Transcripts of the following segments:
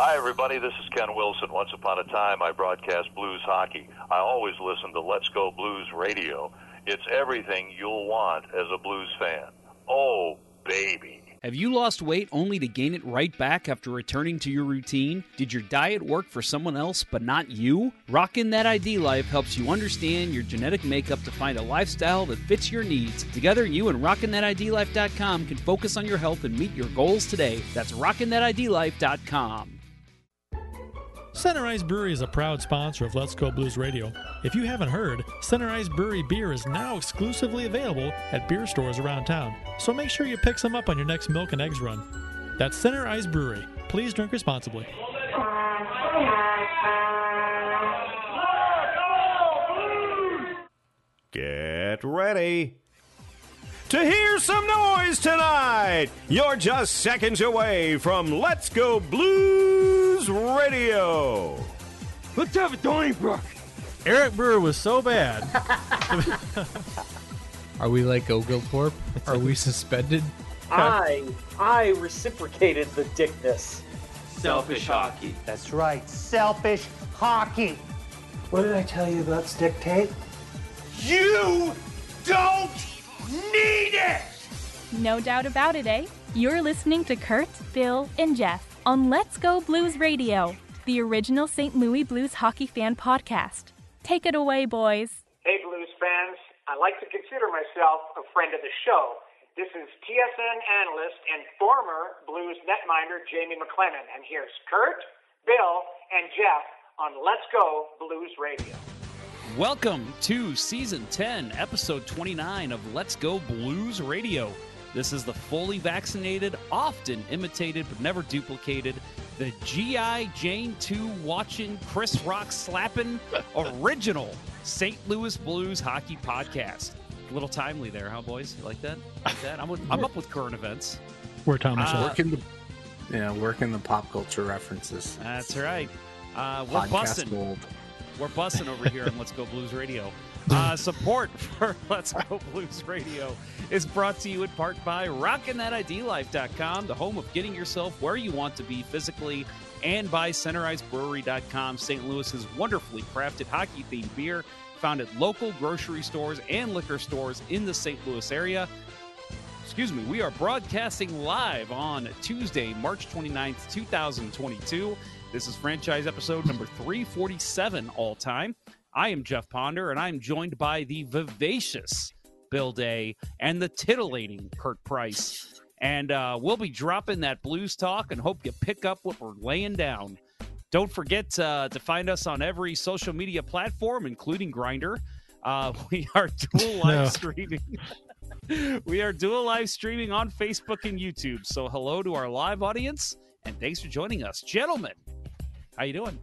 Hi, everybody. This is Ken Wilson. Once upon a time, I broadcast blues hockey. I always listen to Let's Go Blues Radio. It's everything you'll want as a blues fan. Oh, baby. Have you lost weight only to gain it right back after returning to your routine? Did your diet work for someone else but not you? Rockin' That ID Life helps you understand your genetic makeup to find a lifestyle that fits your needs. Together, you and RockinThatIDLife.com can focus on your health and meet your goals today. That's RockinThatIDLife.com. Center Ice Brewery is a proud sponsor of Let's Go Blues Radio. If you haven't heard, Center Ice Brewery beer is now exclusively available at beer stores around town, so make sure you pick some up on your next milk and eggs run. That's Center Ice Brewery. Please drink responsibly. Get ready to hear some noise tonight. You're just seconds away from Let's Go Blues Radio. Let's have a Donnybrook. Eric Brewer was so bad. Are we like Oglethorpe? Are we suspended? I I reciprocated the dickness. Selfish hockey. That's right, selfish hockey. What did I tell you about stick tape? You don't need it! No doubt about it, eh? You're listening to Kurt, Bill, and Jeff on Let's Go Blues Radio, the original St. Louis Blues hockey fan podcast. Take it away, boys. Hey, blues fans. I like to consider myself a friend of the show. This is TSN analyst and former Blues netminder Jamie McLennan, and here's Kurt, Bill, and Jeff on Let's Go Blues Radio. Welcome to season 10, episode 29 of Let's Go Blues Radio. This is the fully vaccinated, often imitated but never duplicated, the G.I. Jane 2 watching, Chris Rock slapping, original St. Louis Blues hockey podcast. A little timely there, huh, boys? You like that? Like that? I'm, with, I'm up with current events. We're Thomas. Uh, working the yeah, working the pop culture references. That's right. Uh, we're busting. We're busting over here on Let's Go Blues Radio. Uh, support for Let's Go Blues Radio is brought to you in part by RockinThatIDLife.com, the home of getting yourself where you want to be physically, and by CenterIceBrewery.com, St. Louis's wonderfully crafted hockey-themed beer found at local grocery stores and liquor stores in the St. Louis area. Excuse me, we are broadcasting live on Tuesday, March 29th, 2022. This is franchise episode number 347 all time. I am Jeff Ponder, and I'm joined by the vivacious Bill Day and the titillating Kurt Price. And uh, we'll be dropping that blues talk and hope you pick up what we're laying down. Don't forget uh, to find us on every social media platform, including Grindr. Uh, we are dual live No. streaming. we are dual live streaming on Facebook and YouTube. So hello to our live audience, and thanks for joining us, gentlemen. How you doing?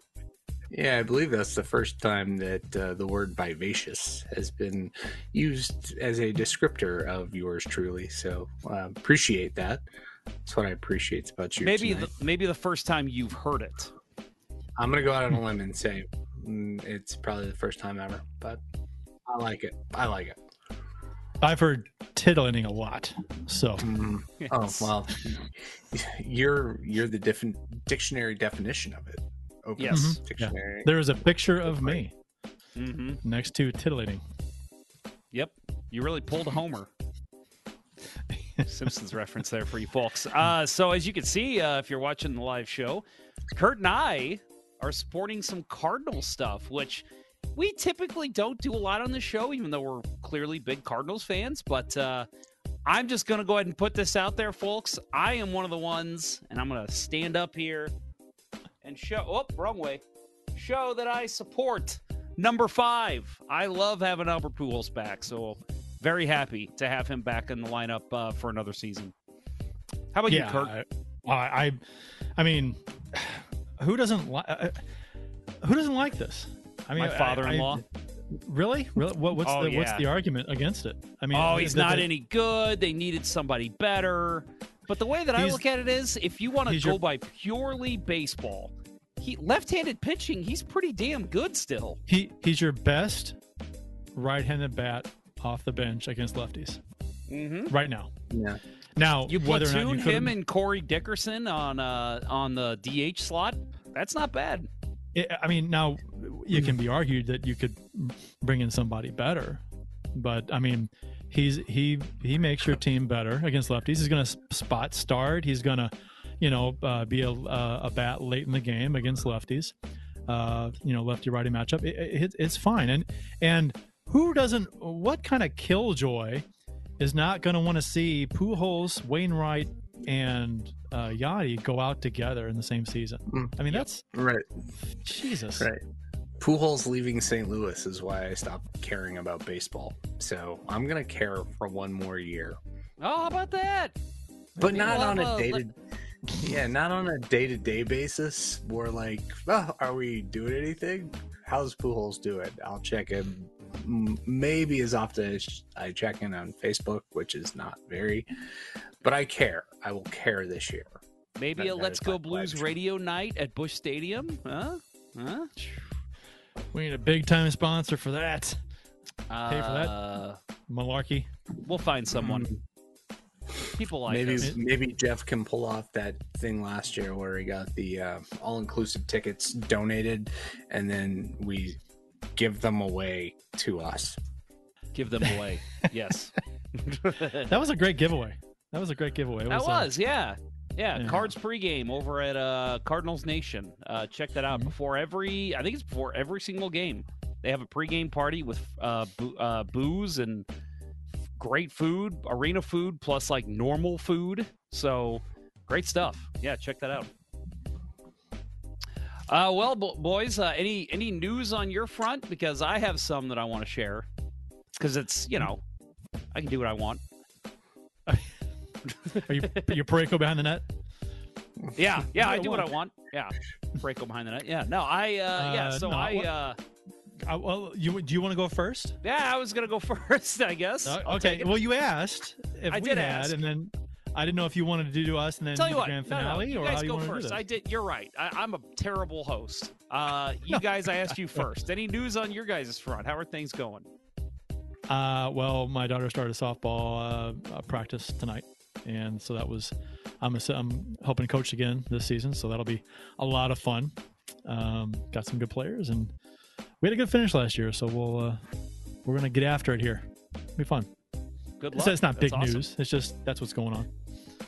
Yeah, I believe that's the first time that uh, the word vivacious has been used as a descriptor of yours truly. So uh, appreciate that. That's what I appreciate about you. maybe tonight. the, maybe the first time you've heard it. I'm gonna go out on a limb and say mm, it's probably the first time ever, but I like it. I like it. I've heard titillating a lot. So Mm. Yes. Oh well, you're you're the different dictionary definition of it. Open Yes. Mhm. Yeah. there is a picture of me Mm-hmm. next to titillating. Yep, you really pulled a homer. Simpsons reference there for you folks. Uh, so as you can see, uh, if you're watching the live show, Kurt and I are sporting some Cardinal stuff, which we typically don't do a lot on the show, even though we're clearly big Cardinals fans. But uh, I'm just going to go ahead and put this out there, folks. I am one of the ones, and I'm going to stand up here and show. Oh, wrong way. Show that I support number five. I love having Albert Pujols back, so very happy to have him back in the lineup uh, for another season. How about yeah, you, Kurt? I, I, I mean, who doesn't like? Uh, who doesn't like this? I mean, My father-in-law. I- really, really. What, what's Oh, the what's the argument against it? I mean, oh, he's the- not the- any good. They needed somebody better. But the way that I look at it is, if you want to go your- by purely baseball, he left-handed pitching, he's pretty damn good still. He he's your best right-handed bat off the bench against lefties Mm-hmm. right now. Yeah. Now, You whether or not platoon you could him and Corey Dickerson on uh on the DH slot. That's not bad. It, I mean, now it can be argued that you could bring in somebody better, but I mean, he's he he makes your team better against lefties. He's going to spot start. He's going to, you know, uh, be a, a bat late in the game against lefties. Uh, you know, lefty righty matchup. It, it, it's fine. And and who doesn't? What kind of killjoy is not going to want to see Pujols, Wainwright, and uh, Yadi go out together in the same season? I mean, that's Right. Jesus. Right. Pujols leaving St. Louis is why I stopped caring about baseball. So I'm gonna care for one more year, Oh, how about that? but Maybe not we'll on a a- day to. Yeah, not on a day to day basis. More like, oh, are we doing anything? How's Pujols doing? I'll check in maybe as often as I check in on Facebook, which is not very, but I care. I will care this year. Maybe That- a Let's Go Blues radio night at Busch Stadium. Huh? Huh? We need a big time sponsor for that. Pay for that Uh, malarkey. We'll find someone. People like maybe us. maybe Jeff can pull off that thing last year where he got the uh, all inclusive tickets donated, and then we give them away to us. Give them away. yes. That was a great giveaway. That was a great giveaway. It That uh, was, yeah. Yeah. Yeah. Cards pregame over at uh, Cardinals Nation. Uh, check that Mm-hmm. out before every. I think it's before every single game. They have a pregame party with uh, boo- uh, booze and great food, arena food plus like normal food. So great stuff. Yeah, check that out. Uh, well, bo- boys, uh, any any news on your front? Because I have some that I want to share. Because it's you know, I can do what I want. Are you your Pareko behind the net? Yeah, yeah, I do what I want. Yeah, them behind the net. Yeah, no, I uh, yeah. Uh, So no, I what- uh, Uh, well, you do you want to go first? yeah, I was gonna go first. I guess. Uh, okay. Well, you asked if I we did had, ask. and then I didn't know if you wanted to do to us and then Tell you the what, grand no, no, finale, you or guys how you go want to do first. I did. You're right. I, I'm a terrible host. Uh, you guys, I asked you first. Any news on your guys' front? How are things going? Uh, well, my daughter started softball uh, practice tonight, and so that was I'm a, I'm helping coach again this season, so that'll be a lot of fun. Um, got some good players, and we had a good finish last year, so we'll uh, we're gonna get after it here. It'll be fun. Good It's, luck. it's not That's big awesome. news. It's just that's what's going on.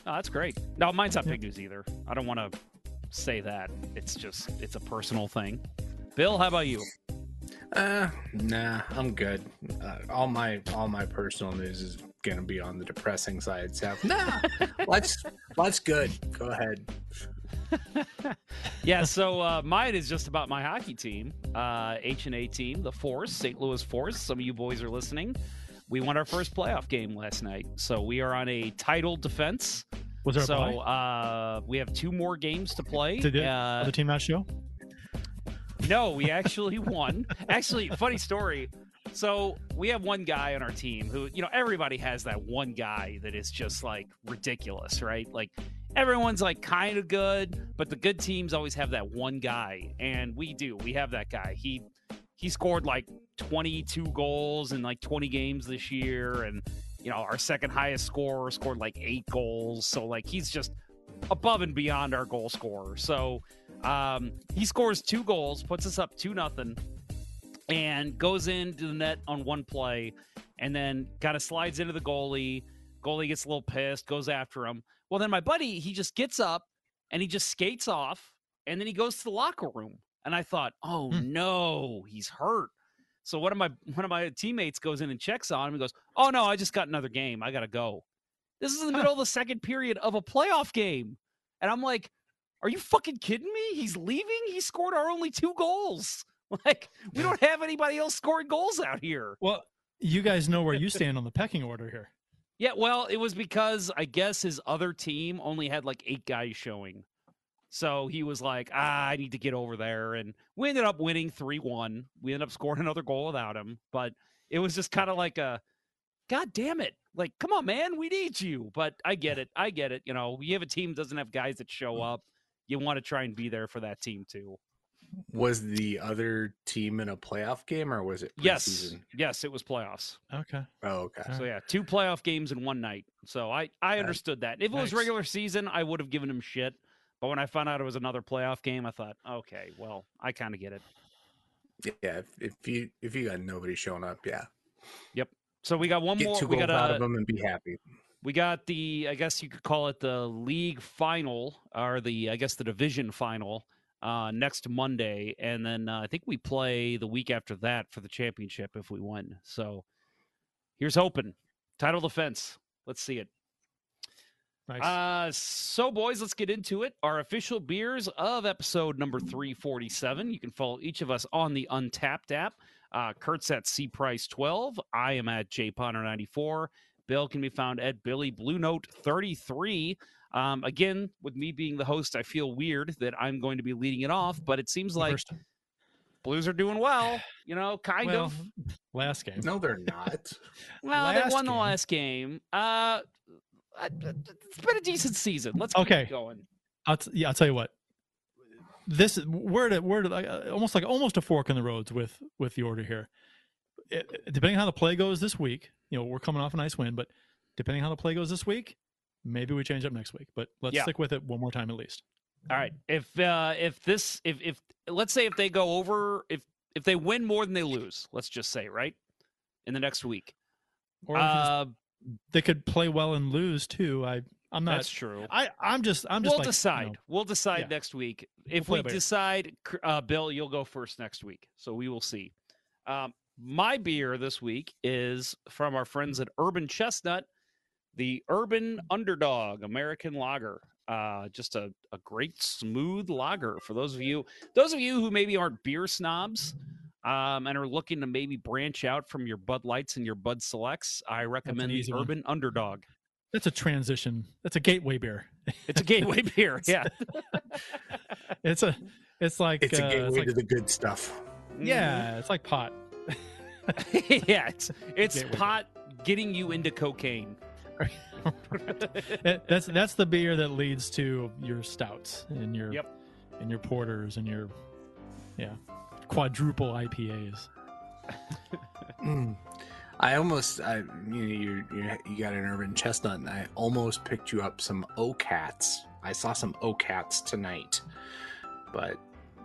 Oh, that's great. No, mine's not big news either. I don't want to say that. It's just it's a personal thing. Bill, how about you? Uh, nah, I'm good. Uh, all my all my personal news is gonna be on the depressing side. So nah, let's let's good. Go ahead. yeah, so uh, mine is just about my hockey team, uh, H and A team, the Force, St. Louis Force. Some of you boys are listening. We won our first playoff game last night, so we are on a title defense. Was there a so bye? uh, we have two more games to play. Did the uh, other team not show? no, we actually won. Actually, funny story. So we have one guy on our team who, you know, everybody has that one guy that is just like ridiculous, right? Like everyone's like kind of good, but the good teams always have that one guy, and we do. We have that guy. He he scored like 22 goals in like 20 games this year, and you know our second highest scorer scored like eight goals. So like he's just above and beyond our goal scorer. So um, he scores two goals, puts us up two nothing, and goes into the net on one play, and then kind of slides into the goalie. Goalie gets a little pissed, goes after him. Well, then my buddy he just gets up and he just skates off, and then he goes to the locker room. And I thought, oh hmm. no, he's hurt. So one of my one of my teammates goes in and checks on him and goes, "Oh no, I just got another game. I gotta go." This is in the middle of the second period of a playoff game, and I'm like, "Are you fucking kidding me? He's leaving. He scored our only two goals. Like we don't have anybody else scoring goals out here." Well, you guys know where you stand on the pecking order here. Yeah, well, it was because I guess his other team only had like eight guys showing. So he was like, ah, I need to get over there. And we ended up winning 3 1. We ended up scoring another goal without him. But it was just kind of like a, God damn it. Like, come on, man, we need you. But I get it. I get it. You know, you have a team that doesn't have guys that show up. You want to try and be there for that team too. Was the other team in a playoff game or was it Yes, preseason? yes, it was playoffs. Okay. Oh, okay. So yeah, two playoff games in one night. So I I understood that. If it was Nice. regular season, I would have given him shit. But when I found out it was another playoff game, I thought, okay, well, I kind of get it. Yeah, if, if you if you got nobody showing up, yeah, Yep. So we got one get more. two We goals got out a, of them and be happy. We got the, I guess you could call it the league final, or the, I guess the division final uh, next Monday, and then uh, I think we play the week after that for the championship if we win. So here's hoping. Title defense. Let's see it. Nice. Uh, so, boys, let's get into it. Our official beers of episode number 347. You can follow each of us on the Untapped app. Uh, Kurt's at C Price 12. I am at J Ponder 94. Bill can be found at Billy Blue Note 33. Um, again, with me being the host, I feel weird that I'm going to be leading it off, but it seems like First- Blues are doing well. You know, kind well, of. last game. No, they're not. Well, they last won the last game. Uh, it's been a decent season. Let's keep Okay. going. I'll t- yeah, I'll tell you what. This we're at we're at uh, almost like almost a fork in the roads with with the order here. It, depending on how the play goes this week, you know, we're coming off a nice win, but depending on how the play goes this week, maybe we change up next week. But let's Yeah. stick with it one more time at least. All right. If uh if this if if let's say if they go over if if they win more than they lose, let's just say, right? In the next week. Or Uh they could play well and lose too. I I'm not. that's true. I I'm just I'm just we'll like, you decide. know, we'll decide yeah. next week. If we by ear. decide, uh, Bill, you'll go first next week. So we will see. Um, my beer this week is from our friends at Urban Chestnut, the Urban Underdog American Lager. Uh, just a, a great smooth lager for those of you those of you who maybe aren't beer snobs um, and are looking to maybe branch out from your Bud Lights and your Bud Selects. I recommend the easy one. Urban Underdog. that's a transition. That's a gateway beer. It's a gateway beer. Yeah. It's a it's like It's a uh, gateway it's like, to the good stuff. yeah, it's like pot. yeah, it's it's Gateway. pot getting you into cocaine. That- that's that's the beer that leads to your stouts and your Yep. and your porters and your yeah quadruple IPAs. Mm. I almost, I you know, you you you got an urban chestnut, and I almost picked you up some O-Cats. I saw some O-Cats tonight, but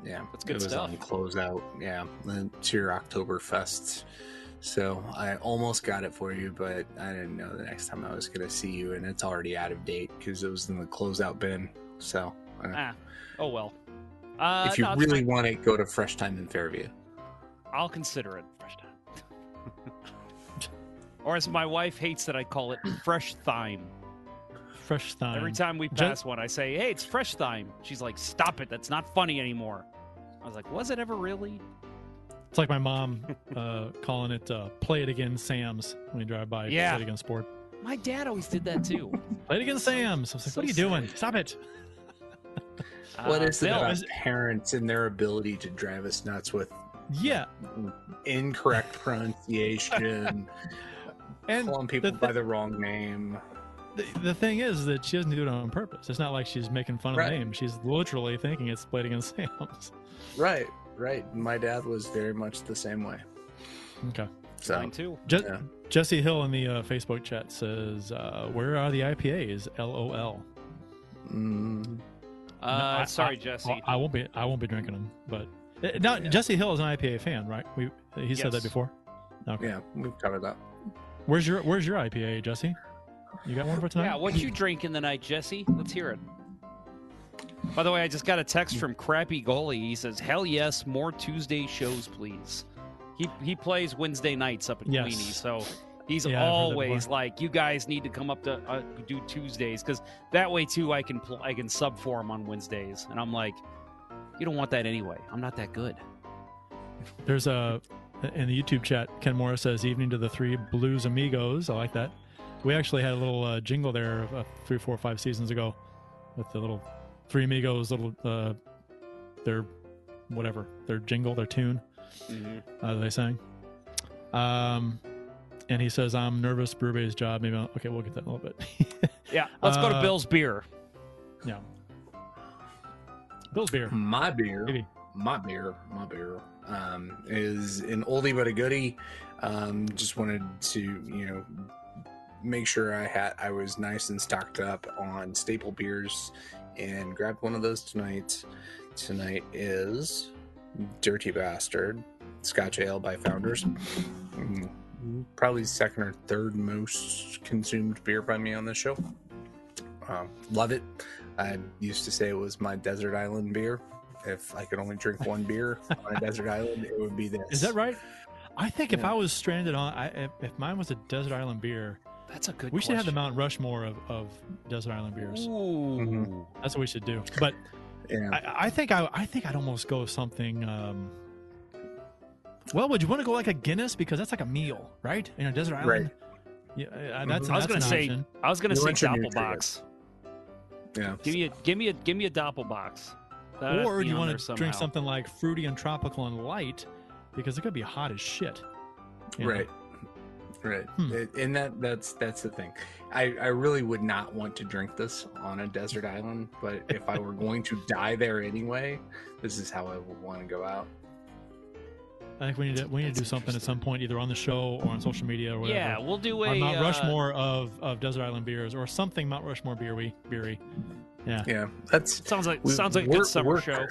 yeah, That's good it was stuff. on closeout. Yeah, to your Oktoberfest. So I almost got it for you, but I didn't know the next time I was going to see you, and it's already out of date because it was in the closeout bin. So uh, Ah, oh well. Uh, if you no, really want it, go to Fresh Time in Fairview. I'll consider it fresh time. or as my wife hates that I call it, fresh thyme. Fresh thyme. Every time we Ju- pass one, I say, "Hey, it's fresh thyme." She's like, "Stop it! That's not funny anymore." I was like, "Was it ever really?" It's like my mom uh, calling it uh, "Play It Again, Sam's" when you drive by. Yeah. Play It Again Sport. My dad always did that too. Play It Again, Sam's. I was like, So "What are you doing? Stop it!" What Uh, is it Bill, about parents and their ability to drive us nuts with Yeah, incorrect pronunciation, and calling people the, by the wrong name? the, the thing is that she doesn't do it on purpose. It's not like she's making fun of Right. the name. She's literally thinking it's Play It Again, Sam's. Right, right. My dad was very much the same way. Okay. So mine too. Je- Yeah. Jesse Hill in the uh, Facebook chat says, uh, "Where are the IPAs?" LOL. mm, Uh, No, I- sorry, I- Jesse. I won't be. I won't be drinking them. But uh, now Jesse Hill is an IPA fan, right? We he said that before. Okay. yeah, we've covered that. Where's your Where's your IPA, Jesse? You got one for tonight? Yeah, what you drinking tonight, Jesse? Let's hear it. By the way, I just got a text from Crappy Goalie. He says, "Hell yes, more Tuesday shows, please." He he plays Wednesday nights up in Yes. Queeny, so he's Yeah, I've heard that always like, "You guys need to come up to uh, do Tuesdays because that way too I can pl- I can sub for him on Wednesdays." And I'm like, "You don't want that anyway. I'm not that good." There's a in the YouTube chat. Ken Morris says, "Evening to the three blues amigos." I like that. We actually had a little uh, jingle there uh, three, four, five seasons ago with the little three amigos, little uh, their whatever their jingle, their tune. uh, they sang. Um, and he says, "I'm nervous. Berube's job. Maybe I'll, okay, we'll get that in a little bit. Yeah, let's go to Uh, Bill's beer. yeah, Bill's beer. My beer Maybe. my beer, my beer, um, is an oldie but a goodie. Um, just wanted to, you know, make sure I had I was nice and stocked up on staple beers, and grabbed one of those tonight. Tonight is Dirty Bastard Scotch Ale by Founders. Mm, Probably second or third most consumed beer by me on this show. Um, love it. I used to say it was my desert island beer. If I could only drink one beer on a desert island, it would be this. Is that right? I think if I was stranded on, I, if, if mine was a desert island beer, That's a good. we should have the. Mount Rushmore of, of desert island beers. Ooh. That's what we should do. But Yeah. I, I think I, I think I'd almost go something. Um, well, would you want to go like a Guinness because that's like a meal, right? In a desert island. Right. Yeah, uh, that's. I was gonna say. option. I was gonna You say Doppelbock. Yeah. Give me a give me a give me a Doppelbock. That'd or do you want to drink something like fruity and tropical and light because it could be hot as shit. Right. know? Right. Right. Hmm. It- and that that's that's the thing. I, I really would not want to drink this on a desert island, but if I were going to die there anyway, this is how I would want to go out. I think we need to we need to do something at some point, either on the show or on social media or whatever. Yeah, we'll do a on Mount uh, Rushmore of, of desert island beers or something Mount Rushmore beery beery. Yeah. Yeah. That's Sounds like we- sounds like a good summer show.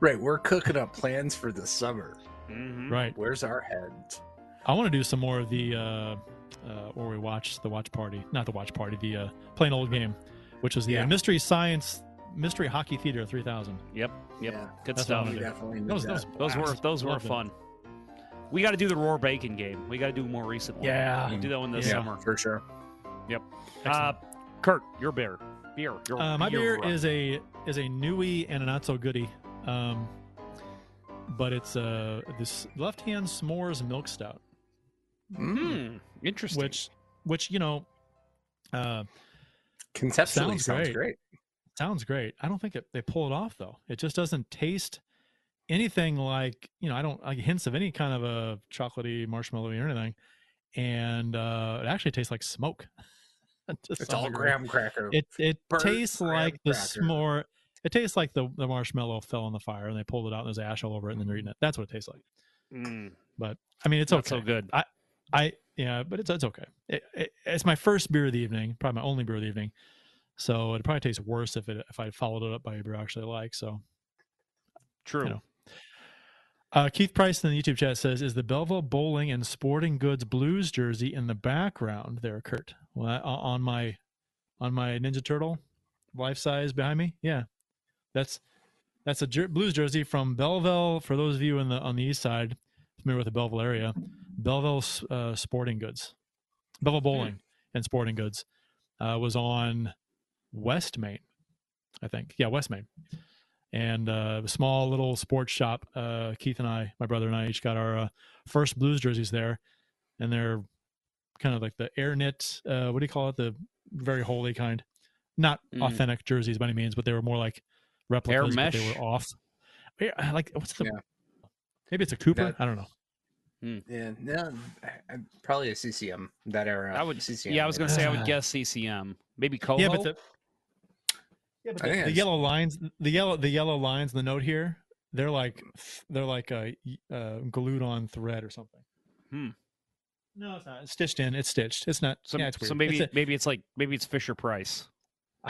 Right. We're cooking up plans for the summer. Mhm. Right. Where's our heads? I want to do some more of the uh, uh, where we watch the watch party, not the watch party, the uh, plain old game, which was the uh, Yeah. Mystery Science Mystery Hockey Theater 3000. Yep. Yep. Yeah. Good That's stuff. Definitely Those, those, Those were those were fun. We got to do the Roar Bacon game. We got to do more recent one. Yeah. We'll do that one this Yeah. summer. for sure. Yep. Uh, Kurt, your beer. Beer. Your Uh, my beer is a is a newy and a not so goody, um, but it's uh this left hand s'mores milk stout, Hmm. Interesting. which which you know uh, Conceptually Sounds sounds, great. great. sounds great. I don't think it, they pull it off though. It just doesn't taste anything like you know I don't like hints of any kind of a chocolatey marshmallowy or anything, and uh, it actually tastes like smoke. It's all graham cracker. It it burnt tastes like the cracker. s'more. It tastes like the, the marshmallow fell on the fire and they pulled it out and there's ash all over it and then they're eating it. That's what it tastes like. Mm, But I mean, it's not okay. so good. I yeah, but it's it's okay. It, it, it's my first beer of the evening, probably my only beer of the evening. So it probably tastes worse if it if I followed it up by a beer I actually like. So True. you know. Uh, Keith Price in the YouTube chat says, "Is the Belleville Bowling and Sporting Goods Blues jersey in the background there, Kurt? Well, I- on my on my Ninja Turtle life size behind me? Yeah, that's that's a jer- Blues jersey from Belleville. For those of you in the on the east side familiar with the Belleville area, Belleville uh, Sporting Goods, Belleville Bowling and Sporting Goods uh, was on West Main, I think. Yeah, West Main and uh, a small little sports shop. Uh, Keith and I, my brother and I, each got our uh, first Blues jerseys there, and they're kind of like the air knit. Uh, what do you call it? The very holy kind, not Mm. authentic jerseys by any means, but they were more like replicas. but they were off. Like what's the? Yeah. Maybe it's a Cooper. That- I don't know. Yeah, no, I- I- probably a CCM that era. I would. CCM. Yeah, I was going to say I would guess CCM. Maybe Koho. Yeah, but the yeah, but the, the yellow lines, the yellow, the yellow lines, the note here, they're like they're like a uh, glued on thread or something. Hmm. No, it's not. It's stitched in. It's stitched. It's not. so, yeah, it's weird. so maybe it's, maybe it's like maybe it's Fisher Price.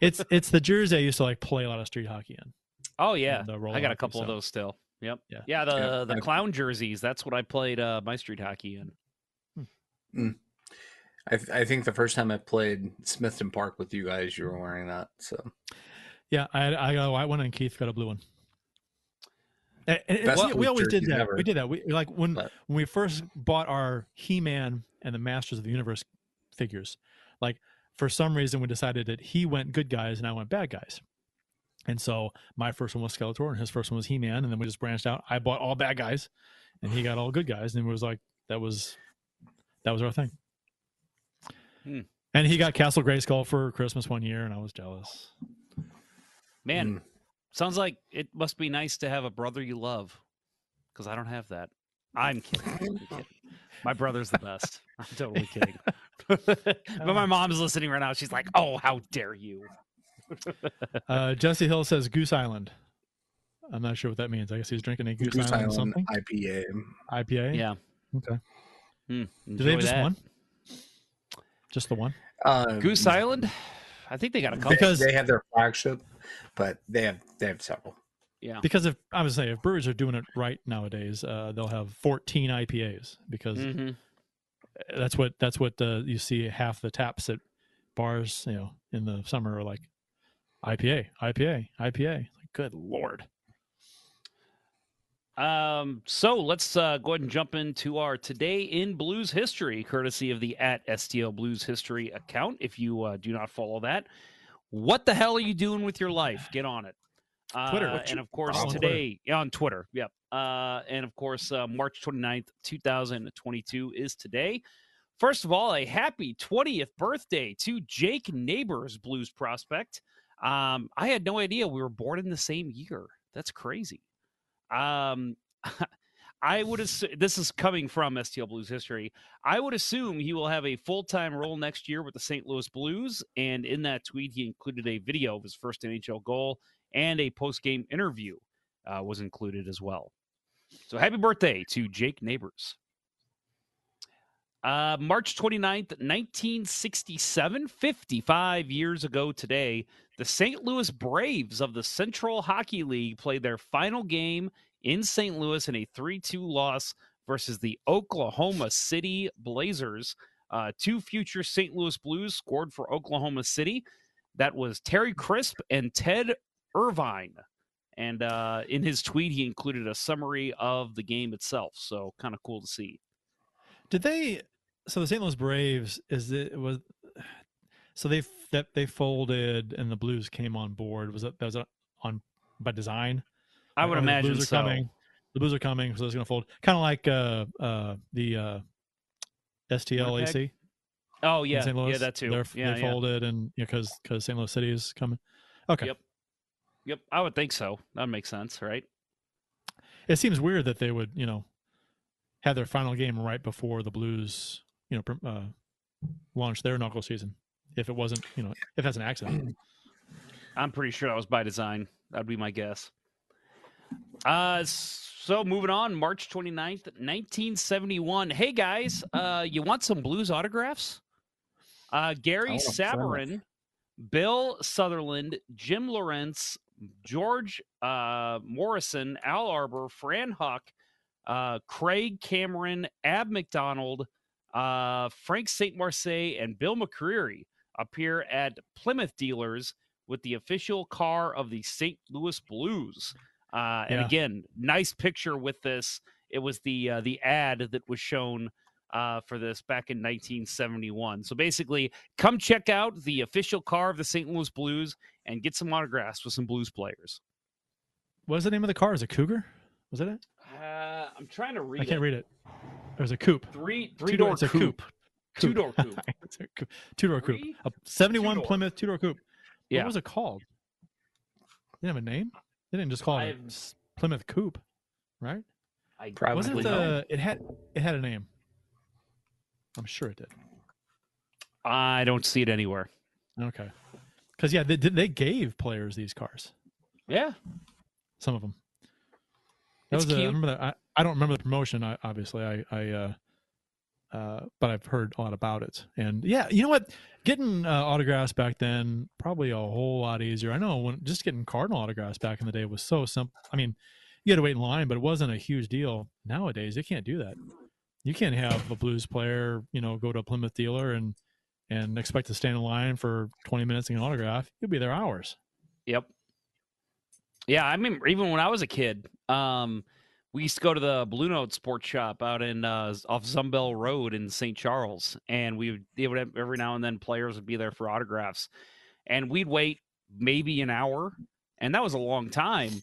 it's it's the jersey I used to like play a lot of street hockey in. Oh yeah, the I got a hockey, couple of those still. Yep. Yeah. Yeah. The Yeah, the clown jerseys. That's what I played uh, my street hockey in. I, th- I think the first time I played Smithton Park with you guys, you were wearing that. So Yeah, I I got a white one and Keith got a blue one. And- and we, we always did that. ever. We did that. We like when But- when we first bought our He-Man and the Masters of the Universe figures. Like for some reason, we decided that he went good guys and I went bad guys. And so my first one was Skeletor and his first one was He-Man, and then we just branched out. I bought all bad guys, and he got all good guys, and it was like that was that was our thing. Hmm. And he got Castle Grayskull for Christmas one year, and I was jealous. Man, Mm. sounds like it must be nice to have a brother you love. Because I don't have that. I'm kidding. I'm kidding. My brother's the best. I'm totally kidding. but my mom's listening right now. She's like, "Oh, how dare you!" Uh, Jesse Hill says Goose Island. I'm not sure what that means. I guess he's drinking a Goose, Goose Island, Island something. IPA. IPA. Yeah. Okay. Hmm, Do they have just that. one? Just the one? Uh, Goose Island? I think they got a couple. Because- they have their flagship, but they have they have several. yeah. Because if I was saying if breweries are doing it right nowadays, uh, they'll have 14 IPAs because hmm that's what that's what uh, you see half the taps at bars, you know, in the summer are like IPA, IPA, IPA. Good lord. Um, so let's uh, go ahead and jump into our today in blues history, courtesy of the at STL Blues History account. If you uh, do not follow that, what the hell are you doing with your life? Get on it. Uh, Twitter. and of course on today on Twitter. Yep. Uh, and of course uh, March 29th, 2022 is today. First of all, a happy 20th birthday to Jake Neighbors, blues prospect. Um, I had no idea we were born in the same year. That's crazy. Um, I would assume this is coming from STL Blues history. I would assume he will have a full time role next year with the St. Louis Blues. And in that tweet, he included a video of his first NHL goal and a post game interview uh, was included as well. So happy birthday to Jake Neighbors. Uh, March 29th, 1967, 55 years ago today, the St. Louis Braves of the Central Hockey League played their final game in St. Louis in a 3 2 loss versus the Oklahoma City Blazers. Uh, two future St. Louis Blues scored for Oklahoma City. That was Terry Crisp and Ted Irvine. And uh, in his tweet, he included a summary of the game itself. So kind of cool to see. Did they? So the St. Louis Braves is it was so they that they folded and the Blues came on board. Was that that was on by design? I would oh, the imagine Blues are so. coming. The Blues are coming, so it's going to fold. Kind of like uh uh the uh STLAC. Oh yeah, St. Louis. yeah, that too. They're, yeah, they yeah. folded and because because St. Louis City is coming. Okay. Yep. Yep, I would think so. That makes sense, right? It seems weird that they would you know have their final game right before the Blues you know pr- uh, launch their knuckle season. If it wasn't you know if that's an accident. I'm pretty sure that was by design. That'd be my guess. Uh, so moving on, March 29th, 1971. Hey guys, uh, you want some blues autographs? Uh, Gary want Sabourin, Bill Sutherland, Jim Lorentz, George uh, Morrison, Al Arbour, Fran Huck, uh, Craig Cameron, Ab McDonald, uh, Frank St. Marseille, and Bill McCreary appear at Plymouth Dealers with the official car of the St. Louis Blues. Uh, and Yeah. again, nice picture with this. It was the uh, the ad that was shown uh, for this back in 1971. So basically, come check out the official car of the St. Louis Blues and get some autographs with some Blues players. What was the name of the car? Is it Cougar? Was that it? Uh, I'm trying to read it. I can't read it. It was a coupe. Three Two three door- door it's a coupe. coupe. Two door coupe. A coupe. Two door coupe. A 71 Two-door. Plymouth two door coupe. Yeah. What was it called? They didn't have a name. They didn't just call it I've- s- Plymouth Coupe, right? I Probably Wasn't it the? It had it had a name. I'm sure it did. I don't see it anywhere. Okay. Because yeah, they. They gave players these cars. Yeah. Some of them. That It's was. A, I remember that. I, I don't remember the promotion. I, obviously, I. I uh, uh, but I've heard a lot about it, and yeah, you know what? Getting uh, autographs back then probably a whole lot easier. I know when just getting Cardinal autographs back in the day was so simple. I mean, you had to wait in line, but it wasn't a huge deal. Nowadays, you can't do that. You can't have a blues player, you know, go to a Plymouth dealer and and expect to stand in line for 20 minutes and get an autograph. You'll be there hours. Yep. Yeah, I mean, even when I was a kid, um, we used to go to the Blue Note Sports Shop out in uh, off Zumbehl Road in St. Charles, and we would, they would have, every now and then players would be there for autographs, and we'd wait maybe an hour, and that was a long time.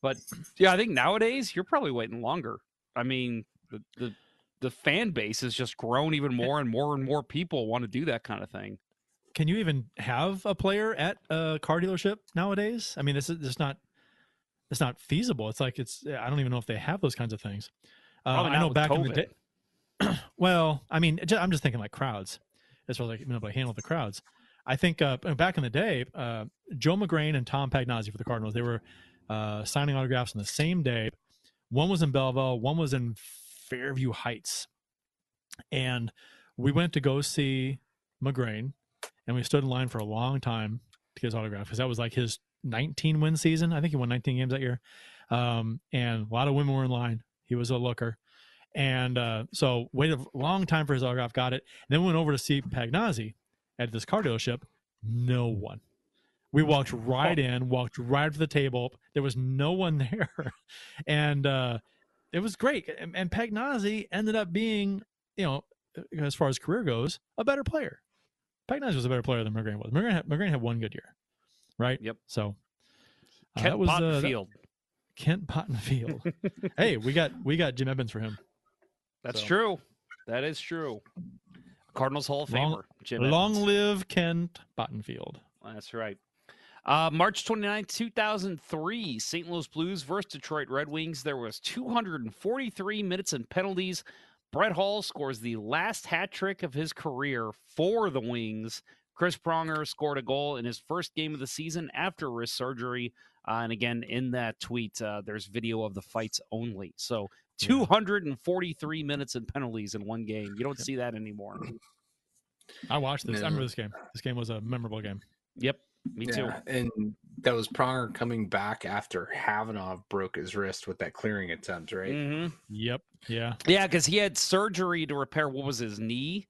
But yeah, I think nowadays you're probably waiting longer. I mean, the the, the fan base has just grown even more, and more and more people want to do that kind of thing. Can you even have a player at a car dealership nowadays? I mean, this is just not it's not feasible. It's like it's I don't even know if they have those kinds of things. Uh, I know back in the day. well, I mean, ju- I'm just thinking like crowds as far as like being able to handle the crowds. I think uh, back in the day, uh, Joe Magrane and Tom Pagnozzi for the Cardinals, they were uh, signing autographs on the same day. One was in Belleville, one was in Fairview Heights, and we went to go see Magrane, and we stood in line for a long time to get his autograph because that was like his 19 win season. I think he won 19 games that year, um, and a lot of women were in line. He was a looker. And uh, so waited a long time for his autograph, got it. And then went over to see Pagnozzi at this car dealership. No one. We walked right in, walked right to the table. There was no one there, and uh, it was great. And, and Pagnozzi ended up being, you know, as far as career goes, a better player. Pagnozzi was a better player than Magrane was. Magrane had, Magrane had one good year, right? Yep. So uh, Kent that was uh, that- Kent Bottenfield. hey, we got we got Jim Edmonds for him. That's So- true. That is true. Cardinals Hall of Long- Famer. Jim Long Edmonds. live Kent Bottenfield. That's right. Uh, March 29, 2003, St. Louis Blues versus Detroit Red Wings. There was 243 minutes and penalties. Brett Hull scores the last hat trick of his career for the Wings. Chris Pronger scored a goal in his first game of the season after wrist surgery. Uh, and again, in that tweet, uh, there's video of the fights only. So 243 minutes and penalties in one game. You don't see that anymore. I watched this. I remember this game. This game was a memorable game. Yep, me too. Yeah, and that was Pronger coming back after Khavanov broke his wrist with that clearing attempt, right? hmm Yep. Yeah. Yeah, because he had surgery to repair what was his knee,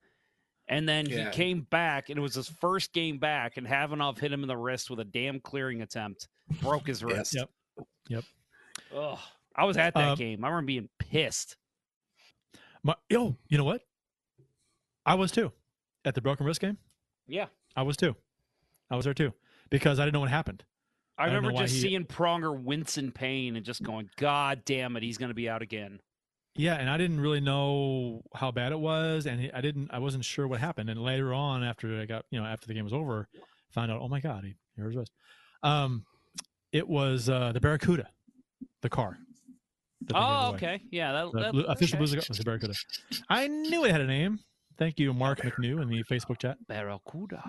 and then Yeah. he came back, and it was his first game back, and Khavanov hit him in the wrist with a damn clearing attempt, broke his wrist. Yep. Yep. Ugh. I was at that Um, game. I remember being pissed. My, yo, you know what? I was too at the broken wrist game. Yeah, I was too. I was there too because I didn't know what happened. I, I remember just he- seeing Pronger wince in pain and just going, "God damn it, he's going to be out again." Yeah, and I didn't really know how bad it was, and I didn't. I wasn't sure what happened. And later on, after I got, you know, after the game was over, found out, oh my god, he, he hurt his wrist. Um, it was uh, the Barracuda, the car. that they gave Oh, okay, yeah, that, The that blue, official okay. Was the Barracuda. I knew it had a name. Thank you, Mark McNew, in the Facebook chat. Barracuda.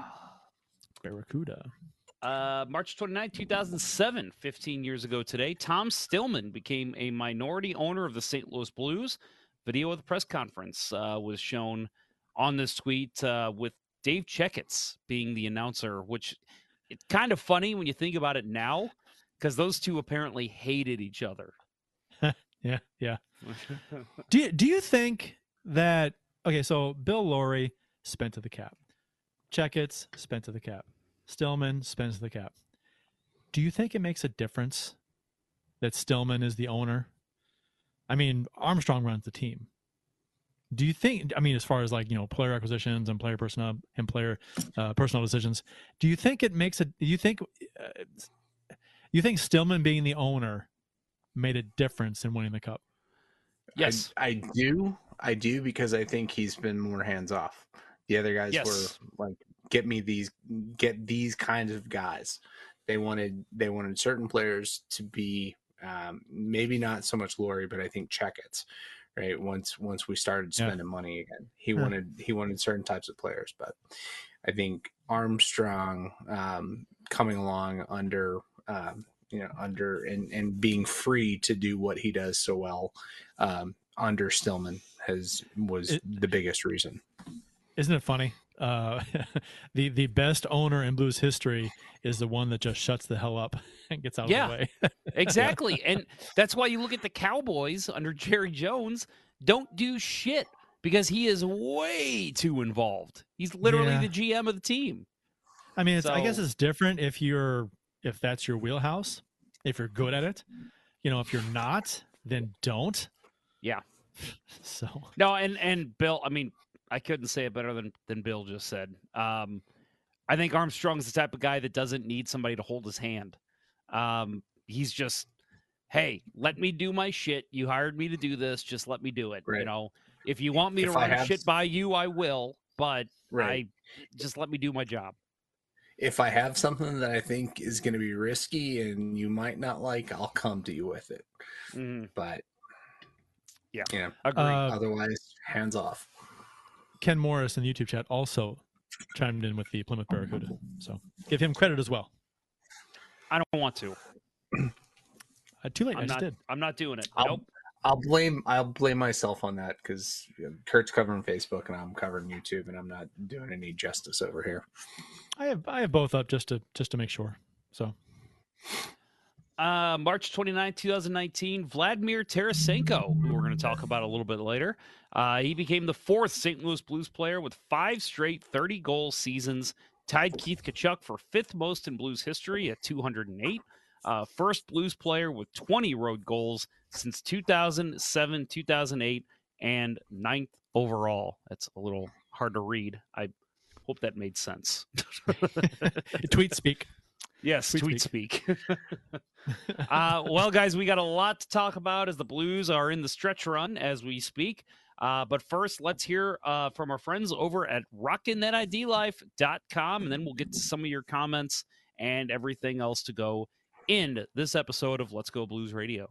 Barracuda. Uh, March 29, 2007, 15 years ago today, Tom Stillman became a minority owner of the St. Louis Blues. Video of the press conference uh, was shown on this tweet uh, with Dave Checketts being the announcer, which it's kind of funny when you think about it now because those two apparently hated each other. Yeah, yeah. Do you, do you think that okay? So Bill Laurie spent to the cap, Checketts spent to the cap, Stillman spends the cap. Do you think it makes a difference that Stillman is the owner? I mean, Armstrong runs the team. Do you think? I mean, as far as like you know, player acquisitions and player personnel and player uh, personal decisions, do you think it makes a? Do you think? Uh, you think Stillman being the owner made a difference in winning the cup? Yes. I, I do. I do because I think he's been more hands off. The other guys Yes. were like, get me these, get these kinds of guys. They wanted, they wanted certain players to be, um, maybe not so much Laurie, but I think Checketts, right? Once, once we started Yeah. spending money again, he Yeah. wanted, he wanted certain types of players, but I think Armstrong, um, coming along under, um, you know, under and, and being free to do what he does so well, um, under Stillman has was It- the biggest reason. Isn't it funny? Uh, the the best owner in blues history is the one that just shuts the hell up and gets out Yeah. of the way. Exactly. and that's why you look at the Cowboys under Jerry Jones, don't do shit because he is way too involved. He's literally Yeah. the GM of the team. I mean, it's, I guess it's different if you're if that's your wheelhouse. If you're good at it, you know. If you're not, then don't. Yeah. So No, and and Bill, I mean, I couldn't say it better than than Bill just said. Um, I think Armstrong's the type of guy that doesn't need somebody to hold his hand. Um, he's just, hey, let me do my shit. You hired me to do this, just let me do it. You know, if you want me to If I run have shit by you, I will. But Right. I just let me do my job. If I have something that I think is going to be risky and you might not like, I'll come to you with it. Mhm. But Yeah. yeah. Agree. Uh, otherwise, hands off. Ken Morris in the YouTube chat also chimed in with the Plymouth Barracuda. So give him credit as well. I don't want to. Uh, too late. I'm I just not. did. I'm not doing it. I'll, Nope. I'll blame I'll blame myself on that because Kurt's covering Facebook and I'm covering YouTube, and I'm not doing any justice over here. I have I have both up just to just to make sure. So Uh, March 29, 2019, Vladimir Tarasenko, who we're going to talk about a little bit later. Uh, he became the fourth St. Louis Blues player with five straight 30 goal seasons, tied Keith Tkachuk for fifth most in Blues history at 208. Uh, first Blues player with 20 road goals since 2007, 2008, and ninth overall. That's a little hard to read. I hope that made sense. tweet speak. Yes, Tweet tweet, speak. uh, well, guys, we got a lot to talk about as the Blues are in the stretch run as we speak. Uh, but first, let's hear uh, from our friends over at rockinthatidlife.com, and then we'll get to some of your comments and everything else to go in this episode of Let's Go Blues Radio.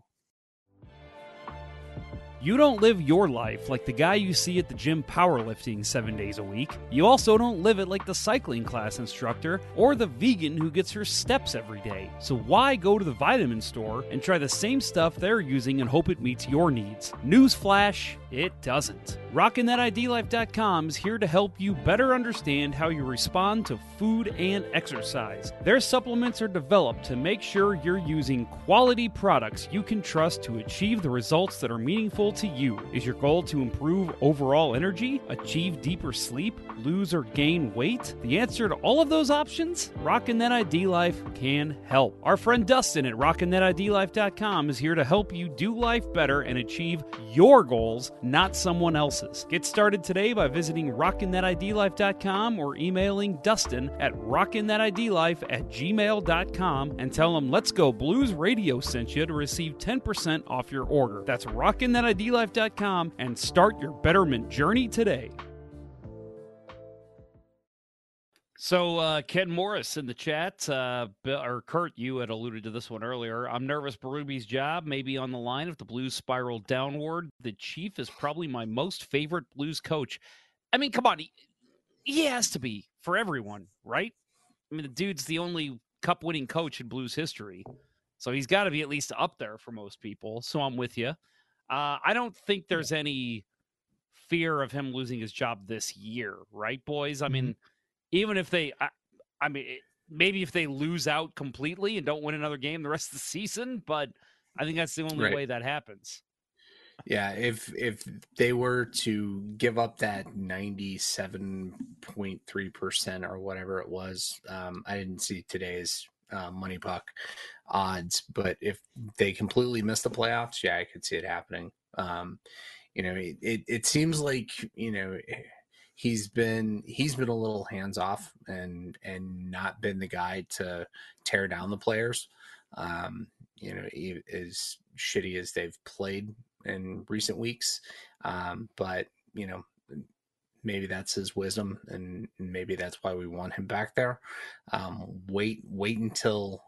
You don't live your life like the guy you see at the gym powerlifting seven days a week. You also don't live it like the cycling class instructor or the vegan who gets her steps every day. So why go to the vitamin store and try the same stuff they're using and hope it meets your needs? Newsflash, it doesn't. RockinThatIDLife.com is here to help you better understand how you respond to food and exercise. Their supplements are developed to make sure you're using quality products you can trust to achieve the results that are meaningful to you. Is your goal to improve overall energy, achieve deeper sleep, lose or gain weight? The answer to all of those options? Rockin' That ID Life can help. Our friend Dustin at RockinThatIDLife.com is here to help you do life better and achieve your goals, not someone else's. Get started today by visiting RockinThatIDLife.com or emailing Dustin at RockinThatIDLife at gmail.com and tell him Let's Go Blues Radio sent you to receive 10% off your order. That's RockinThatIDLife.com and start your betterment journey today. So, uh, Ken Morris in the chat, uh, or Kurt, you had alluded to this one earlier. I'm nervous Berube's job may be on the line if the Blues spiral downward. The Chief is probably my most favorite Blues coach. I mean, come on, he, he has to be for everyone, right? I mean, the dude's the only cup winning coach in Blues history. So he's got to be at least up there for most people. So I'm with you. Uh, I don't think there's any fear of him losing his job this year, right, boys? I mean, even if they, I, I mean, maybe if they lose out completely and don't win another game the rest of the season, but I think that's the only Right. way that happens. Yeah, if if they were to give up that ninety seven point three percent or whatever it was, um, I didn't see today's uh, MoneyPuck odds, but if they completely miss the playoffs, yeah, I could see it happening. Um, you know, it, it it seems like you know he's been he's been a little hands off and and not been the guy to tear down the players. Um, you know, as shitty as they've played in recent weeks. Um, but you know, maybe that's his wisdom, and maybe that's why we want him back there. Um, wait, wait until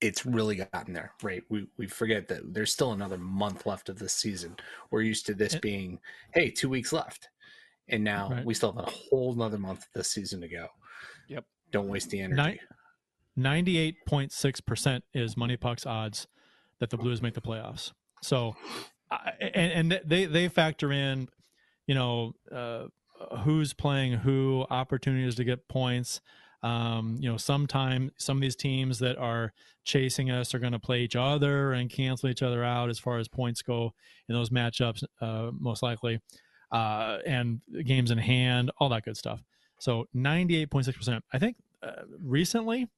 it's really gotten there, right? We we forget that there's still another month left of this season. We're used to this being, hey, two weeks left, and now Right. we still have a whole another month of this season to go. Yep. Don't waste the energy. Ninety-eight point six percent is MoneyPuck's odds that the Blues make the playoffs. So, I- and and they they factor in, you know, uh, who's playing who, opportunities to get points. Um, you know, sometime some of these teams that are chasing us are going to play each other and cancel each other out as far as points go in those matchups, uh, most likely, uh, and games in hand, all that good stuff. So, ninety-eight point six percent. I think uh, recently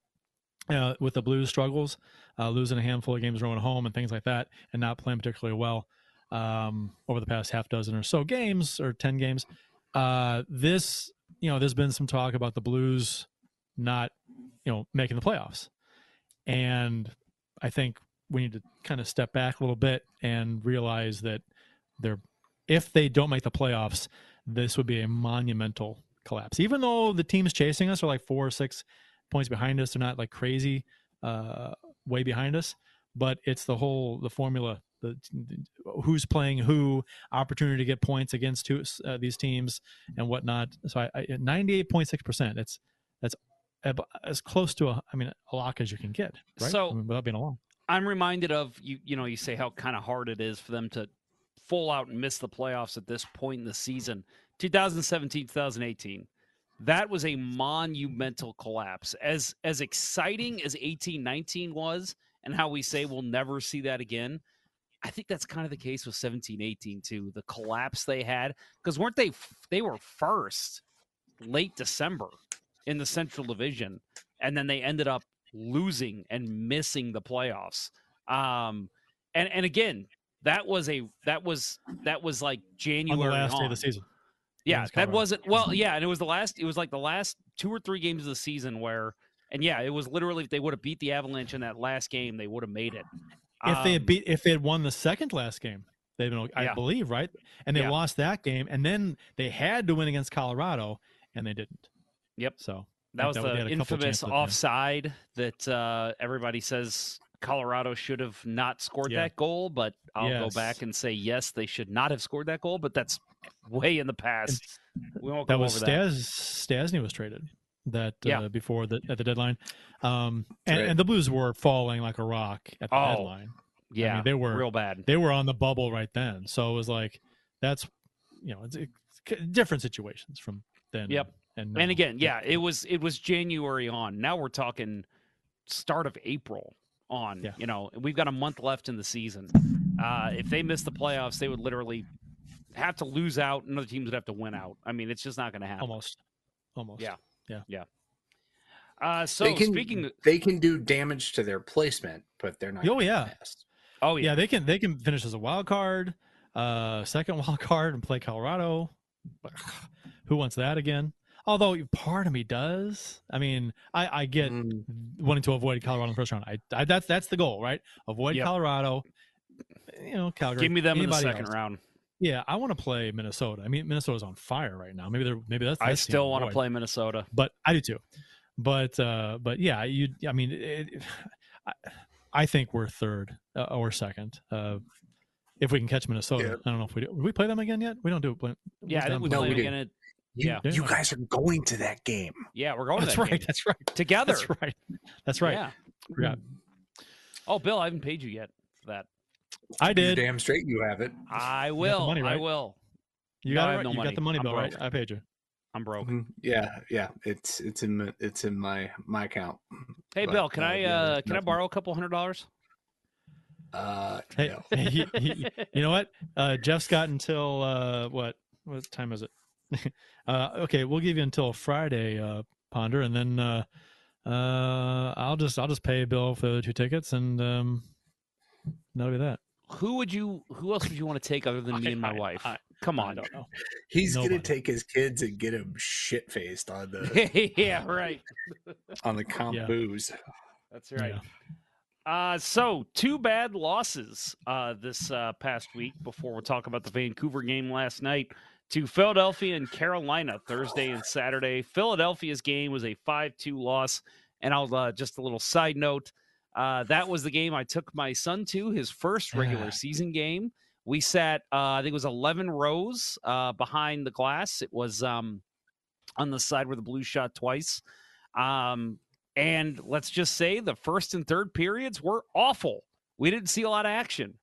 uh, with the Blues struggles, uh, losing a handful of games rolling home and things like that, and not playing particularly well um, over the past half dozen or so games or 10 games. Uh, this, you know, there's been some talk about the Blues not, you know, making the playoffs. And I think we need to kind of step back a little bit and realize that they're, if they don't make the playoffs, this would be a monumental collapse. Even though the teams chasing us are like four or six points behind us. They're not like crazy uh, way behind us, but it's the whole the formula. The, the who's playing who, opportunity to get points against who, uh, these teams and whatnot. So I ninety eight point six percent. That's that's as close to a I mean a lock as you can get. Right? So- I mean, without being a lock. I'm reminded of you. You know, you say how kind of hard it is for them to full out and miss the playoffs at this point in the season. 2017, 2018. That was a monumental collapse. As as exciting as 18, 19 was, and how we say we'll never see that again. I think that's kind of the case with 17, 18 too. The collapse they had because weren't they? They were first late December in the Central Division, and then they ended up losing and missing the playoffs. Um, and and again, that was a that was that was like January on the last on. day of the season. Yeah, that wasn't well. Yeah, and it was the last. It was like the last two or three games of the season where, and yeah, it was literally if they would have beat the Avalanche in that last game, they would have made it. If they had Um, beat, if they had won the second last game, they'd been, I Yeah. believe, right? And they Yeah. lost that game, and then they had to win against Colorado, and they didn't. Yep. So That was they the had a couple infamous offside that uh, everybody says Colorado should have not scored Yeah. that goal, but I'll go back and say yes, they should not have scored that goal, but that's way in the past. We won't that go was over that. Stastny was traded that Yeah. uh, before the at the deadline, um, and, and the Blues were falling like a rock at the Oh, deadline. Yeah, they were- real bad. They were on the bubble right then, so it was like that's you know it's, it's different situations from then. Yep. and, And again, yeah, it was it was January on. Now we're talking start of April on. Yeah. You know, we've got a month left in the season. Uh, if they miss the playoffs, they would literally have to lose out, and other teams would have to win out. I mean, it's just not going to happen. almost, almost. Yeah. Yeah. Yeah. Uh, so they can speaking, they can do damage to their placement, but they're not. Oh, yeah. pass. oh yeah, yeah, they can they can finish as a wild card, uh, second wild card, and play Colorado. Who wants that again? Although part of me does. I mean, I, I get Mm, wanting to avoid Colorado in the first round. I, I that's that's the goal, right? Avoid Yep. Colorado. You know, Calgary. give me them in the second else. round. Yeah, I want to play Minnesota. I mean, Minnesota's on fire right now. Maybe they're maybe that's. I that's the still want to play Minnesota. but I do too. But uh, but yeah, you. I mean, it, I, I think we're third uh, or second. Uh, if we can catch Minnesota, Yeah. I don't know if we do. Did we play them again yet? We don't do it. When, Yeah, I think we No, play we them again. At, You, Yeah. you guys are going to that game. yeah, we're going to That's that right. game That's right. together. That's right. That's right. Yeah. Forgot. Oh, Bill, I haven't paid you yet for that. I You're did. damn straight you have it. I will. money, I will. You got I it right. no you money. got the money I'm bill, right? I paid you. I'm broke. Mhm. Yeah, yeah. It's it's in my- it's in my my account. Hey, But, Bill, can uh, I yeah, uh, can I borrow a couple hundred dollars? Uh, Hey, no. he- he- you know what? Uh, Jeff's got until uh, what? What time is it? uh, okay, we'll give you until Friday, uh, Ponder, and then uh, uh, I'll just I'll just pay bill for the two tickets, and um, that'll be that. Who would you? Who else would you want to take other than me and my I- wife? I- Come I on. don't know. He's Nobody. gonna take his kids and get them shit faced on the yeah, right. on the comp Yeah. booze. That's right. Yeah. Uh, so two bad losses uh, this uh, past week. Before we talk about the Vancouver game last night, to Philadelphia and Carolina Thursday and Saturday. Philadelphia's game was a five-two loss, and I'll uh, just a little side note. Uh, that was the game I took my son to his first regular season game. We sat, uh, I think it was eleven rows uh, behind the glass. It was um, on the side where the Blues shot twice. Um, and let's just say the first and third periods were awful. We didn't see a lot of action.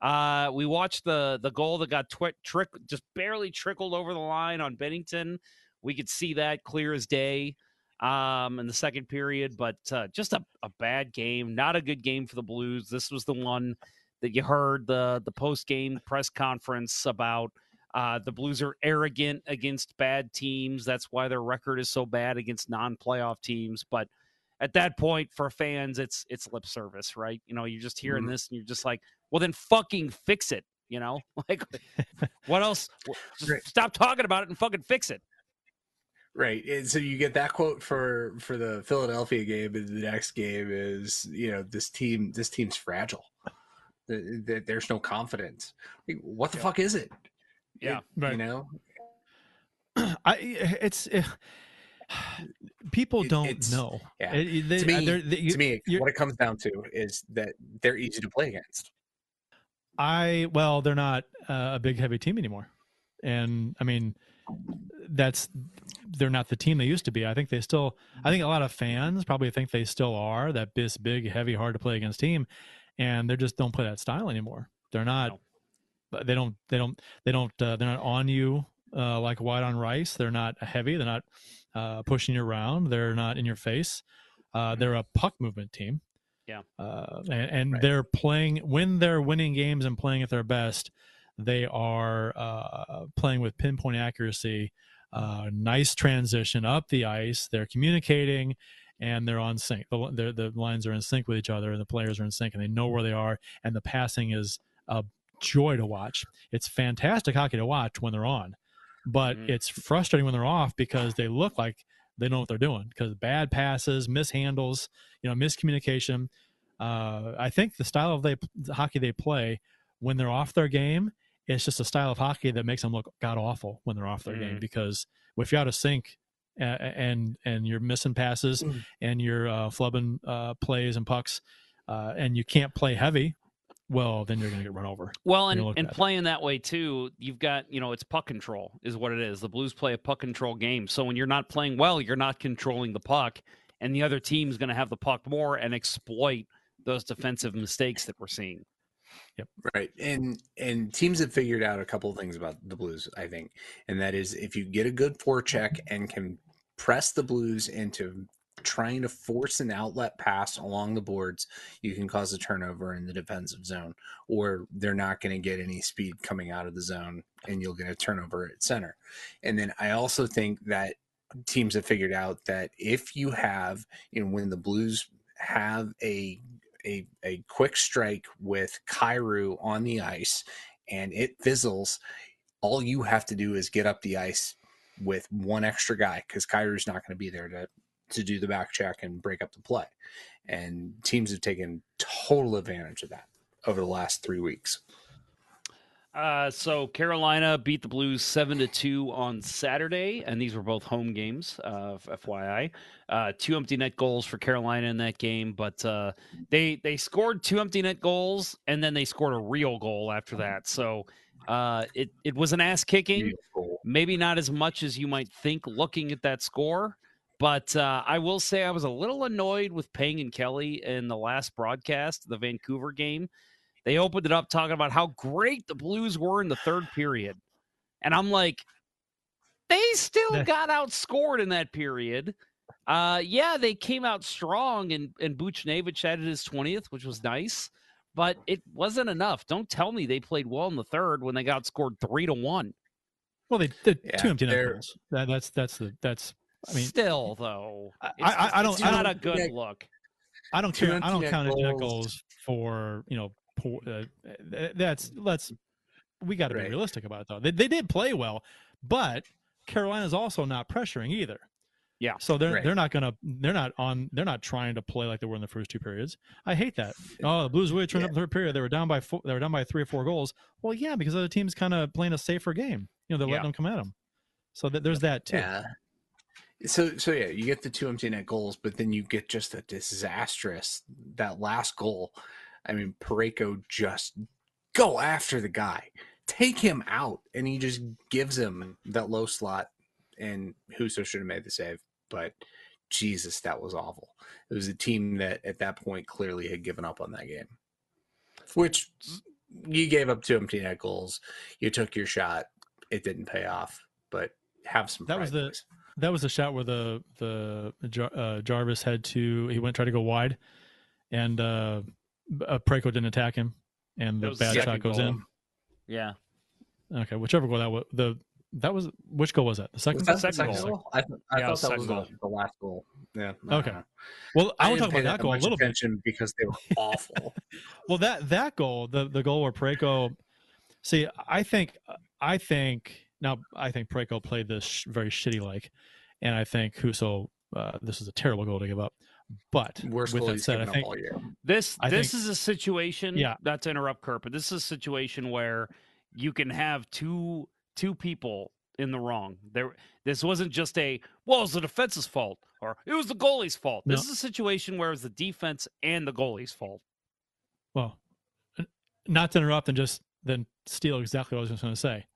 Uh, we watched the the goal that got twi- trick just barely trickled over the line on Binnington. We could see that clear as day um, in the second period, but uh, just a, a bad game. Not a good game for the Blues. This was the one that you heard the the post game press conference about. Uh, the Blues are arrogant against bad teams. That's why their record is so bad against non-playoff teams. But at that point, for fans, it's it's lip service, right? You know, you're just hearing Mhm. this and you're just like, well, then fucking fix it. You know, like what else? Stop talking about it and fucking fix it. Right. And so you get that quote for for the Philadelphia game, and the next game is you know this team this team's fragile. Th- th- There's no confidence. What the fuck is it? Yeah. It- Right. You know, I it's eh, people It- don't know. yeah. It- it- they- to me, they're- you- to me, what it comes down to is that they're easy to play against. I well, they're not uh, a big heavy team anymore, and I mean, that's they're not the team they used to be. I think they still. I think a lot of fans probably think they still are that this big, heavy, hard to play against team, and they just don't play that style anymore. They're not. They don't. They don't. They don't. Uh, they're not on you uh, like white on rice. They're not heavy. They're not uh, pushing you around. They're not in your face. Uh, they're a puck movement team. Yeah. Uh, and and they're playing when they're winning games and playing at their best. They are uh, playing with pinpoint accuracy. Uh, nice transition up the ice. They're communicating, and they're on sync. The, the the lines are in sync with each other, and the players are in sync, and they know where they are. And the passing is a joy to watch. It's fantastic hockey to watch when they're on, but it's frustrating when they're off because they look like they know what they're doing because bad passes, mishandles, you know, miscommunication. Uh, I think the style of they, the hockey they play when they're off their game, it's just a style of hockey that makes them look god awful when they're off their game Mhm. because if you're out of sync and and you're missing passes and you're uh, flubbing uh, plays and pucks uh, and you can't play heavy, well, then you're going to get run over. Well, and, and playing that way too, you've got, you know, it's puck control is what it is. The Blues play a puck control game. So when you're not playing well, you're not controlling the puck, and the other team's going to have the puck more and exploit those defensive mistakes that we're seeing. Right. And and teams have figured out a couple of things about the Blues, I think. And that is if you get a good forecheck and can press the Blues into trying to force an outlet pass along the boards, you can cause a turnover in the defensive zone or they're not going to get any speed coming out of the zone and you'll get a turnover at center. And then I also think that teams have figured out that if you have, you know, when the Blues have a a, a quick strike with Kyrou on the ice and it fizzles, all you have to do is get up the ice with one extra guy because Kyrou's not going to be there to to do the back check and break up the play. And teams have taken total advantage of that over the last three weeks. Uh, so Carolina beat the Blues seven to two on Saturday, and these were both home games. Uh, FYI, uh, two empty net goals for Carolina in that game, but uh, they they scored two empty net goals, and then they scored a real goal after that. So uh, it it was an ass kicking. Maybe not as much as you might think looking at that score. But uh, I will say I was a little annoyed with Pang and Kelly in the last broadcast, the Vancouver game. They opened it up talking about how great the Blues were in the third period. And I'm like, they still got outscored in that period. Uh, yeah, they came out strong, and, and Buchnevich added his 20th, which was nice, but it wasn't enough. Don't tell me they played well in the third when they got scored three to one. Well, they did Yeah, two empty net goals. That, that's that's the that's. I mean, Still, though, I- it's, I- I don't- it's I not don't- a good Yeah. look. I don't care. I don't count empty net goals. goals for you know. Poor, uh, that's let's we got to be realistic about it though. They they did play well, but Carolina's also not pressuring either. Yeah. So they're Right. they're not gonna they're not on they're not trying to play like they were in the first two periods. I hate that. Oh, the Blues really turned up in the third period. They were down by four, they were down by three or four goals. Well, yeah, because other teams kind of playing a safer game. You know, they're Yeah. letting them come at them. So th- there's that too. Yeah. So so yeah, you get the two empty net goals, but then you get just a disastrous that last goal. I mean, Parayko just go after the guy, take him out, and he just gives him that low slot. And Husso should have made the save, but Jesus, that was awful. It was a team that at that point clearly had given up on that game. Which you gave up two empty net goals. You took your shot. It didn't pay off, but have some. That was the that was the shot where the the uh, Jarvis had to he went try to go wide, and uh, uh Parayko didn't attack him, and the was the bad shot goes goal. in. Yeah. Okay, whichever goal that was the that was which goal was that? The second. Was that the Second second goal. goal? I, th- I Yeah, thought that was goal. the, the last goal. Yeah. I Okay. don't know. Well, I, I want to didn't talk about that goal a little bit. because they were awful. Well, that that goal, the the goal where Parayko, see, I think I think now I think Parayko played this sh- very shitty like, and I think Husso, uh, this is a terrible goal to give up. But Worst with that said, I think. This I this think- is a situation. Yeah. Not to interrupt Kurt, but this is a situation where you can have two two people in the wrong. There, this wasn't just a well, it was the defense's fault or it was the goalie's fault. This No. is a situation where it was the defense and the goalie's fault. Well, not to interrupt and just then steal exactly what I was just going to say.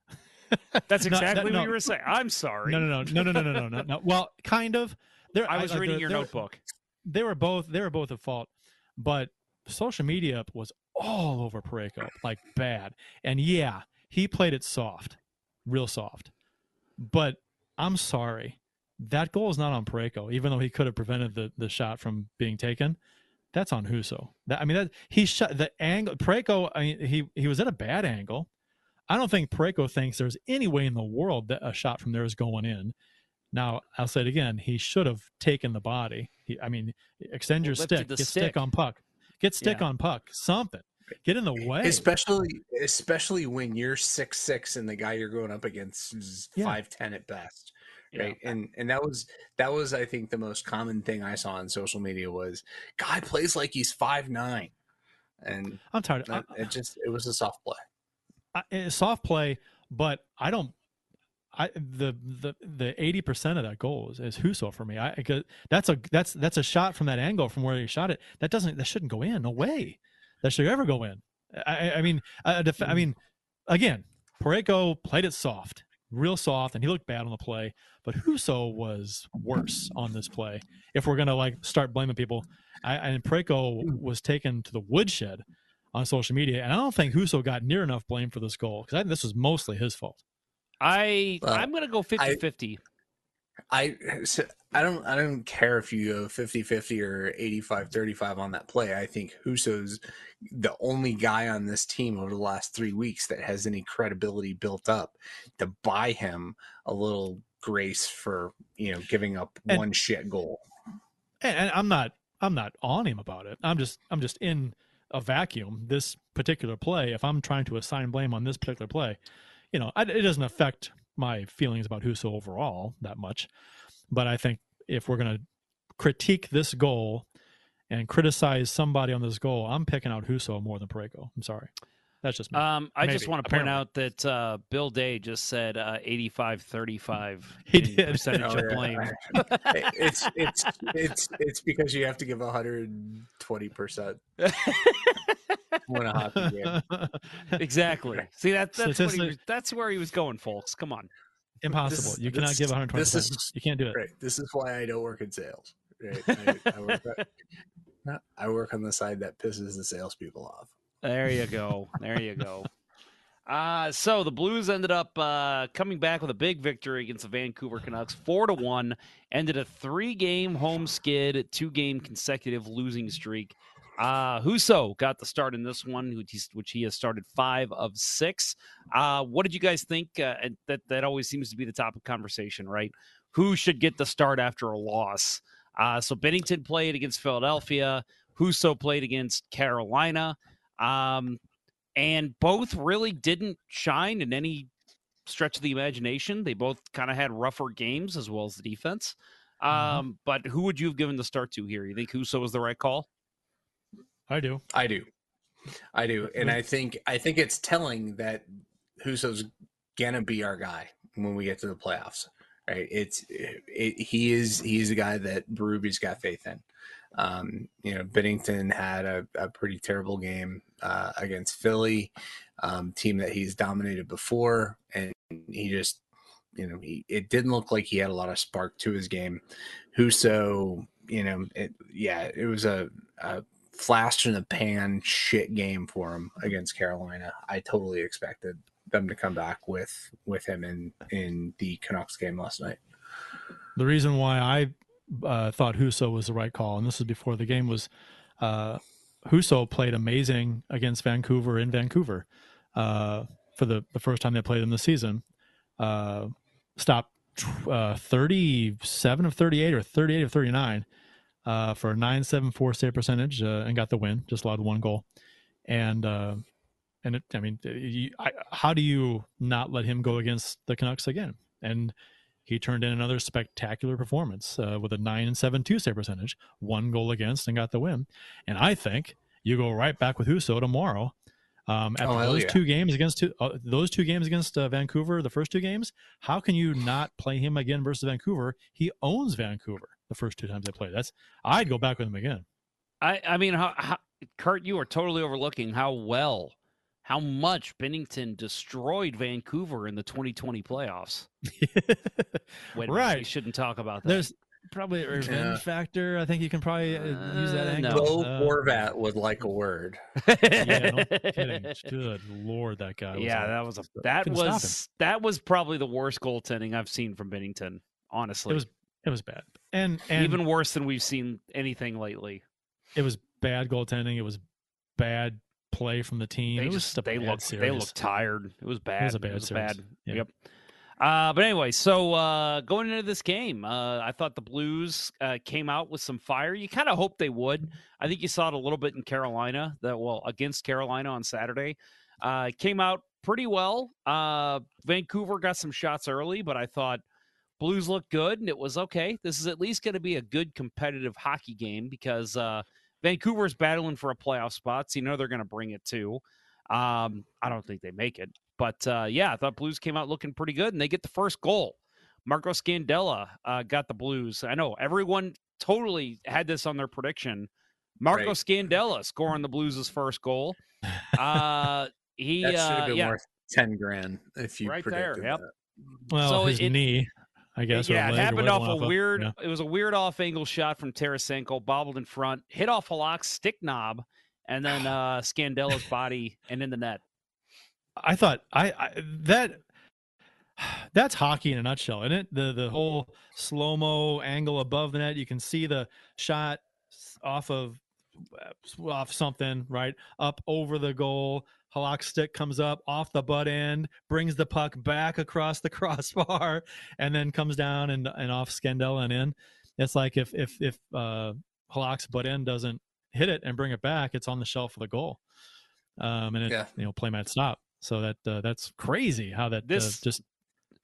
That's No, that- exactly what you were saying. I'm sorry. No, no, no, no, no, no, no, no, no, no. Well, kind of. There, I was like, reading there- your there- notebook. They were both. They were both at fault, but social media was all over Parayko, like bad. And yeah, he played it soft, real soft. But I'm sorry, that goal is not on Parayko, even though he could have prevented the, the shot from being taken. That's on Husso. That, I mean, that he shot the angle. Parayko, I mean, he he was at a bad angle. I don't think Parayko thinks there's any way in the world that a shot from there is going in. Now, I'll say it again. He should have taken the body. He, I mean, extend your stick, get stick. stick on puck, get stick Yeah. on puck, something. Get in the way. Especially, especially when you're six six and the guy you're going up against is Yeah. five ten at best, Yeah. right? And and that was that was I think the most common thing I saw on social media was guy plays like he's five nine, and I'm tired. that- it just it was a soft play. I, eh, soft play, but I don't. I the the the eighty percent of that goal is, is Husso for me. I that's a that's that's a shot from that angle from where he shot it. That doesn't that shouldn't go in. No way. That should ever go in. I, I- I mean, a def- I mean, again, Parayko played it soft, real soft, and he looked bad on the play. But Husso was worse on this play. If we're gonna like start blaming people, I, and Parayko was taken to the woodshed on social media, and I don't think Husso got near enough blame for this goal because I this was mostly his fault. I I'm gonna go 50-50. I so I don't I don't care if you go 50-50 or 85-35 on that play. I think Husso's the only guy on this team over the last three weeks that has any credibility built up to buy him a little grace for you know giving up And- one shit goal. And, and I'm not I'm not on him about it. I'm just I'm just in a vacuum. This particular play, if I'm trying to assign blame on this particular play, you know, I, it doesn't affect my feelings about Husso overall that much. But I think if we're gonna critique this goal and criticize somebody on this goal, I'm picking out Husso more than Parayko. I'm sorry. That's just me. Um, I just want to point out that uh, Bill Day just said uh, 85-35 He in did. percentage Oh, of yeah. blame. it's it's it's it's because you have to give 120 percent win a hockey game. exactly. See that that's what he was, that's where he was going, folks. Come on. Impossible. This- you cannot this- give 120. this is- you can't do it. Right. This is why I don't work in sales. Right. I, I, work, I work on the side that pisses the salespeople off. There you go. There you go. Uh, so the Blues ended up uh, coming back with a big victory against the Vancouver Canucks, four to one. Ended a three-game home skid, two-game consecutive losing streak. Uh, Husso got the start in this one, which, he's, which he has started five of six. Uh, what did you guys think? Uh, and that that always seems to be the topic of conversation, right? Who should get the start after a loss? Uh, so Binnington played against Philadelphia. Husso played against Carolina. Um, and both really didn't shine in any stretch of the imagination. They both kind of had rougher games as well as the defense. Um, But who would you have given the start to here? You think Husso was the right call? I do. I do. I do. And I think I think it's telling that Husso's gonna be our guy when we get to the playoffs. Right? It's it, he is he's a guy that Berube's got faith in. Um, you know, Binnington had a, a pretty terrible game uh, against Philly, um, team that he's dominated before, and he just, you know, he, it didn't look like he had a lot of spark to his game. Husso, you know, it, yeah, it was a, a flash in the pan shit game for him against Carolina. I totally expected them to come back with with him in in the Canucks game last night. The reason why I uh, thought Husso was the right call, and this is before the game was, uh, Husso played amazing against Vancouver in Vancouver uh, for the, the first time they played in the season. Uh, stopped uh, 37 of 38 or 38 of 39 uh, for a 974 save percentage uh, and got the win, just allowed one goal. And uh, and it, I mean, you, I, how do you not let him go against the Canucks again? And he turned in another spectacular performance uh, with a nine and seven two save percentage, one goal against, and got the win. And I think you go right back with Husso tomorrow. Um, after Oh, those yeah. two games against two, uh, those two games against uh, Vancouver, the first two games, how can you not play him again versus Vancouver? He owns Vancouver the first two times they played. That's I'd go back with him again. I, I mean, how, how, Kurt, you are totally overlooking how well, how much Binnington destroyed Vancouver in the 2020 playoffs. Wait, Right. we shouldn't talk about that. There's Probably a revenge Yeah. factor. I think you can probably uh, use that Uh, angle. Bo Uh, Horvat would like a word. yeah, no kidding. Good lord, that guy. Was yeah, a- that was a that couldn't stop him. was that was probably the worst goaltending I've seen from Binnington. Honestly, It was it was bad, and and even worse than we've seen anything lately. it was bad goaltending. It was bad play from the team. They it was just they looked series. they looked tired. It was bad. It was a bad bad. Yeah. Yep. Uh, but anyway, so uh, going into this game, uh, I thought the Blues uh, came out with some fire. You kind of hoped they would. I think you saw it a little bit in Carolina. That well against Carolina on Saturday, uh, came out pretty well. Uh, Vancouver got some shots early, but I thought Blues looked good, and it was okay. This is at least going to be a good competitive hockey game because uh, Vancouver's battling for a playoff spot. So you know they're going to bring it too. Um, I don't think they make it, but uh, yeah, I thought Blues came out looking pretty good, and they get the first goal. Marco Scandella uh, got the Blues. I know everyone totally had this on their prediction. Marco Right. Scandella scoring the Blues' first goal. Uh, he That should uh, have been yeah, worth ten grand if you Right there, predicted yep. that. well, so his it- knee, I guess. yeah, it happened off a weird. It was a weird off angle shot from Tarasenko, bobbled in front, hit off Halak's stick knob, and then uh, Scandella's body and in the net. I thought I, I that that's hockey in a nutshell, isn't it? The the whole slow mo angle above the net. You can see the shot off of off something right up over the goal. Halak's stick comes up off the butt end, brings the puck back across the crossbar, and then comes down and and off Scandella and in. It's like if if if uh, Halak's butt end doesn't hit it and bring it back, it's on the shelf of the goal, um, and it Yeah. you know play might stop. So that uh, that's crazy how that This- uh, just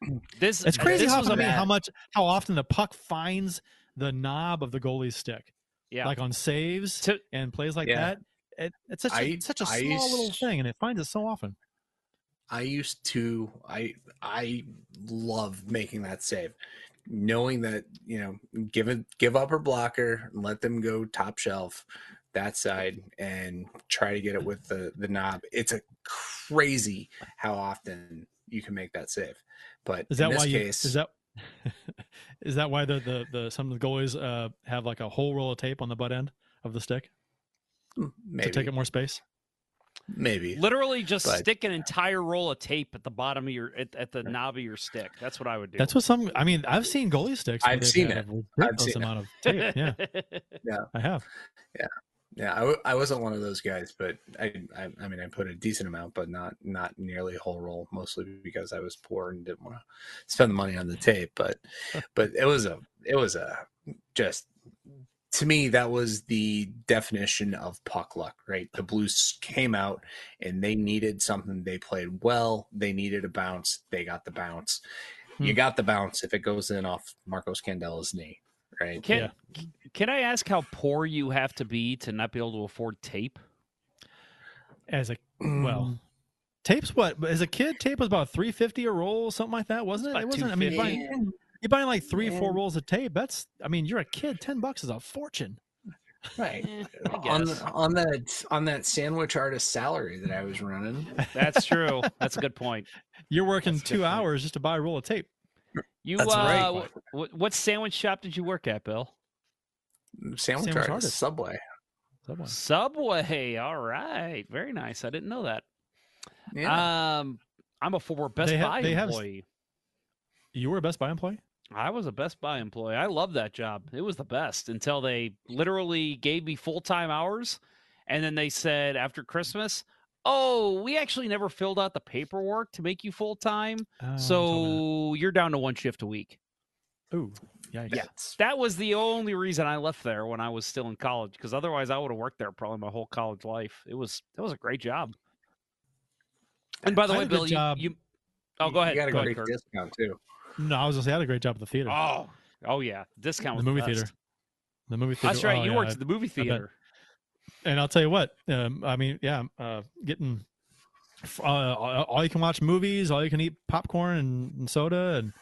This it's crazy This how I mean, how much how often the puck finds the knob of the goalie's stick, Yeah, like on saves To- and plays like Yeah. that. It, it's such a, I- such a I small little thing, and it finds it so often. I used to I I love making that save. Knowing that, you know, give it give up her blocker and let them go top shelf that side and try to get it with the the knob. It's a crazy how often you can make that save. But Is in that this why you? case, Is that is that why the the, the some of the goalies uh, have like a whole roll of tape on the butt end of the stick maybe to take up more space? maybe literally just But- stick an entire roll of tape at the bottom of your at, at the knob of your stick. That's what I would do. That's what some. I mean, I've seen goalie sticks. I've seen had it. a I've ridiculous seen it. amount of tape. Yeah, yeah. I have. Yeah, Yeah, I, w- I wasn't one of those guys, but I, I I mean I put a decent amount, but not not nearly whole roll, mostly because I was poor and didn't want to spend the money on the tape. But but it was a it was a just to me that was the definition of puck luck, right? The Blues came out and they needed something. They played well. They needed a bounce. They got the bounce. You Hmm. got the bounce if it goes in off Marco Scandella's knee, right? Can Yeah. can I ask how poor you have to be to not be able to afford tape? As a well, tapes. What as a kid, tape was about three fifty a roll, something like that, wasn't it? It wasn't. I mean, you're $2.50. buying, you're buying like three, four rolls of tape. That's. I mean, you're a kid. Ten bucks is a fortune. Right. Eh, on guess. on that on that sandwich artist salary that I was running. That's true. That's a good point. You're working That's two different. hours just to buy a roll of tape. You That's uh, right. what, what sandwich shop did you work at, Bill? Sandwich, Sandwich artist, artist. Subway. Subway. Subway. All right, very nice. I didn't know that. Yeah. Um, I'm a former Best They ha- Buy they have- employee. You were a Best Buy employee. I was a Best Buy employee. I loved that job. It was the best until they literally gave me full time hours. And then they said after Christmas, oh, we actually never filled out the paperwork to make you full time. Oh, so you're down to one shift a week. ooh, yikes. Yeah. That was the only reason I left there when I was still in college because otherwise I would have worked there probably my whole college life. It was that was a great job. And by the I way, had a good Bill, you, job. you Oh, go ahead. You got a go great ahead, discount too. No, I was gonna say I had a great job at the theater. Oh, oh yeah. Discount the movie best. theater. The movie theater. That's right. oh, you yeah, worked I- at the movie theater. And I'll tell you what. Um, I mean, yeah, uh, getting uh, all you can watch movies, all you can eat popcorn and, and soda, and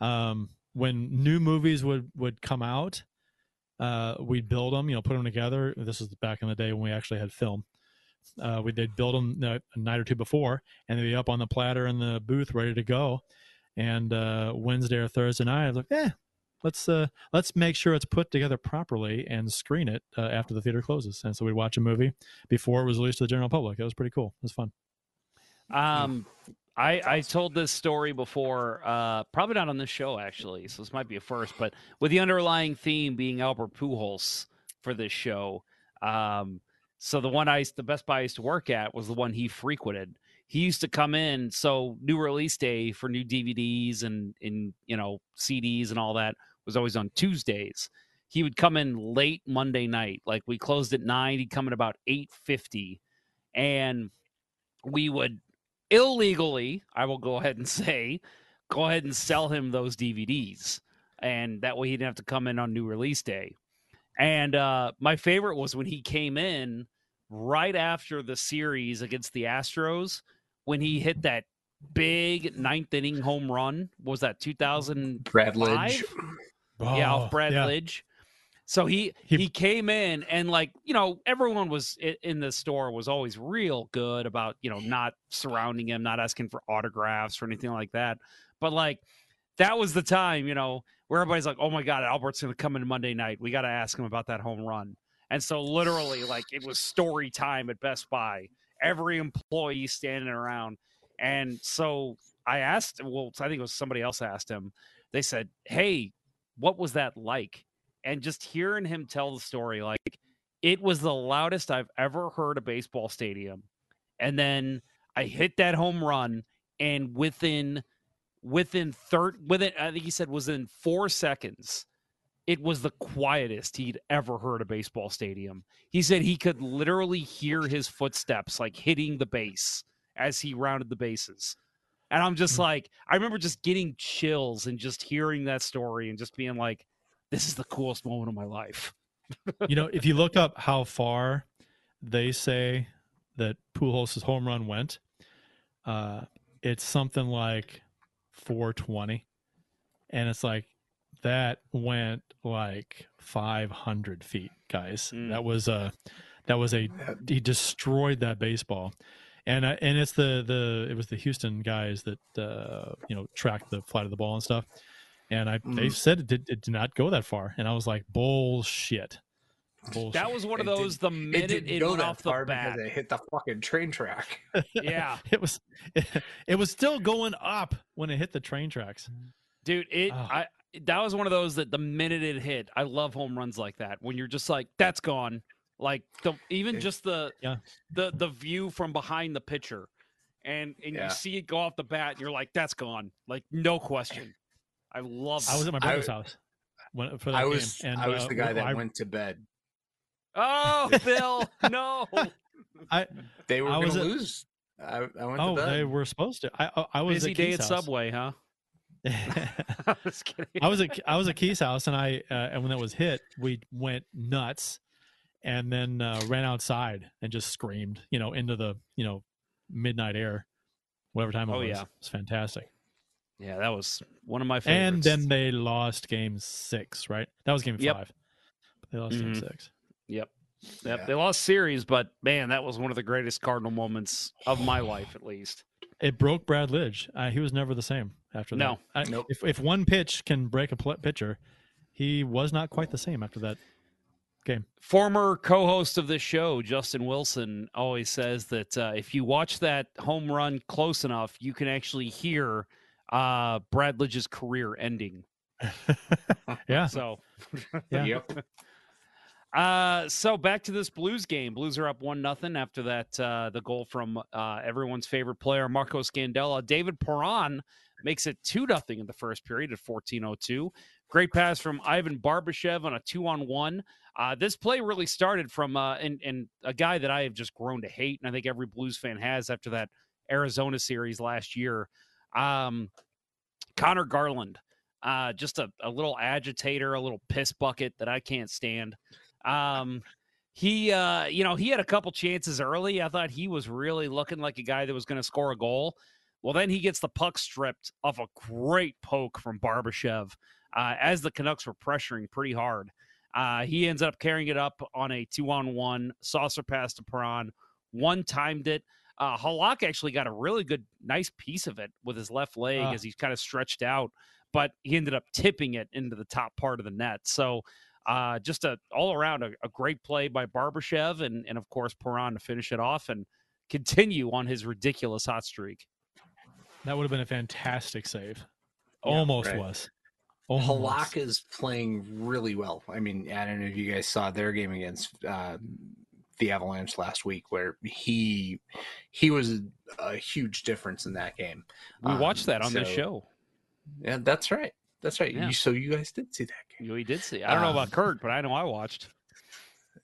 um, when new movies would would come out, uh, we'd build them. You know, put them together. This was back in the day when we actually had film. Uh, we they'd build them a night or two before, and they'd be up on the platter in the booth, ready to go. And uh, Wednesday or Thursday night, I was like, "Eh, let's uh, let's make sure it's put together properly and screen it uh, after the theater closes. And so we'd watch a movie before it was released to the general public. It was pretty cool. It was fun. Um, I I told this story before, uh, probably not on this show actually, so this might be a first, but with the underlying theme being Albert Pujols for this show. Um, so the one I the Best Buy I used to work at was the one he frequented. He used to come in. So new release day for new DVDs and in you know CDs and all that was always on Tuesdays. He would come in late Monday night, like we closed at nine. He'd come in about eight fifty, and we would illegally, I will go ahead and say, go ahead and sell him those DVDs. And that way he didn't have to come in on new release day. And uh, my favorite was when he came in right after the series against the Astros when he hit that big ninth inning home run. Was that 2000 Brad Lidge. yeah, Oh, off Brad yeah. Lidge. So he, He- he came in and like you know everyone was in the store was always real good about you know not surrounding him, not asking for autographs or anything like that. But like that was the time you know where everybody's like, oh my god, Albert's going to come in Monday night. We got to ask him about that home run. And so literally like it was story time at Best Buy. Every employee standing around. And so I asked, well, I think it was somebody else asked him. They said, "Hey, what was that like?" And just hearing him tell the story, like it was the loudest I've ever heard a baseball stadium. And then I hit that home run, and within within third within I think he said was in four seconds, it was the quietest he'd ever heard a baseball stadium. He said he could literally hear his footsteps like hitting the base as he rounded the bases. And I'm just like, I remember just getting chills and just hearing that story and just being like, this is the coolest moment of my life. you know, if you look up how far they say that Pujols' home run went, uh, it's something like 420, and it's like that went like 500 feet, guys. Mm. That was a that was a he destroyed that baseball. And uh, and it's the the it was the Houston guys that uh, you know tracked the flight of the ball and stuff, and I they Mhm. said it did, it did not go that far, and I was like bullshit. Bullshit. That was one of It those the It minute didn't it, went off the bat. it hit the fucking train track. Yeah. it was it, was still going up when it hit the train tracks. Dude, it Oh. I that was one of those that the minute it hit, I love home runs like that. When you're just like, that's gone. Like the even just the Yeah. the the view from behind the pitcher. And and Yeah. you see it go off the bat and you're like, that's gone. Like no question. I love I was at my brother's I- house when for that I was game, and I was uh, the guy that I, went to bed. Oh, Bill, no. I They were I going was to at- lose. I, I went oh, to bed. they were supposed to. I I, I was Busy at day Keith's at house. Subway, huh? I was kidding. I was at I was at Key's house, and I uh, and when that was hit, we went nuts, and then uh, ran outside and just screamed, you know, into the you know midnight air, whatever time it Oh, was. yeah. It was fantastic. Yeah, that was one of my favorites. And then they lost game six, right? That was game Yep. five. They lost game Mhm. six. Yep. Yep. Yeah. They lost series, but man, that was one of the greatest Cardinal moments of my life, at least. It broke Brad Lidge. Uh, he was never the same after No. that. I- Nope. If if one pitch can break a pl- pitcher, he was not quite the same after that game. Former co host of this show, Justin Wilson, always says that uh, if you watch that home run close enough, you can actually hear uh, Brad Lidge's career ending. Yeah. So, Yeah. Yep. Uh, so back to this Blues game. Blues are up one nothing after that. Uh, the goal from uh, everyone's favorite player, Marco Scandella. David Perron makes it two nothing in the first period at fourteen oh two. Great pass from Ivan Barbashev on a two on one. Uh, this play really started from uh, and and a guy that I have just grown to hate, and I think every Blues fan has after that Arizona series last year. Um, Conor Garland, uh, just a, a little agitator, a little piss bucket that I can't stand. Um, he, uh, you know, he had a couple chances early. I thought he was really looking like a guy that was going to score a goal. Well, then he gets the puck stripped off a great poke from Barbashev uh, as the Canucks were pressuring pretty hard. Uh, he ends up carrying it up on a two on one saucer pass to Perron. One timed it. Uh, Halak actually got a really good, nice piece of it with his left leg Ah. as he's kind of stretched out. but he ended up tipping it into the top part of the net. So uh, just a all around a, a, great play by Barbashev and and of course Perron to finish it off and continue on his ridiculous hot streak. That would have been a fantastic save. Yeah, Almost right. was. Almost. Halak is playing really well. I mean, I don't know if you guys saw their game against uh, the Avalanche last week, where he he was a, a huge difference in that game. We um, watched that on so, this show. Yeah, that's right. That's right. Yeah. You, so you guys did see that game. We did see. I don't um, know about Kurt, but I know I watched.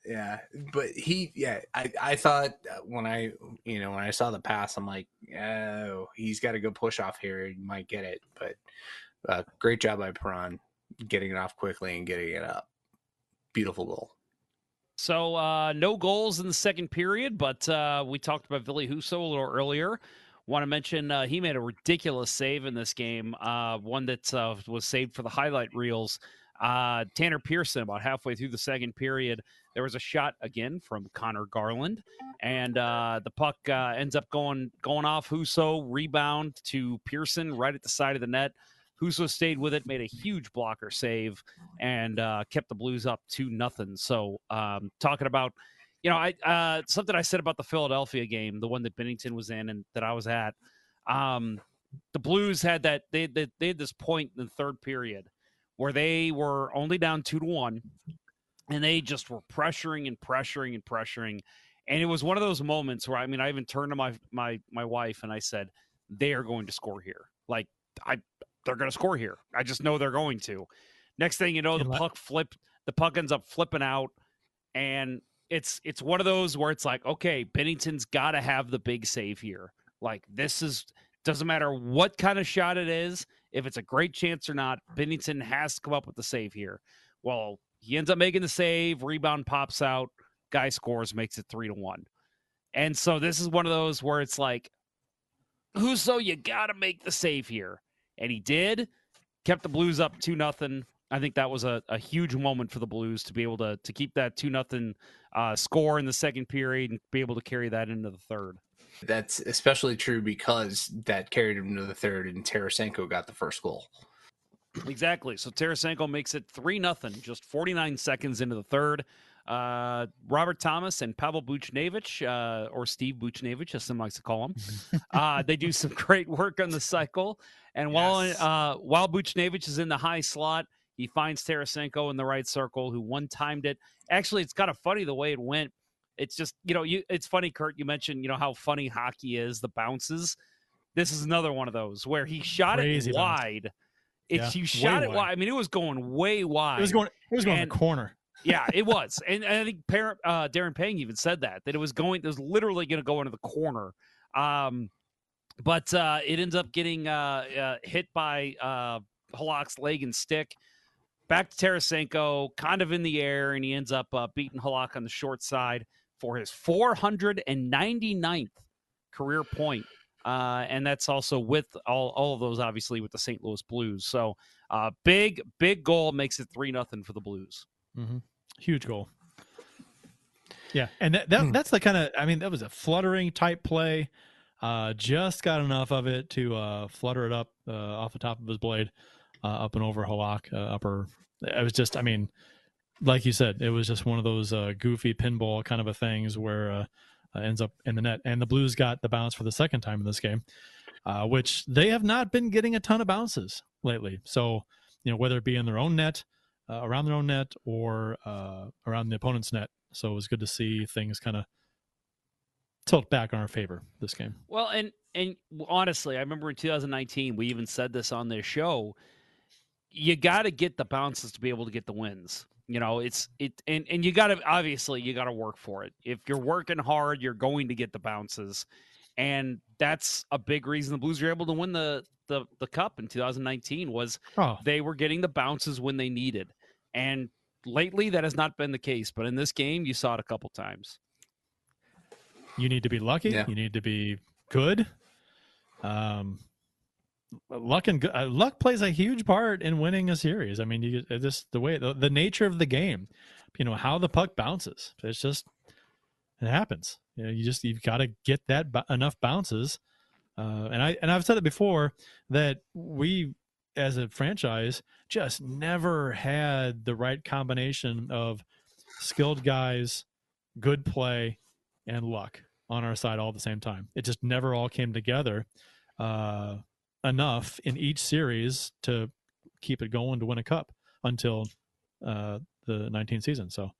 Yeah, but he, yeah, I, I thought when I, you know, when I saw the pass, I'm like, oh, he's got a good push off here. He might get it, but uh, great job by Perron getting it off quickly and getting it up. Beautiful goal. So uh, no goals in the second period, but uh, we talked about Ville Husso a little earlier. Want to mention uh, he made a ridiculous save in this game, uh, one that uh, was saved for the highlight reels. Uh, Tanner Pearson, about halfway through the second period, there was a shot again from Conor Garland, and uh, the puck uh, ends up going going off Husso, rebound to Pearson right at the side of the net. Husso stayed with it, made a huge blocker save, and kept the Blues up to nothing. So, um, talking about you know, I uh, something I said about the Philadelphia game, the one that Binnington was in and that I was at. Um, the Blues had that they, they they had this point in the third period where they were only down two to one, and they just were pressuring and pressuring and pressuring, and it was one of those moments where I mean, I even turned to my my my wife and I said, "They are going to score here. Like I, they're going to score here. I just know they're going to." Next thing you know, the puck flip, the puck ends up flipping out, and it's it's one of those where it's like, okay, Binnington's got to have the big save here. Like this is doesn't matter what kind of shot it is, if it's a great chance or not, Binnington has to come up with the save here. Well, he ends up making the save, rebound pops out, guy scores, makes it three to one. And so this is one of those where it's like, Husso, you gotta make the save here. And he did, kept the Blues up two nothing. I think that was a, a huge moment for the Blues to be able to to keep that two nothing uh, score in the second period and be able to carry that into the third. That's especially true because that carried him to the third, and Tarasenko got the first goal. Exactly. So Tarasenko makes it three nothing, just 49 seconds into the third. Uh, Robert Thomas and Pavel Buchnevich, uh, or Steve Buchnevich, as some likes to call him, uh, they do some great work on the cycle. And while yes. uh, while Buchnevich is in the high slot, he finds Tarasenko in the right circle, who one timed it. Actually, it's kind of funny the way it went. It's just, you know, you it's funny, Kurt, you mentioned, you know, how funny hockey is, the bounces. This is another one of those where he shot Crazy it wide. It's yeah, you shot it wide. wide. I mean, it was going way wide. It was going it was going and, the corner. yeah, it was. And, and I think parent, uh, Darren Pang even said that, that it was going, it was literally going to go into the corner. Um, but uh, it ends up getting uh, uh, hit by uh, Halak's leg and stick back to Tarasenko, kind of in the air, and he ends up uh, beating Halak on the short side for his 499th career point. Uh, and that's also with all, all of those, obviously, with the St. Louis Blues. So, uh, big, big goal makes it 3 nothing for the Blues. Mm-hmm. Huge goal. Yeah. And that, that mm. that's the kind of, I mean, that was a fluttering type play. Uh, just got enough of it to uh, flutter it up uh, off the top of his blade uh, up and over Halak, uh, upper. It was just, I mean, like you said, it was just one of those uh, goofy pinball kind of a things where uh, ends up in the net. And the Blues got the bounce for the second time in this game, uh, which they have not been getting a ton of bounces lately. So, you know, whether it be in their own net, uh, around their own net, or uh, around the opponent's net. So it was good to see things kind of tilt back in our favor this game. Well, and and honestly, I remember in 2019 we even said this on this show you got to get the bounces to be able to get the wins. You know, it's it and and you got to obviously you got to work for it. If you're working hard, you're going to get the bounces. And that's a big reason the Blues were able to win the the the cup in 2019 was oh. they were getting the bounces when they needed. And lately that has not been the case, but in this game you saw it a couple times. You need to be lucky, yeah. you need to be good. Um luck and uh, luck plays a huge part in winning a series. I mean, you just the way the, the nature of the game, you know, how the puck bounces. It's just it happens. You know, you just you've got to get that b- enough bounces. Uh, and I and I've said it before that we as a franchise just never had the right combination of skilled guys, good play, and luck on our side all at the same time. It just never all came together uh, enough in each series to keep it going to win a cup until uh, the 19th season. So,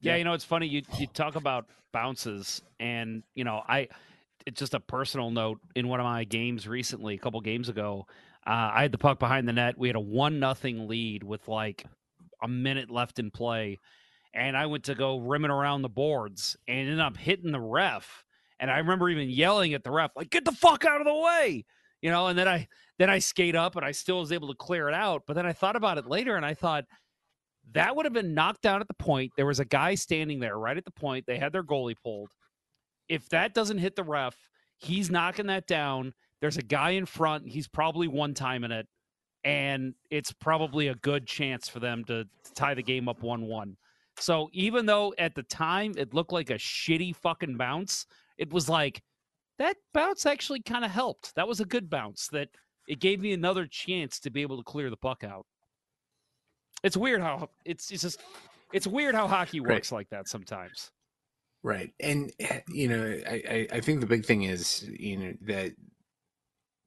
Yeah, you know, it's funny. You you talk about bounces, and you know, I it's just a personal note in one of my games recently, a couple games ago. Uh, I had the puck behind the net. We had a one nothing lead with like a minute left in play, and I went to go rimming around the boards and ended up hitting the ref. And I remember even yelling at the ref, like, "Get the fuck out of the way!" You know. And then I then I skate up, and I still was able to clear it out. But then I thought about it later, and I thought that would have been knocked down at the point. There was a guy standing there right at the point. They had their goalie pulled. If that doesn't hit the ref, he's knocking that down. There's a guy in front. He's probably one time in it. And it's probably a good chance for them to, to tie the game up 1 1. So even though at the time it looked like a shitty fucking bounce, it was like that bounce actually kind of helped. That was a good bounce that it gave me another chance to be able to clear the puck out. It's weird how it's it's just it's weird how hockey Right. works like that sometimes. Right. And eh, you know, I, I, I think the big thing is, you know, that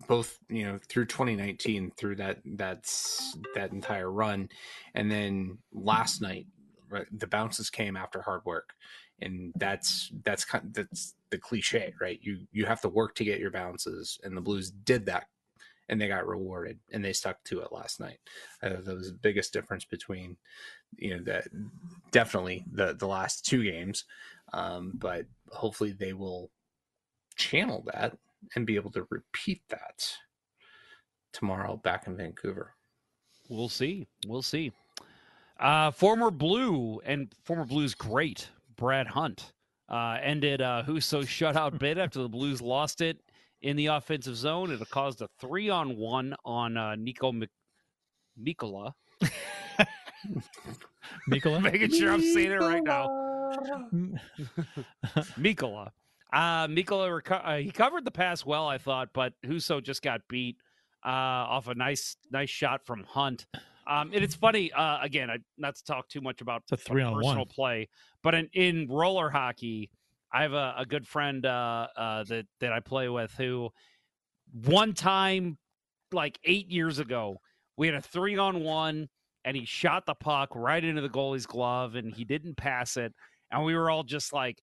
both, you know, through 2019, through that that's that entire run, and then last night, right, the bounces came after hard work. And that's that's that's the cliche, right? You you have to work to get your bounces, and the Blues did that, and they got rewarded, and they stuck to it last night. That was the biggest difference between, you know, that definitely the the last two games um, but hopefully they will channel that and be able to repeat that tomorrow back in Vancouver. We'll see. We'll see. Uh, former Blue and former Blues great Brad Hunt uh, ended uh, Husso shutout bid after the Blues lost it in the offensive zone. It caused a three on one on uh, Niko Mik- Mikkola. Mikkola? Making sure I'm saying it right now. Mikkola. Uh, Mikkola, reco- uh, he covered the pass well, I thought, but Husso just got beat uh, off a nice, nice shot from Hunt. Um, and it's funny, uh, again, I, not to talk too much about It's a three on personal one. play, but in, in roller hockey, I have a, a good friend uh, uh, that that I play with who one time, like eight years ago, we had a three on one, and he shot the puck right into the goalie's glove, and he didn't pass it, and we were all just like,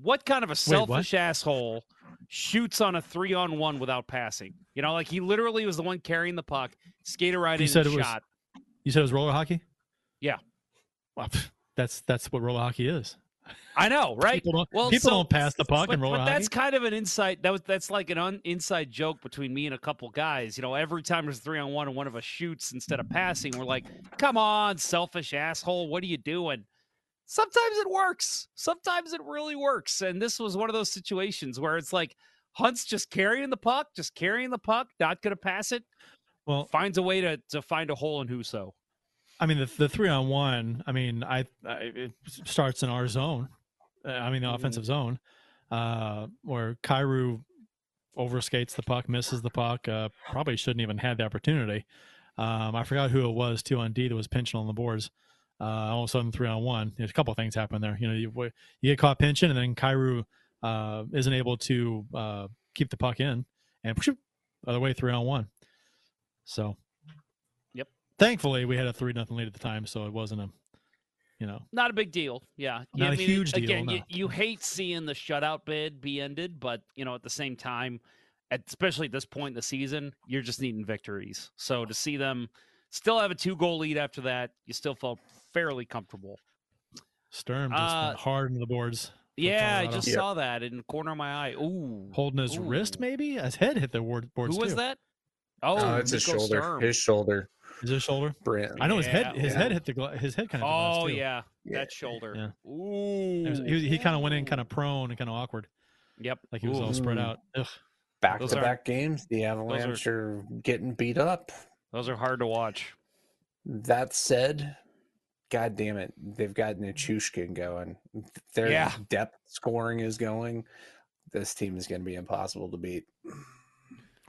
"What kind of a selfish asshole shoots on a three on one without passing?" You know, like he literally was the one carrying the puck, skated right You in said it was- shot. You said it was roller hockey? Yeah. Well, that's that's what roller hockey is. I know, right? People don't, Well, people so- don't pass the puck but, in roller but hockey. that's kind of an insight. That was that's like an un, inside joke between me and a couple guys. You know, every time there's three on one and one of us shoots instead of passing, we're like, "Come on, selfish asshole! What are you doing?" Sometimes it works. Sometimes it really works. And this was one of those situations where it's like Hunt's just carrying the puck, just carrying the puck, not going to pass it. Well, finds a way to to find a hole in Husso. I mean, the the three on one. I mean, I, I it starts in our zone. uh, I mean, the offensive zone, uh, where Kyrou overskates the puck, misses the puck. Uh, probably shouldn't even had the opportunity. Um, I forgot who it was too on D that was pinching on the boards. Uh, all of a sudden, three on one. There's a couple things happen there. You know, you you get caught pinching, and then Kyrou uh, isn't able to uh, keep the puck in, and whoosh, other way three on one. So Yep. thankfully we had a three nothing lead at the time, so it wasn't a, you know, Not a big deal. Yeah. Not I a mean, huge deal, Again, you, you hate seeing the shutout bid be ended, but, you know, at the same time, at, especially at this point in the season, you're just needing victories. So to see them still have a two goal lead after that, you still felt fairly comfortable. Sturm just Uh, went hard into the boards. Yeah, I Colorado. just saw that in the corner of my eye. Ooh. holding his wrist, maybe his head hit the word, boards. Who was too. that? Oh, Oh, it's his shoulder. Sturm. His shoulder. Is his shoulder? Brand. I know his Yeah, head. His yeah. head hit the gla- his head kind of. Oh, too. yeah. Yeah. That shoulder. Yeah. Ooh. Was- he he kind of went in kind of prone and kind of awkward, Yep. like he was all spread out. Ugh. Back Those to are- back games, the Avalanche are getting beat up. Those are hard to watch. That said, God damn it, they've got Nichushkin going. Their Yeah. depth scoring is going. This team is going to be impossible to beat.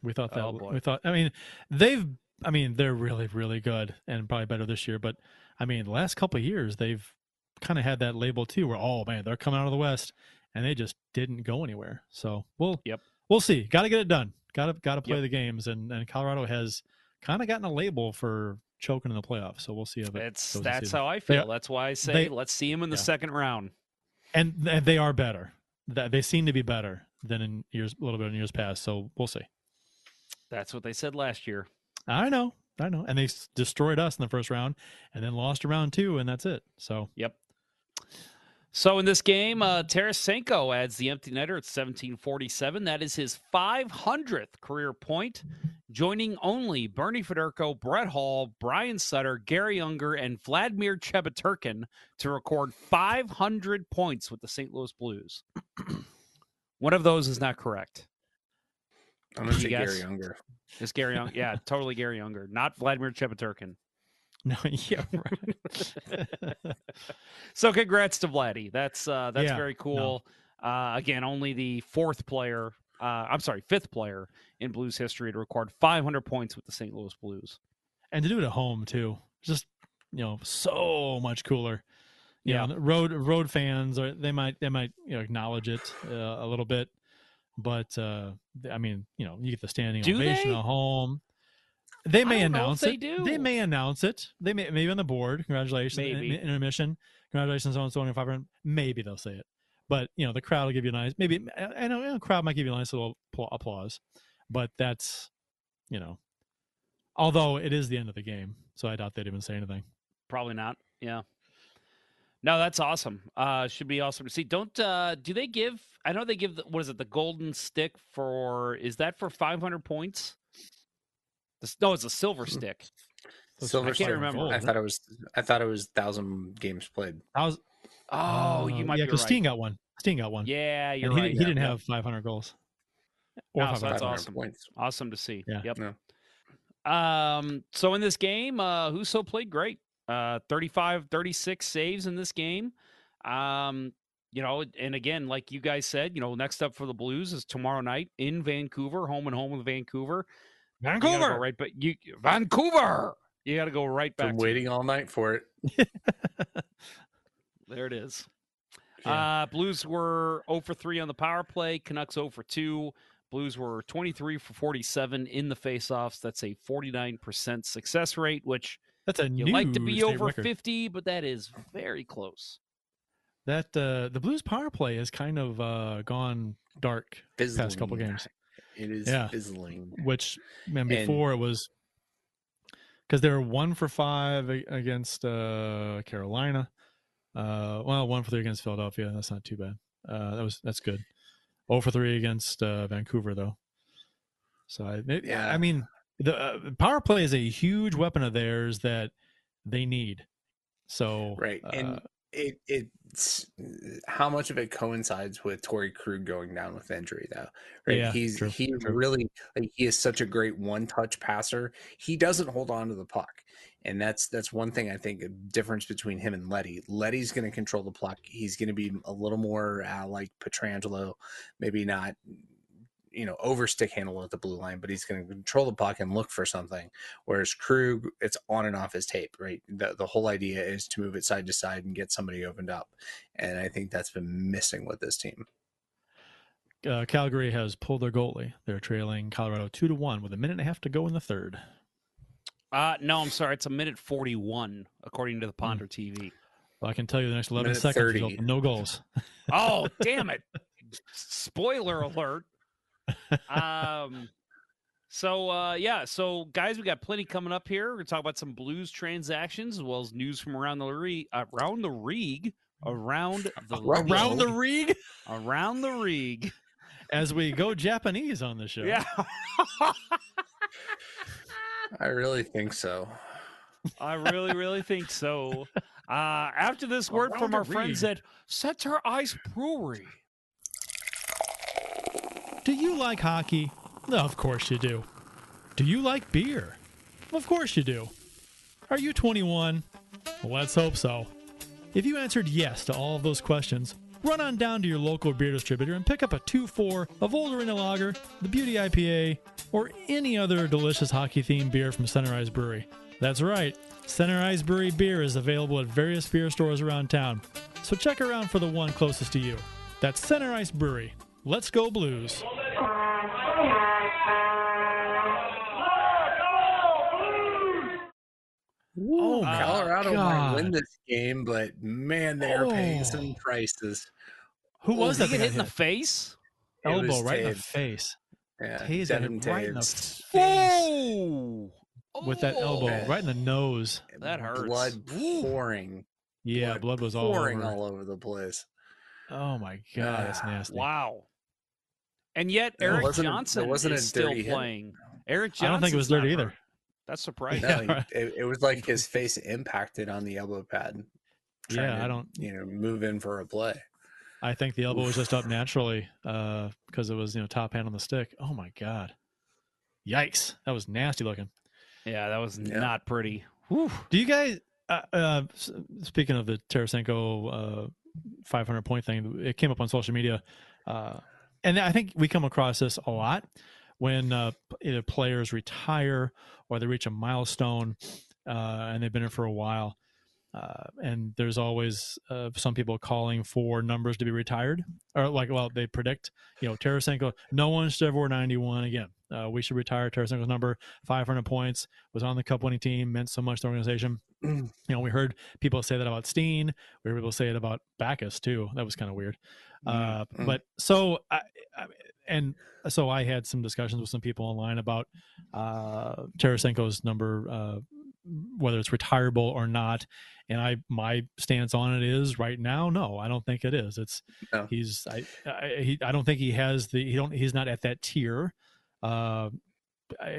We thought that Oh, we thought. I mean, they've. I mean, they're really really good and probably better this year. But I mean, the last couple of years they've kind of had that label too, where oh man, they're coming out of the West, and they just didn't go anywhere. So we'll Yep. we'll see. Got to get it done. Got to got to play Yep. the games, and and Colorado has kind of gotten a label for choking in the playoffs. So we'll see if it It's that's how I feel. are- that's why I say they- let's see him in the yeah. second round. and th- they are better. That they seem to be better than in years a little bit in years past. So we'll see. That's what they said last year. I know, I know, and they s- destroyed us in the first round, and then lost a round two, and that's it. So Yep. So in this game, uh, Tarasenko adds the empty netter at 1747. That is his 500th career point, joining only Bernie Federko, Brett Hull, Brian Sutter, Gary Unger, and Vladimir Chebaturkin to record 500 points with the St. Louis Blues. One of those is not correct. I'm gonna say guess? Gary Younger. It's Gary Unger. Yeah, totally Gary Unger, not Vladimir Chebaturkin. no, yeah, right. So congrats to Vladdy. That's uh, that's Yeah, very cool. Uh, again, only the fourth player. Uh, I'm sorry, fifth player in Blues history to record 500 points with the St. Louis Blues. and to do it at home too, just you know, so much cooler. You Yeah. know, road road fans are they might they might you know acknowledge it uh, a little bit, but uh I mean you know you get the standing Do ovation they? at home. They may don't know if announce they it. do. They may announce it. They may maybe on the board. Congratulations, Maybe. in- intermission. Congratulations on so on five hundred. Maybe they'll say it, but you know the crowd will give you a nice. Maybe I know you know, the crowd might give you a nice little applause, but that's you know, although it is the end of the game, so I doubt they'd even say anything. Probably not. Yeah. No, that's awesome. Uh, should be awesome to see. Don't uh, do they give? I know they give. The, what is it? The golden stick for? Is that for 500 points? The, no, it's a silver stick. Silver I can't Slugger. remember. I thought it was. I thought it was thousand games played. I was. Oh, you might yeah, be because right. Steen got one. Steen got one. Yeah, you're and he, right. he Yeah, didn't yeah. have 500 goals. Or No, so that's awesome. points. Awesome to see. Yeah. Yep. No. Um, so in this game, uh, Husso played great. Uh, 35, 36 saves in this game. Um, you know, and again, like you guys said, you know, next up for the Blues is tomorrow night in Vancouver, home and home with Vancouver. You go Vancouver. right, but you Vancouver. You got to go right back. Been to waiting all night for it. There it is. Yeah. Uh, Blues were 0 for 3 on the power play. Canucks 0 for 2. Blues were 23 for 47 in the faceoffs. That's a 49% success rate, which That's a you new like to be over record. 50, but that is very close. That uh, the Blues power play has kind of uh, gone dark past couple games. It is Yeah. fizzling. Which man, And- before it was because they were one for five against uh, Carolina. Uh, well, one for three against Philadelphia. That's not too bad. Uh, that was that's good. Oh for three against uh, Vancouver though. So I, it- Yeah. I mean, the uh, power play is a huge weapon of theirs that they need. So Right. uh, and it it's how much of it coincides with Torey Krug going down with injury though. Right. Yeah, He's true, he true. really like he is such a great one touch passer. He doesn't hold on to the puck. And that's that's one thing I think a difference between him and Leddy. Leddy's going to control the puck. He's going to be a little more uh, like Pietrangelo, maybe not you know overstick handle at the blue line, but he's going to control the puck and look for something. Whereas Krug, it's on and off his tape, right? The the whole idea is to move it side to side and get somebody opened up, and I think that's been missing with this team. uh, Calgary has pulled their goalie. They're trailing Colorado two to one with a minute and a half to go in the third. Uh, no, I'm sorry. It's a minute 41, according to the Hmm. Ponder TV. Well, I can tell you the next 11 Minute seconds, 30. result in no goals. Oh, damn it. Spoiler alert. Um, so, uh, yeah. So, guys, we got plenty coming up here. We're going to talk about some Blues transactions as well as news from around the league. Around the league. Around the Around the league. rig Around the league. as we go Japanese on the show. Yeah. I really think so. I really, really think so. Uh, after this word Around from the our friends rig. at Center Ice Brewery. Do you like hockey? Of course you do. Do you like beer? Of course you do. Are you 21? Well, let's hope so. If you answered yes to all of those questions, run on down to your local beer distributor and pick up a 2 4 of Old Arena Lager, the Beauty IPA, or any other delicious hockey themed beer from Center Ice Brewery. That's right, Center Ice Brewery beer is available at various beer stores around town, so check around for the one closest to you. That's Center Ice Brewery. Let's go Blues. Oh, my Colorado might win this game, but man, they are paying Oh. some prices. Who was Did that? he hit in the face? It Elbow was right in the face. Yeah, Toews got Devin right in the Toews. Oh, with that elbow Oh. right in the nose. that hurts. Blood pouring, Yeah, blood, was all pouring over. all over the place. Oh my god, that's Ah, nasty. Wow. And yet There Erik wasn't a- there Johnson wasn't is still dirty hit. playing. Erik Johnson. I don't think it was dirty either. That's surprising. No, Yeah, right. it, it was like his face impacted on the elbow pad. trying Yeah, I don't- You know, move in for a play. I think the elbow was just up naturally uh, because it was you know top hand on the stick. Oh my god, yikes! That was nasty looking. Yeah, that was Yeah. not pretty. Whew. Do you guys? Uh, uh, speaking of the Tarasenko uh, 500 point thing, it came up on social media, uh, and I think we come across this a lot when uh, either players retire or they reach a milestone uh, and they've been in for a while. Uh, and there's always uh, some people calling for numbers to be retired, or like, well, they predict, you know, Tarasenko, no one should ever wear 91 again. Uh, we should retire Tarasenko's number, 500 points, was on the cup winning team, meant so much to the organization. you know, we heard people say that about Steen. We heard people say it about Backes too. That was kind of weird. Uh, Mm. But so, I, I, and so I had some discussions with some people online about uh, Tarasenko's number, uh, whether it's retirable or not. And I, my stance on it is right now, no, I don't think it is. It's No. he's, I, I, he, I don't think he has the, he don't, he's not at that tier. Uh,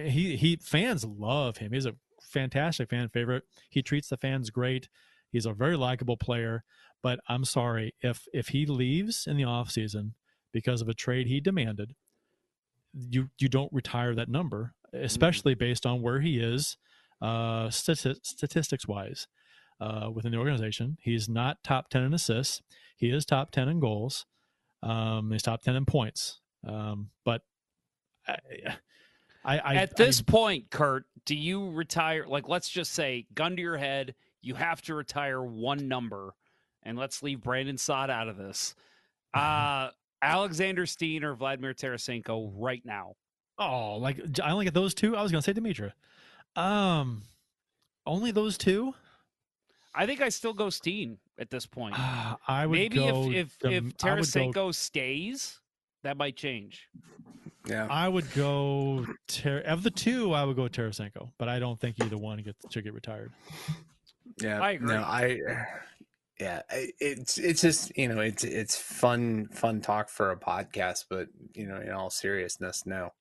he, he, fans love him. He's a fantastic fan favorite. He treats the fans great. He's a very likable player. But I'm sorry if if he leaves in the offseason because of a trade he demanded, you you don't retire that number, especially based on where he is, uh, stati- statistics wise, uh, within the organization. He's not top ten in assists. He is top ten in goals. Um, he's top ten in points. Um, but I, I, I At I- this point, Kurt, do you retire? Like, let's just say, gun to your head, you have to retire one number, and let's leave Brandon Saad out of this. Uh, Alexander Steen or Vladimir Tarasenko right now. Oh, like I only get those two. I was gonna say Dimitra. Um, only those two. I think I still go Steen at this point. Ah, I would Maybe go if if, Dim- if Tarasenko go, stays, that might change. Yeah. I would go Ter- of the two. I would go Tarasenko, but I don't think either one gets should get retired. Yeah, I agree. No, I yeah, it's it's just you know it's it's fun fun talk for a podcast, but you know in all seriousness, no,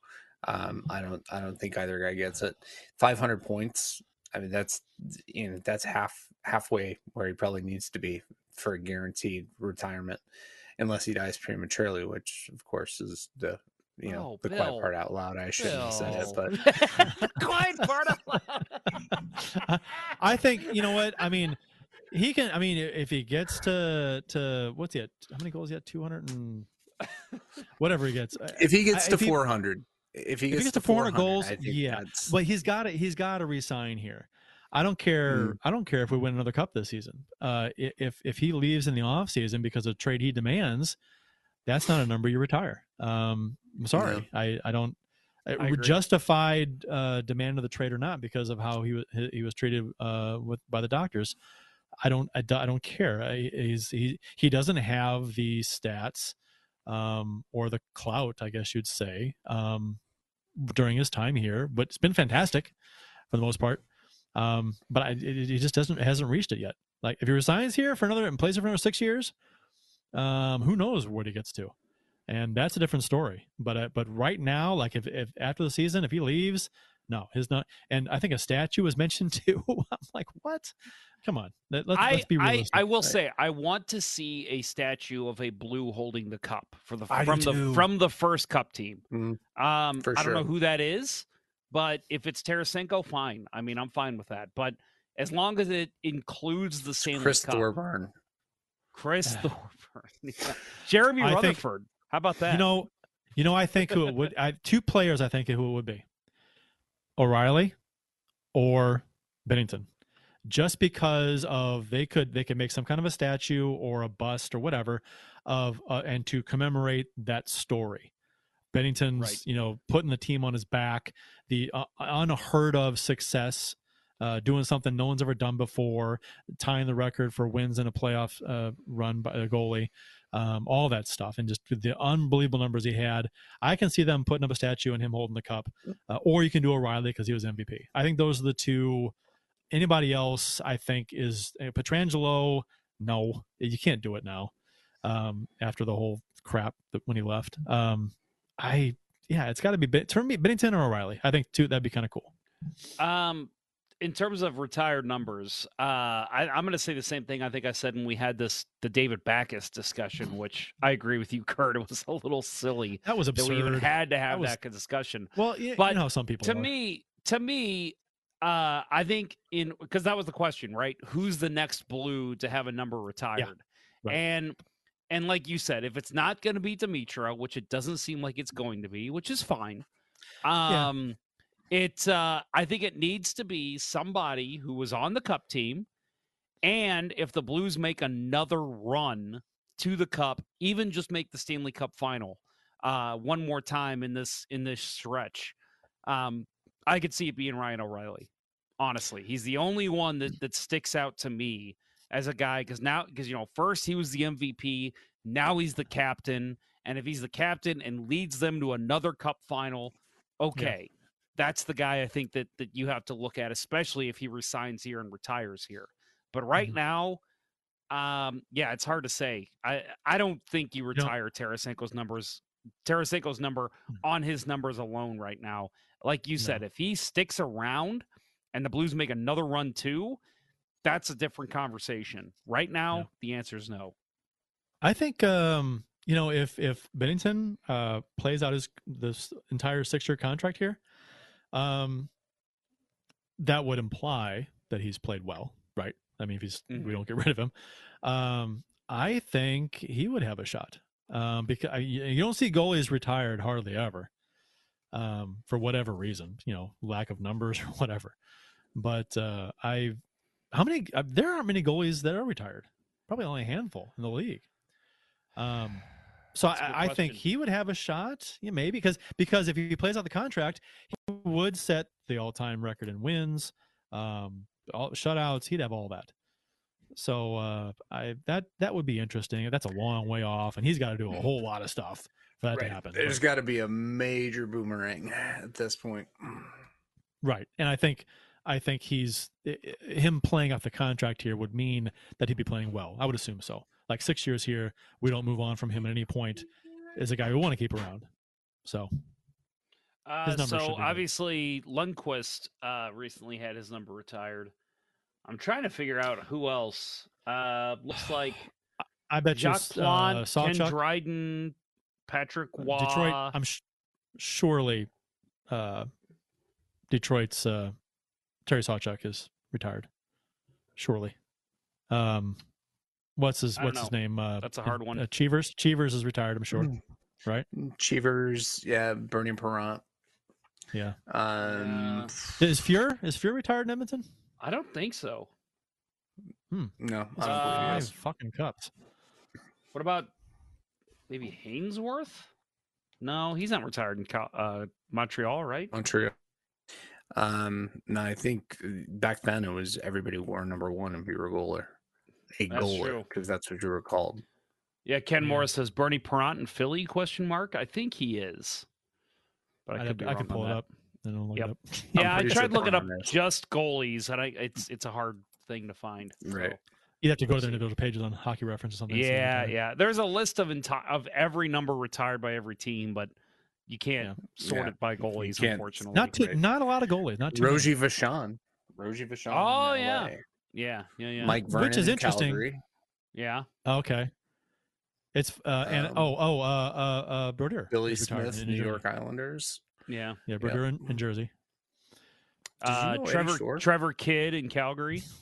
um, I don't I don't think either guy gets it. Five hundred points. I mean that's you know that's half halfway where he probably needs to be for a guaranteed retirement, unless he dies prematurely, which of course is the you know Oh, the Bill. quiet part out loud. I shouldn't have said it, but quiet part of I think you know what I mean. He can. I mean, if he gets to to what's he at? How many goals he at? Two hundred and whatever he gets. if he gets I- to if he- four hundred, if he if gets, he gets to 400 goals, yeah. that's- But he's got to he's got to resign here. I don't care. Mm. I don't care if we win another cup this season. Uh, if if he leaves in the offseason because of trade he demands, that's not a number you retire. Um, I'm sorry. I I don't. I agree. justified uh, demand of the trade or not because of how he was he, he was treated uh, with by the doctors. I don't I, I don't care. I, he he doesn't have the stats um, or the clout, I guess you'd say, um, during his time here. But it's been fantastic for the most part. Um, but I, it, he just doesn't hasn't reached it yet. Like if he resigns here for another and plays it for another six years, um, who knows what he gets to, and that's a different story. But uh, but right now, like if, if after the season, if he leaves, no, his not. And I think a statue was mentioned too. I'm like, what? Come on, Let, let's, I, let's be I, realistic. I will say I want to see a statue of a blue holding the cup for the I do from the too. from the first cup team. Mm, Um, For I don't know who that is, but if it's Tarasenko, fine. I mean, I'm fine with that. But as long as it includes the Stanley Chris Cup, Thorburn. Chris Thorburn, Yeah. Jeremy I think- Rutherford. How about that? You know, You know, I think who it would. I two players. I think who it would be. O'Reilly, or Binnington, just because of they could they could make some kind of a statue or a bust or whatever of uh, and to commemorate that story. Binnington's Right. you know putting the team on his back, the uh, unheard of success. Uh, doing something no one's ever done before, tying the record for wins in a playoff uh, run by a goalie um, all that stuff, and just the unbelievable numbers he had. I can see them putting up a statue and him holding the cup, uh, or you can do O'Reilly because he was MVP. I think those are the two. Anybody else, I think, is uh, Pietrangelo. No, you can't do it now. Um, after the whole crap that when he left, um, I yeah, it's got to be Ben- turn me Binnington or O'Reilly. I think too that'd be kind of cool. Um, in terms of retired numbers, uh, I, I'm going to say the same thing. I think I said when we had this the David Backes discussion, which I agree with you, Kurt. It was a little silly That was that we even absurd. had to have That was- that discussion. Well, yeah, But you know how some people to are. me, to me, uh, I think in because that was the question, right? Who's the next blue to have a number retired? right. And and like you said, if it's not going to be Dimitra, which it doesn't seem like it's going to be, which is fine. Yeah. Um, it uh, I think it needs to be somebody who was on the Cup team, and if the Blues make another run to the Cup, even just make the Stanley Cup final uh, one more time in this in this stretch, um, I could see it being Ryan O'Reilly. Honestly, he's the only one that that sticks out to me as a guy because now because you know first he was the MVP, now he's the captain, and if he's the captain and leads them to another Cup final, okay. That's the guy I think that that you have to look at, especially if he resigns here and retires here. But right Mhm. now, um, yeah, it's hard to say. I I don't think you retire Tarasenko's numbers, Tarasenko's number Hmm. on his numbers alone right now. Like you No. said, if he sticks around and the Blues make another run too, that's a different conversation. Right now, Yeah. the answer is no. I think um, you know if if Binnington uh, plays out his this entire six year contract here, um, that would imply that he's played well, right? I mean, if he's Mhm. we don't get rid of him, um, I think he would have a shot um, because you you don't see goalies retired hardly ever um, for whatever reason, you know, lack of numbers or whatever. But uh, I, how many? Uh, there aren't many goalies that are retired. Probably only a handful in the league. Um, so That's a good I, I think he would have a shot. Yeah, maybe because because if he plays out the contract, he would set the all time record in wins, um, all, shutouts. He'd have all that. So uh, I that that would be interesting. That's a long way off, and he's got to do a whole lot of stuff for that to happen. There's got to be a major boomerang at this point. Right. And I think I think he's him playing off the contract here would mean that he'd be playing well. I would assume so. Like six years here, we don't move on from him at any point. Is a guy we want to keep around. So Uh, so obviously Lundqvist uh, recently had his number retired. I'm trying to figure out who else. Uh, looks like I bet you Jacques uh, Plante, Ken Dryden, Patrick Roy. Detroit. I'm sh- surely uh, Detroit's uh, Terry Sawchuk is retired. Surely. Um, what's his I don't What's his name? Uh, That's a hard one. Uh, Cheevers. Cheevers is retired. I'm sure. Right. Cheevers, yeah, Bernie Parent. Yeah. Um, Is Fuhr is Fuhr retired in Edmonton? I don't think so. no, I don't Uh, believe he Five is. fucking cups. What about maybe Hainsworth? No, he's not retired in uh, Montreal, right? Montreal. Um, no, I think uh, back then it was everybody wore number one if you were a goaler, a That's goaler, because that's what you were called. Yeah, Ken Yeah. Morris says Bernie Parent in Philly? Question mark. I think he is, but I I, could be I wrong can on pull it that. up. And I'll look Yep. it up. Yeah, I tried sure looking up is. just goalies, and I it's it's a hard thing to find. so- Right. You'd have to go We'll to see. those pages on hockey reference or something. and see if Yeah, yeah. There's a list of enti- of every number retired by every team, but you can't sort Yeah. it by goalies, unfortunately. Not too, Right. not a lot of goalies. Not too. many. Rogie Vachon. Rogie Vachon. Oh, yeah. Yeah, yeah, yeah. Mike Which Vernon is in interesting. Calgary. Yeah. Okay. It's uh and Um, oh oh uh uh uh Brodeur Billy Smith, in New York Islanders. Yeah. Yeah, Brodeur in, in Jersey. Did you Uh, know Trevor Shore? Trevor Kidd in Calgary.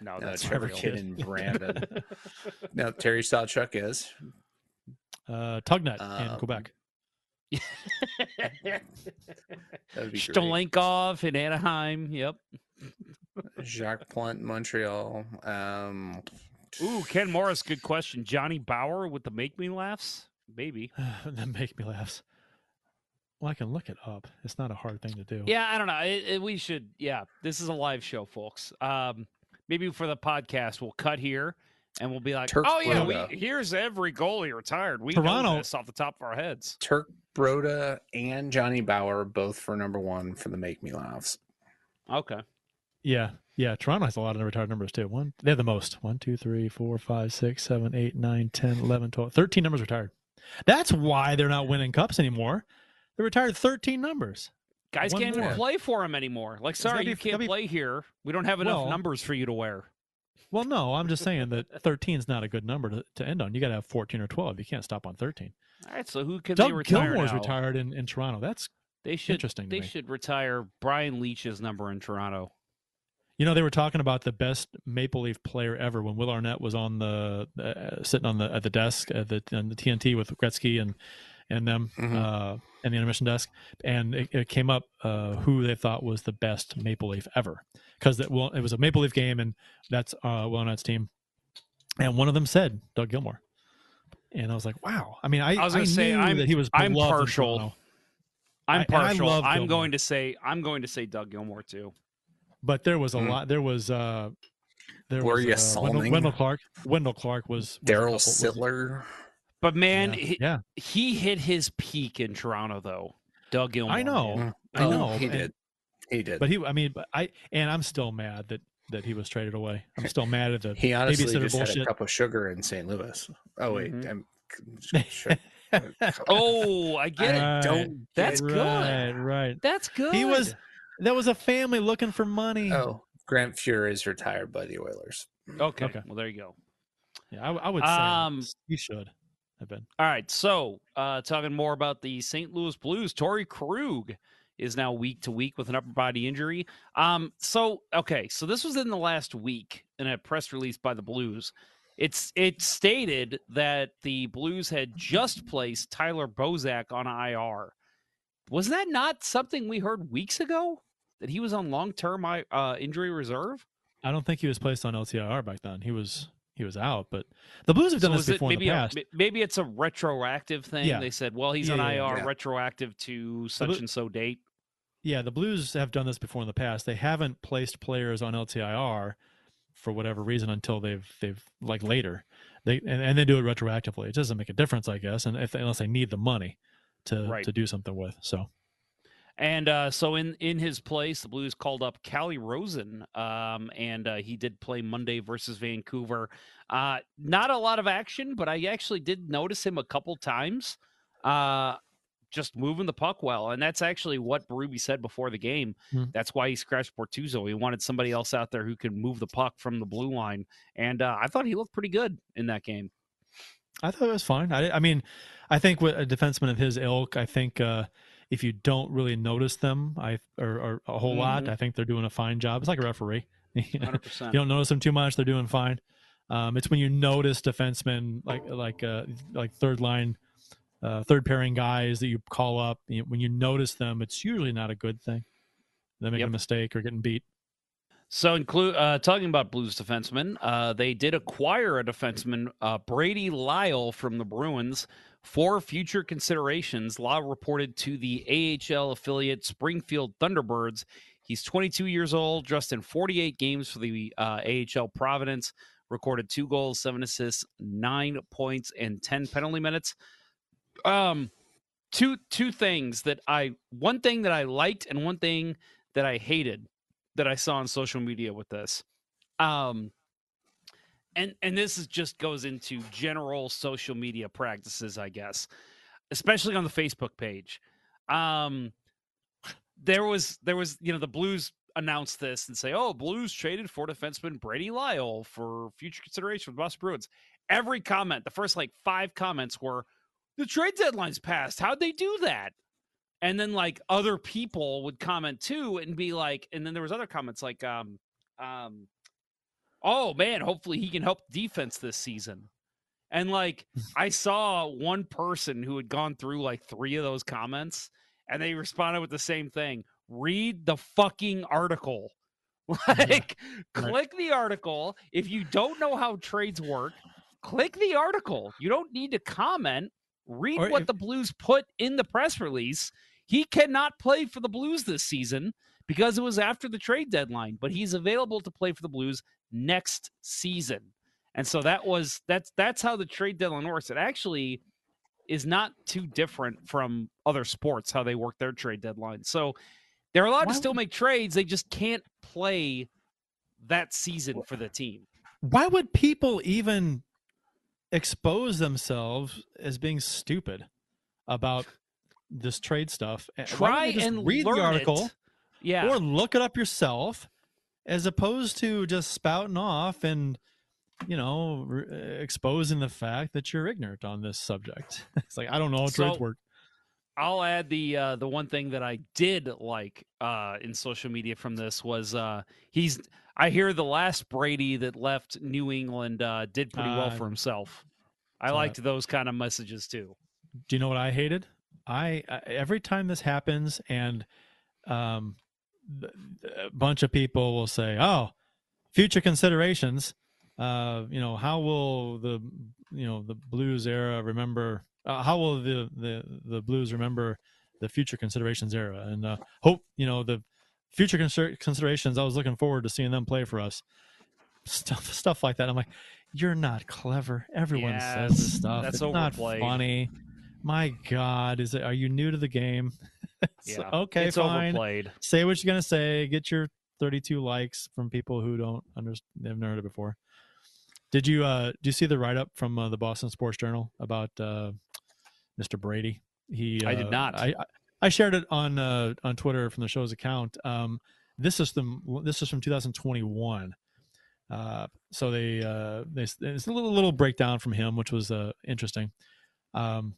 No, No, that's Trevor not real. Kidd in Brandon. now Terry Sawchuk is. Uh, Tugnutt in Um, Quebec. That'd be great. Stolinkov in Anaheim. Yep. Jacques Plante, Montreal. Um, Ooh, Ken Morris, good question. Johnny Bower with the make me laughs? Maybe. that make me laughs. Well, I can look it up. It's not a hard thing to do. Yeah, I don't know. It, it- we should. Yeah, this is a live show, folks. Um, maybe for the podcast, we'll cut here and we'll be like, Turk "Oh yeah, Broda. we here's every goalie retired. We Toronto- know this off the top of our heads." Turk Broda and Johnny Bower both for number one for the Make Me Laughs. Okay. Yeah, yeah. Toronto has a lot of retired numbers too. One, they have the most. One, two, three, four, five, six, seven, eight, nine, 10, 11, 12, 13 numbers retired. That's why they're not winning cups anymore. They retired 13 numbers. Guys One can't more. even play for him anymore. Like, sorry, be- you can't be- play here. We don't have enough Well- numbers for you to wear. Well, no, I'm just saying that 13 is not a good number to, to end on. You got to have 14 or 12. You can't stop on 13. All right, so who can they Doug retire Gilmour's now? retired in, in Toronto. That's They should. interesting to They me. should retire Brian Leetch's number in Toronto. You know, they were talking about the best Maple Leaf player ever when Will Arnett was on the uh, sitting on the at the desk at the, on the TNT with Gretzky and and them Mhm. uh, and the intermission desk, and it, it came up uh, who they thought was the best Maple Leaf ever because that well, it was a Maple Leaf game and that's uh, Will Arnett's team, and one of them said Doug Gilmour, and I was like, wow. I mean, I I was gonna say, I'm- that he was I'm partial. I'm I- and I partial. I'm going to say. I'm going to say Doug Gilmour too. but there was a Mhm. lot. There was. uh there Were was, you uh, Wendel, Wendel Clark. Wendel Clark was, was Darryl couple- Sittler. But man, yeah, he, yeah. he hit his peak in Toronto, though. Doug Gilmore. I know. man. I Oh, know, he and- did. He did. But he, I mean, but I, and I'm still mad that that he was traded away. I'm still mad at the he honestly babysitter just had bullshit. a cup of sugar in St. Louis. Oh wait, Mhm. I'm. Sure. Oh, I get it. Don't That's get- good. right, right. That's good. He was. That was a family looking for money. Oh, Grant Fuhrer is retired by the Oilers. okay. Okay. Well, there you go. Yeah, I, I would say Um, you should have been. All right. So, uh, talking more about the St. Louis Blues, Torey Krug is now week to week with an upper body injury. Um, so okay, so this was in the last week in a press release by the Blues. It's it stated that the Blues had just placed Tyler Bozak on IR. Was that not something we heard weeks ago? That he was on long term uh, injury reserve? I don't think he was placed on LTIR back then. He was he was out, but the Blues have done So this is it before in maybe the past. ma- maybe it's a retroactive thing. Yeah. They said, well, he's on Yeah, yeah, IR yeah. retroactive to such Blue- and so date. Yeah, the Blues have done this before in the past. They haven't placed players on LTIR for whatever reason until they've they've like later. They and, and they do it retroactively. It doesn't make a difference, I guess, and if unless they need the money to Right. to do something with. So And uh, so in in his place, the Blues called up Calle Rosen, um, and uh, he did play Monday versus Vancouver. Uh, not a lot of action, but I actually did notice him a couple times, uh, just moving the puck well. And that's actually what Berube said before the game. Hmm. That's why he scratched Bortuzzo. He wanted somebody else out there who could move the puck from the blue line, and uh, I thought he looked pretty good in that game. I thought it was fine. I, I mean, I think with a defenseman of his ilk, I think uh, if you don't really notice them, I or, or a whole lot, Mhm. I think they're doing a fine job. It's like a referee. you don't notice them too much, they're doing fine. Um, it's when you notice defensemen like like uh, like third line, uh, third pairing guys that you call up. You when you notice them, it's usually not a good thing. They're making Yep. a mistake or getting beat. So, include uh, talking about Blues defensemen, uh, they did acquire a defenseman, uh, Brady Lyle, from the Bruins for future considerations. Lyle reported to the AHL affiliate Springfield Thunderbirds. He's 22 years old, dressed in 48 games for the uh, AHL Providence, recorded two goals, seven assists, nine points, and 10 penalty minutes. Um, two two things that I one thing that I liked and one thing that I hated that I saw on social media with this. Um and and this is just goes into general social media practices, I guess, especially on the Facebook page. Um there was there was you know the Blues announced this and say, "Oh, Blues traded for defenseman Brady Lyle for future consideration with Boston Bruins." Every comment, the first like 5 comments were the trade deadline's passed. How'd they do that? and then like other people would comment too and be like and then there was other comments like um um oh man hopefully he can help defense this season And like I saw one person who had gone through like three of those comments and they responded with the same thing. Read the fucking article. Like click the article. If you don't know how trades work, click the article. You don't need to comment. Read Or what if- the Blues put in the press release. He cannot play for the Blues this season because it was after the trade deadline, but he's available to play for the Blues next season. And so that was that's that's how the trade deadline works. It actually is not too different from other sports how they work their trade deadline. So they're allowed to Why still make trades, they just can't play that season for the team. Why would people even expose themselves as being stupid about this trade stuff? Eh, Try and read the article it. Yeah. or look it up yourself, as opposed to just spouting off and you know re- eh, exposing the fact that you're ignorant on this subject. it's like I don't know how So- work. I'll add the uh, the one thing that I did like uh, in social media from this was uh, he's I hear the last Brady that left New England uh, did pretty well Uh, for himself. I liked those kind of messages too. Do you know what I hated? I, I every time this happens and um a bunch of people will say, "Oh, future considerations, uh, you know, how will the you know, the blues era remember uh, how will the the the blues remember the future considerations era and uh hope, you know, the future consider- considerations I was looking forward to seeing them play for us." Stuff stuff like that. I'm like, "You're not clever. Everyone Yeah, says this stuff. that's it's not funny." My God, is it? Are you new to the game? It's Yeah, okay, it's fine. overplayed. Say what you're gonna say. Get your 32 likes from people who don't understand. They've never heard it before. Did you? uh Do you see the write up from uh, the Boston Sports Journal about uh Mr. Brady? He. I did uh, not. I I- shared it on uh on Twitter from the show's account. Um, this is the this is from 2021. Uh, so they uh they it's a little little breakdown from him, which was uh interesting. Um,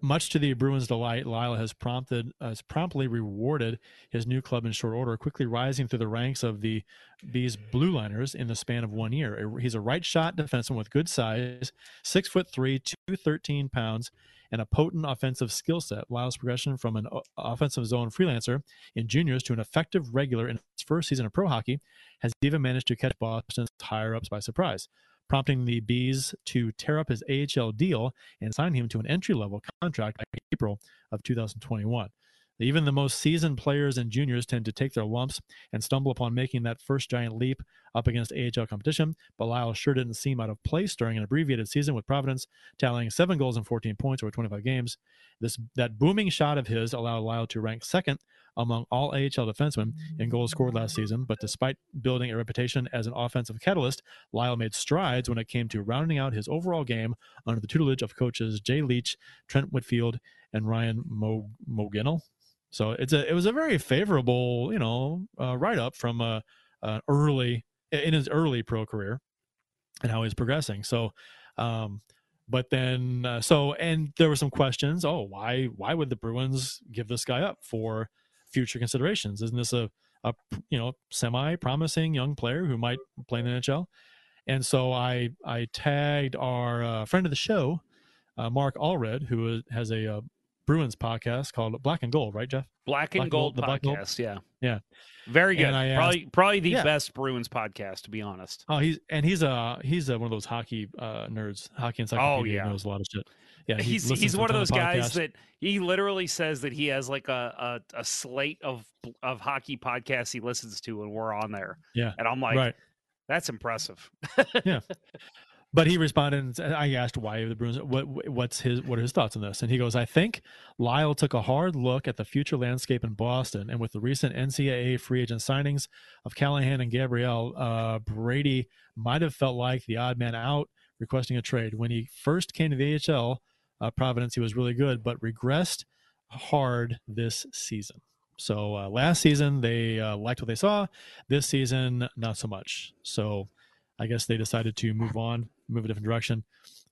much to the Bruins' delight, Lyle has prompted has promptly rewarded his new club in short order, quickly rising through the ranks of the Bees blue liners in the span of one year. He's a right shot defenseman with good size, six foot three, two thirteen pounds, and a potent offensive skill set. Lyle's progression from an offensive zone freelancer in juniors to an effective regular in his first season of pro hockey has even managed to catch Boston's higher ups by surprise, prompting the Bees to tear up his AHL deal and sign him to an entry level contract by April of 2021. Even the most seasoned players and juniors tend to take their lumps and stumble upon making that first giant leap up against AHL competition, but Lyle sure didn't seem out of place during an abbreviated season with Providence, tallying seven goals and 14 points over 25 games. This that booming shot of his allowed Lyle to rank second among all AHL defensemen in goals scored last season, but despite building a reputation as an offensive catalyst, Lyle made strides when it came to rounding out his overall game under the tutelage of coaches Jay Leach, Trent Whitfield, and Ryan Mo-. So it's a it was a very favorable you know uh, write up from a, an early in his early pro career and how he's progressing. So, um, but then uh, so and there were some questions. Oh, why why would the Bruins give this guy up for future considerations? Isn't this a a you know semi promising young player who might play in the NHL? And so I I tagged our uh, friend of the show, uh, Mark Allred, who has a uh, Bruins podcast called Black and Gold, right, Jeff? Black and Black Gold the Black and Gold? yeah. Yeah. Very good. Asked- probably probably the Yeah. best Bruins podcast, to be honest. Oh, he's and he's uh he's uh, one of those hockey uh nerds, hockey encyclopedia. Oh, yeah. knows a lot of shit. Yeah, he he's he's one of those guys that he literally says that he has like a, a a slate of of hockey podcasts he listens to, and we're on there. Yeah, and I'm like, right. that's impressive. yeah. But he responded, and I asked why the Bruins. What what's his what are his thoughts on this? And he goes, I think Lyle took a hard look at the future landscape in Boston, and with the recent NCAA free agent signings of Callahan and Gabrielle, uh, Brady might have felt like the odd man out, requesting a trade. When he first came to the AHL, uh, Providence, he was really good, but regressed hard this season. So uh, last season they uh, liked what they saw. This season, not so much. So I guess they decided to move on, move a different direction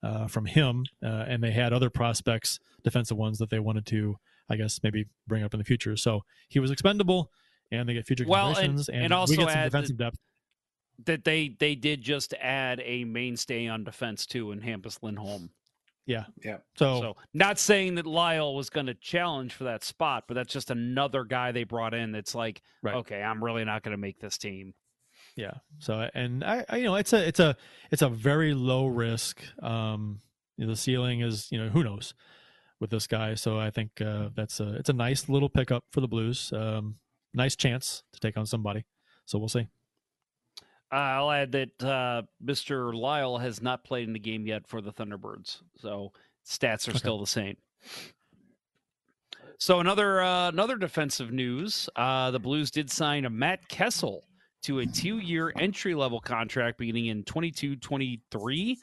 uh, from him, uh, and they had other prospects, defensive ones that they wanted to, I guess, maybe bring up in the future. So he was expendable, and they get future Well, and- and, and also we get some add defensive depth. that they they did just add a mainstay on defense too in Hampus Lindholm. Yeah. Yeah. So, So not saying that Lyle was going to challenge for that spot, but that's just another guy they brought in. That's like, Right. okay, I'm really not going to make this team. Yeah. So and I, I you know it's a it's a it's a very low risk. Um, you know, the ceiling is you know who knows with this guy. So I think uh, that's a it's a nice little pickup for the Blues. Um, nice chance to take on somebody. So we'll see. I'll add that uh, Mr. Lyle has not played in the game yet for the Thunderbirds, so stats are Okay. still the same. So another uh, another defensive news: uh, the Blues did sign a Matt Kessel to a two-year entry-level contract beginning in 22-23.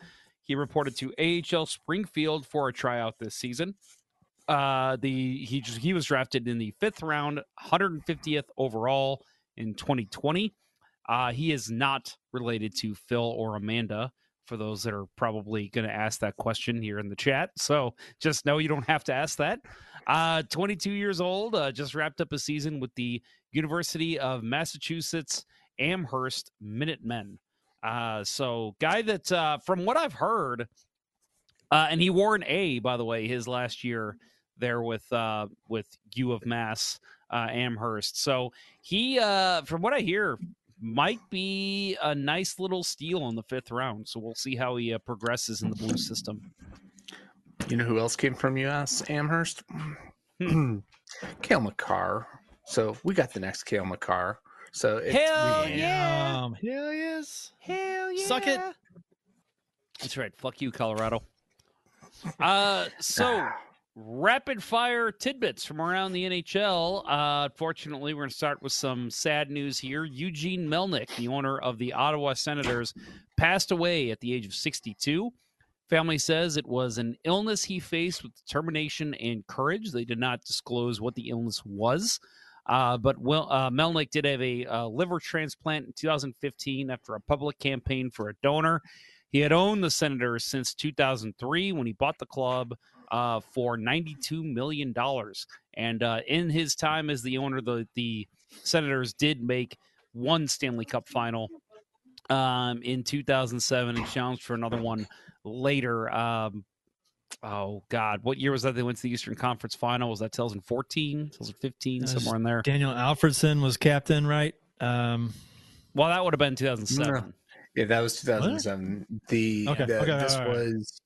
He reported to AHL Springfield for a tryout this season. Uh, the he just, he was drafted in the fifth round, 150th overall in 2020. Uh, he is not related to Phil or Amanda. For those that are probably going to ask that question here in the chat, so just know you don't have to ask that. Uh, 22 years old, uh, just wrapped up a season with the University of Massachusetts Amherst Minutemen. Uh, so guy that, uh, from what I've heard, uh, and he wore an A, by the way, his last year there with uh, with U of Mass uh, Amherst. So he, uh, from what I hear, might be a nice little steal in the fifth round. So we'll see how he uh, progresses in the blue system. You know who else came from US Amherst? Hmm. Cale Makar. So we got the next Cale Makar. So it's, Hell we- yeah! Um, hell yes. Hell yeah! Suck it. That's right. Fuck you, Colorado. Uh, so rapid fire tidbits from around the NHL. Uh, unfortunately, we're going to start with some sad news here. Eugene Melnyk, the owner of the Ottawa Senators, passed away at the age of 62. Family says it was an illness he faced with determination and courage. They did not disclose what the illness was. Uh, but Will, uh, Melnyk did have a uh, liver transplant in 2015 after a public campaign for a donor. He had owned the Senators since 2003 when he bought the club uh, for 92 million dollars. And uh, in his time as the owner, the the Senators did make one Stanley Cup final um, in 2007 and challenged for another one later. Um, oh God, what year was that? They went to the Eastern Conference Final. Was that 2014, 2015, That was somewhere in there? Daniel Alfredsson was captain, right? Um, Well, that would have been 2007. Yeah, that was 2007. The, Okay, the okay, this all right. was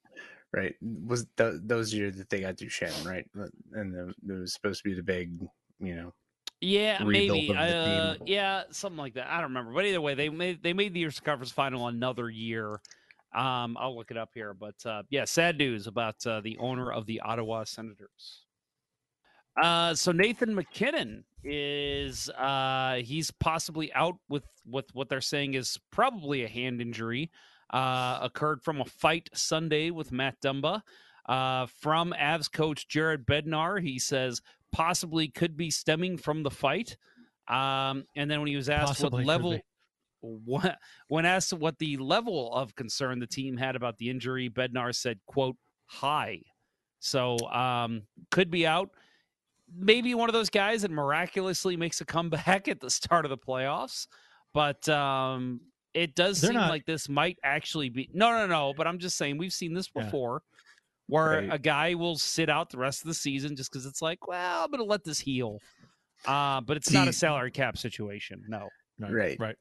right was th- those years that they got Duchene, right? And the, it was supposed to be the big, you know, Yeah, maybe. Uh, yeah, something like that. I don't remember. But either way, they made they made the Eastern Conference Final another year. Um, I'll look it up here. But uh, yeah, sad news about uh, the owner of the Ottawa Senators. Uh, so Nathan MacKinnon is uh, he's possibly out with with what they're saying is probably a hand injury. Uh, occurred from a fight Sunday with Matt Dumba. Uh, from Avs coach Jared Bednar, he says possibly could be stemming from the fight. Um, and then when he was asked Possibly what level, when asked what the level of concern the team had about the injury, Bednar said, "quote high." So um, could be out. Maybe one of those guys that miraculously makes a comeback at the start of the playoffs, but um, it does They're seem not- like this might actually be no, no, no. But I'm just saying we've seen this Yeah. before, where Right. a guy will sit out the rest of the season just because it's like, well, I'm going to let this heal. Uh, but it's not a salary cap situation. No. Right, Right.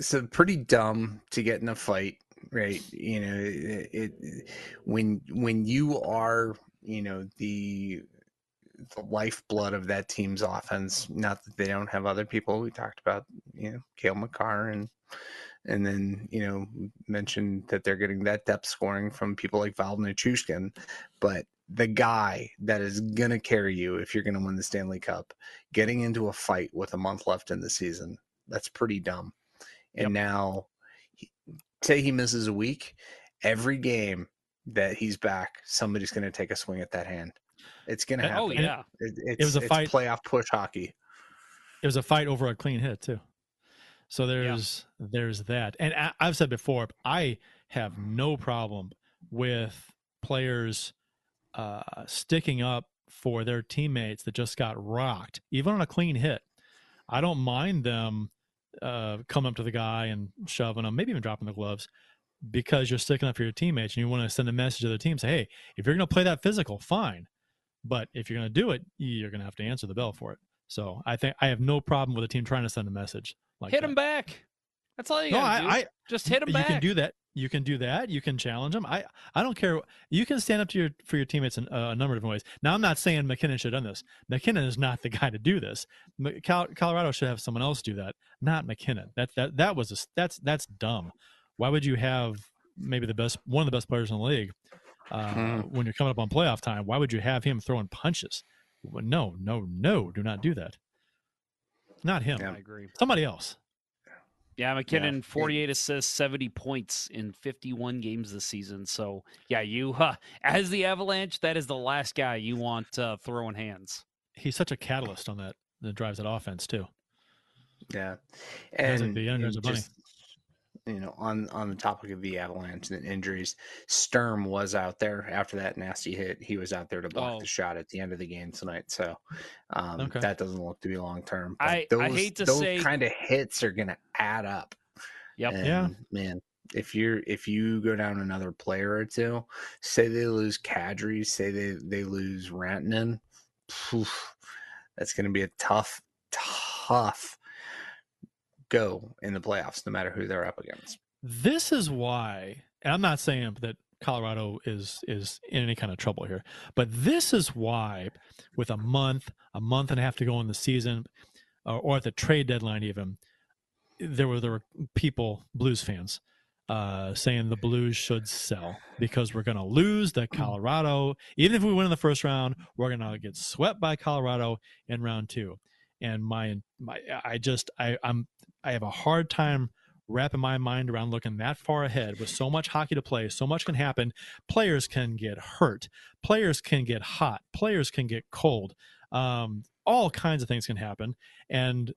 So pretty dumb to get in a fight, right? You know, it, it when when you are, you know, the the lifeblood of that team's offense. Not that they don't have other people. We talked about, you know, Cale Makar and and then you know mentioned that they're getting that depth scoring from people like Val Nichushkin, but the guy that is gonna carry you if you're gonna win the Stanley Cup, getting into a fight with a month left in the season, that's pretty dumb. And Yep. now, he- say he misses a week, every game that he's back, somebody's gonna take a swing at that hand. It's gonna Uh, happen. oh, yeah. It, it's, was a fight- playoff push hockey. it was a fight over a clean hit too. So there's there's that, and I, I've said before, I have no problem with players uh, sticking up for their teammates that just got rocked, even on a clean hit. I don't mind them uh, coming up to the guy and shoving him, maybe even dropping the gloves, because you're sticking up for your teammates and you want to send a message to the team, say, hey, if you're going to play that physical, fine, but if you're going to do it, you're going to have to answer the bell for it. So I think I have no problem with a team trying to send a message. Like hit that. him back. That's all you No, gotta I, do. I Just hit him back. you can do that. You can do that. You can challenge them. I I don't care. You can stand up to your for your teammates in uh, a number of different ways. Now I'm not saying MacKinnon should have done this. MacKinnon is not the guy to do this. M- Col- Colorado should have someone else do that, not MacKinnon. That that that was a, that's that's dumb. Why would you have maybe the best one of the best players in the league uh, Mhm. when you're coming up on playoff time? Why would you have him throwing punches? No, no, no. Do not do that. Not him. I agree. Somebody else. Yeah, MacKinnon, 48 assists, 70 points in 51 games this season. So, yeah, you, uh, as the Avalanche, that is the last guy you want uh, throwing hands. He's such a catalyst on that that drives that offense too. Yeah, Sounds and, the Energizer and Bunny. just, you know, on on the topic of the Avalanche and injuries, Sturm was out there after that nasty hit. He was out there to block Oh. the shot at the end of the game tonight. So um, Okay. that doesn't look to be long term. I- those, I hate to those say- kind of hits are going to add up. Yep. And, Yeah. man. If you're if you go down another player or two, say they lose Kadri, say they they lose Rantanen, phew, that's going to be a tough, tough go in the playoffs, no matter who they're up against. This is why, and I'm not saying that Colorado is is in any kind of trouble here, but this is why, with a month, a month and a half to go in the season, or, or at the trade deadline, even there were there were people, Blues fans, uh, saying the Blues should sell because we're going to lose the Colorado. Even if we win in the first round, we're going to get swept by Colorado in round two. And my my, I just I I'm I have a hard time wrapping my mind around looking that far ahead. With so much hockey to play so much can happen. Players can get hurt. Players can get hot. Players can get cold. Um, all kinds of things can happen. And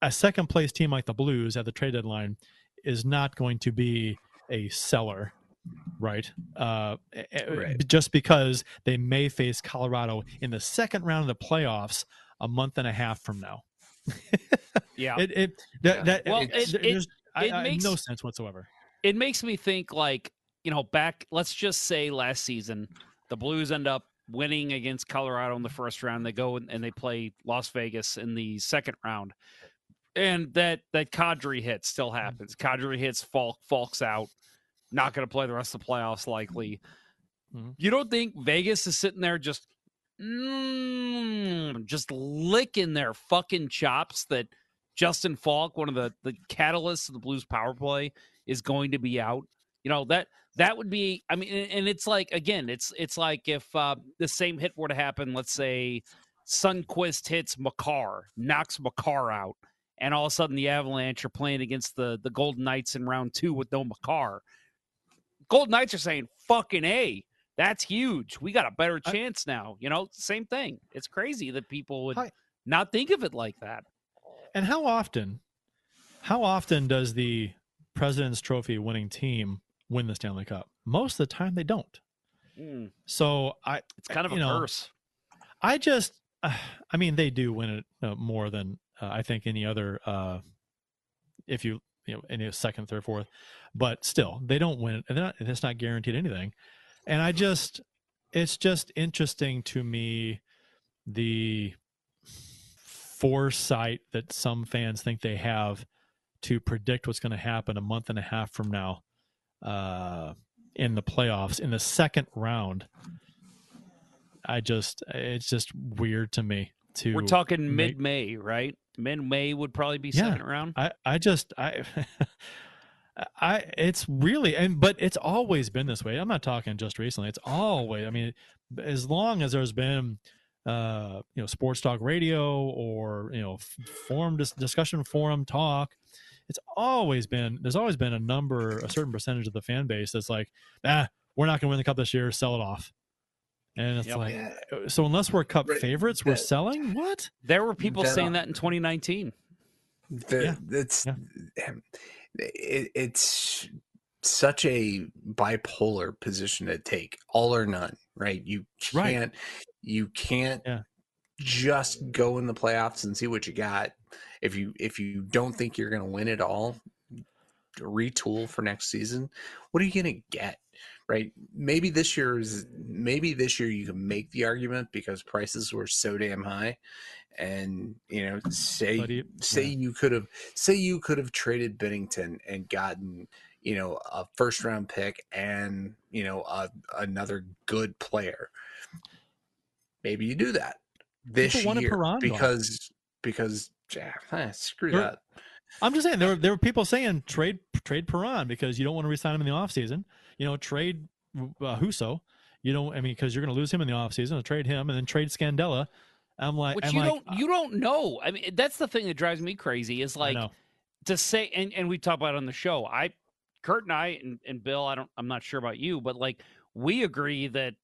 a second place team like the blues at the trade deadline is not going to be a seller right? Uh eh, Right. just because they may face colorado in the second round of the playoffs a month and a half from now. Yeah. it it that, that Well, it, it- it- I, it I- makes- no sense whatsoever. It makes me think like you know back let's just say last season the blues end up winning against colorado in the first round. They go and and they play las vegas in the second round. And that that Kadri hit still happens. Kadri hits Faulk Faulk's out. Not going to play the rest of the playoffs likely. Mhm. you don't think vegas is sitting there just mm, just licking their fucking chops that justin Faulk one of the the catalysts of the blues power play is going to be out. You know that that would be. I mean, and it's like again, it's it's like if uh, the same hit were to happen. Let's say Sundqvist hits Makar, knocks Makar out, and all of a sudden the Avalanche are playing against the the Golden Knights in round two with no Makar. Golden Knights are saying, "Fucking a." That's huge. We got a better I- chance now. You know, same thing. It's crazy that people would Hi. not think of it like that. And how often, how often does the President's Trophy winning team win the Stanley Cup? Most of the time, they don't. Mm, So I, it's kind of a know, curse. I just, uh, I mean, they do win it uh, more than uh, I think any other. Uh, if you, you know, any second, third, fourth, but still, they don't win it, and not, it's not guaranteed anything. And I just, it's just interesting to me the foresight that some fans think they have to predict what's going to happen a month and a half from now uh, in the playoffs in the second round. I just, it's just weird to me. To We're talking mid May, right? Mid May would probably be Yeah. second round. I, I just I I it's really and but it's always been this way. I'm not talking just recently. It's always I mean as long as there's been uh you know sports talk radio or you know forum dis- discussion forum talk it's always been there's always been a number a certain percentage of the fan base that's like ah we're not going to win the cup this year sell it off and it's Yep. like so unless we're cup Right. favorites we're That- selling what There were people That- saying that in 2019. The, Yeah. It's Yeah. It, it's such a bipolar position to take, all or none, right? You can't you can't Yeah. just go in the playoffs and see what you got. if you if you don't think you're going to win it all, retool for next season. What are you going to get? Right? Maybe this year is maybe this year you can make the argument because prices were so damn high, and you know say you- say yeah. you could have say you could have traded Binnington and gotten you know a first round pick and you know a, another good player. Maybe you do that this People year because because yeah, eh, screw There- that. I'm just saying there were there were people saying trade trade Perron because you don't want to resign him in the offseason. You know, trade uh, Husso. You don't. I mean, because you're going to lose him in the offseason. So trade him and then trade Scandella. I'm like, Which I'm you like, don't you don't know. I mean, that's the thing that drives me crazy. Is like to say, and and we talk about it on the show. I, Kurt and I and, and Bill. I don't. I'm not sure about you, but like we agree that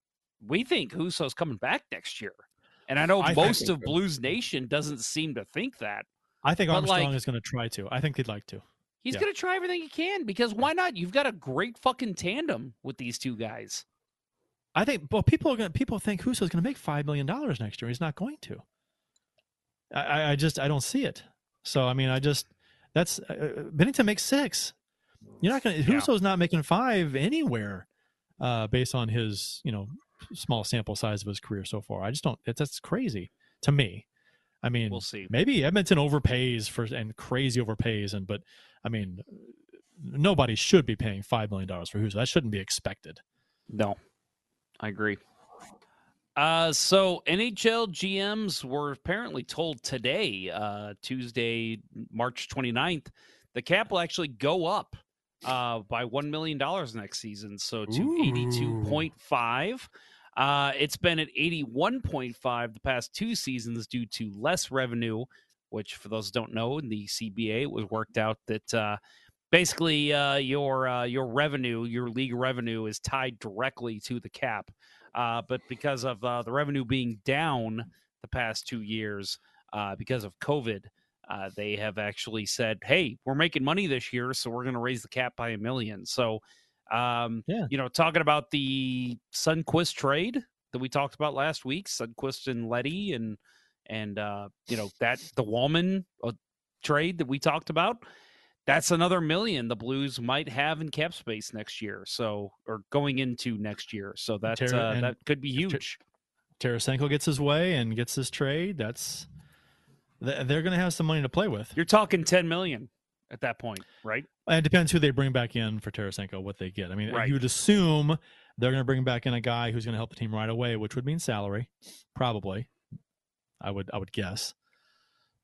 we think Husso's coming back next year. And I know I most of. Blues Nation doesn't seem to think that. I think Armstrong like- is going to try to. I think he'd like to. He's Yeah. going to try everything he can because why not? You've got a great fucking tandem with these two guys. I think. Well, people are going. to People think Husso's going to make five million dollars next year. He's not going to. I- I, just I don't see it. So I mean, I just that's uh, uh, Binnington makes six. You're not going to. Yeah. Husso's not making five anywhere, uh, based on his you know small sample size of his career so far. I just don't. It's, that's crazy to me. I mean, We'll see. maybe Edmonton overpays for and crazy overpays, and but I mean, nobody should be paying five million dollars for Husso. That shouldn't be expected. No, I agree. Uh, so NHL GMs were apparently told today, uh, Tuesday, March 29th, the cap will actually go up uh, by $1 million next season. So to Ooh. 82.5. Uh, it's been at 81.5 the past two seasons due to less revenue, which for those don't know, in the CBA, it was worked out that uh, basically uh, your uh, your revenue, your league revenue, is tied directly to the cap. Uh, but because of uh, the revenue being down the past two years because of COVID, they have actually said, "Hey, we're making money this year, so we're going to raise the cap by a million. So, um, Yeah. you know, talking about the Sundqvist trade that we talked about last week, Sundqvist and Leddy, and and uh, you know that the Walman uh, trade that we talked about that's another million the Blues might have in cap space next year. So, or going into next year. So that Ter- uh, that could be huge. Tarasenko gets his way and gets his trade. That's they're going to have some money to play with. You're talking ten million at that point, right? And It depends who they bring back in for Tarasenko, what they get. I mean, Right. you would assume they're going to bring back in a guy who's going to help the team right away, which would mean salary, probably. I would I would guess.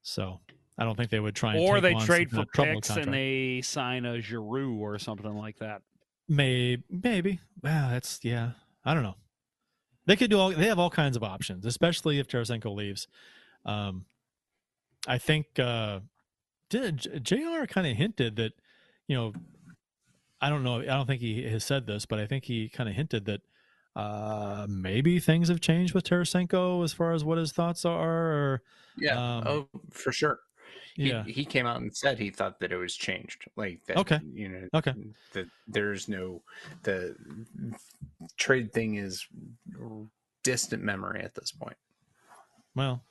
So I don't think they would try and Or they trade some for picks contract. and they sign a Giroux or something like that. Maybe, maybe. Wow, that's yeah. I don't know. They could do all. They have all kinds of options, especially if Tarasenko leaves. Um, I think uh, did Jr. kind of hinted that you know. I don't know. I don't think he has said this, but I think he kind of hinted that uh, maybe things have changed with Tarasenko as far as what his thoughts are. Or, Yeah. Um, oh, for sure. He, yeah. he came out and said he thought that it was changed. Like that. Okay. You know. Okay. That there's no the trade thing is distant memory at this point. Well,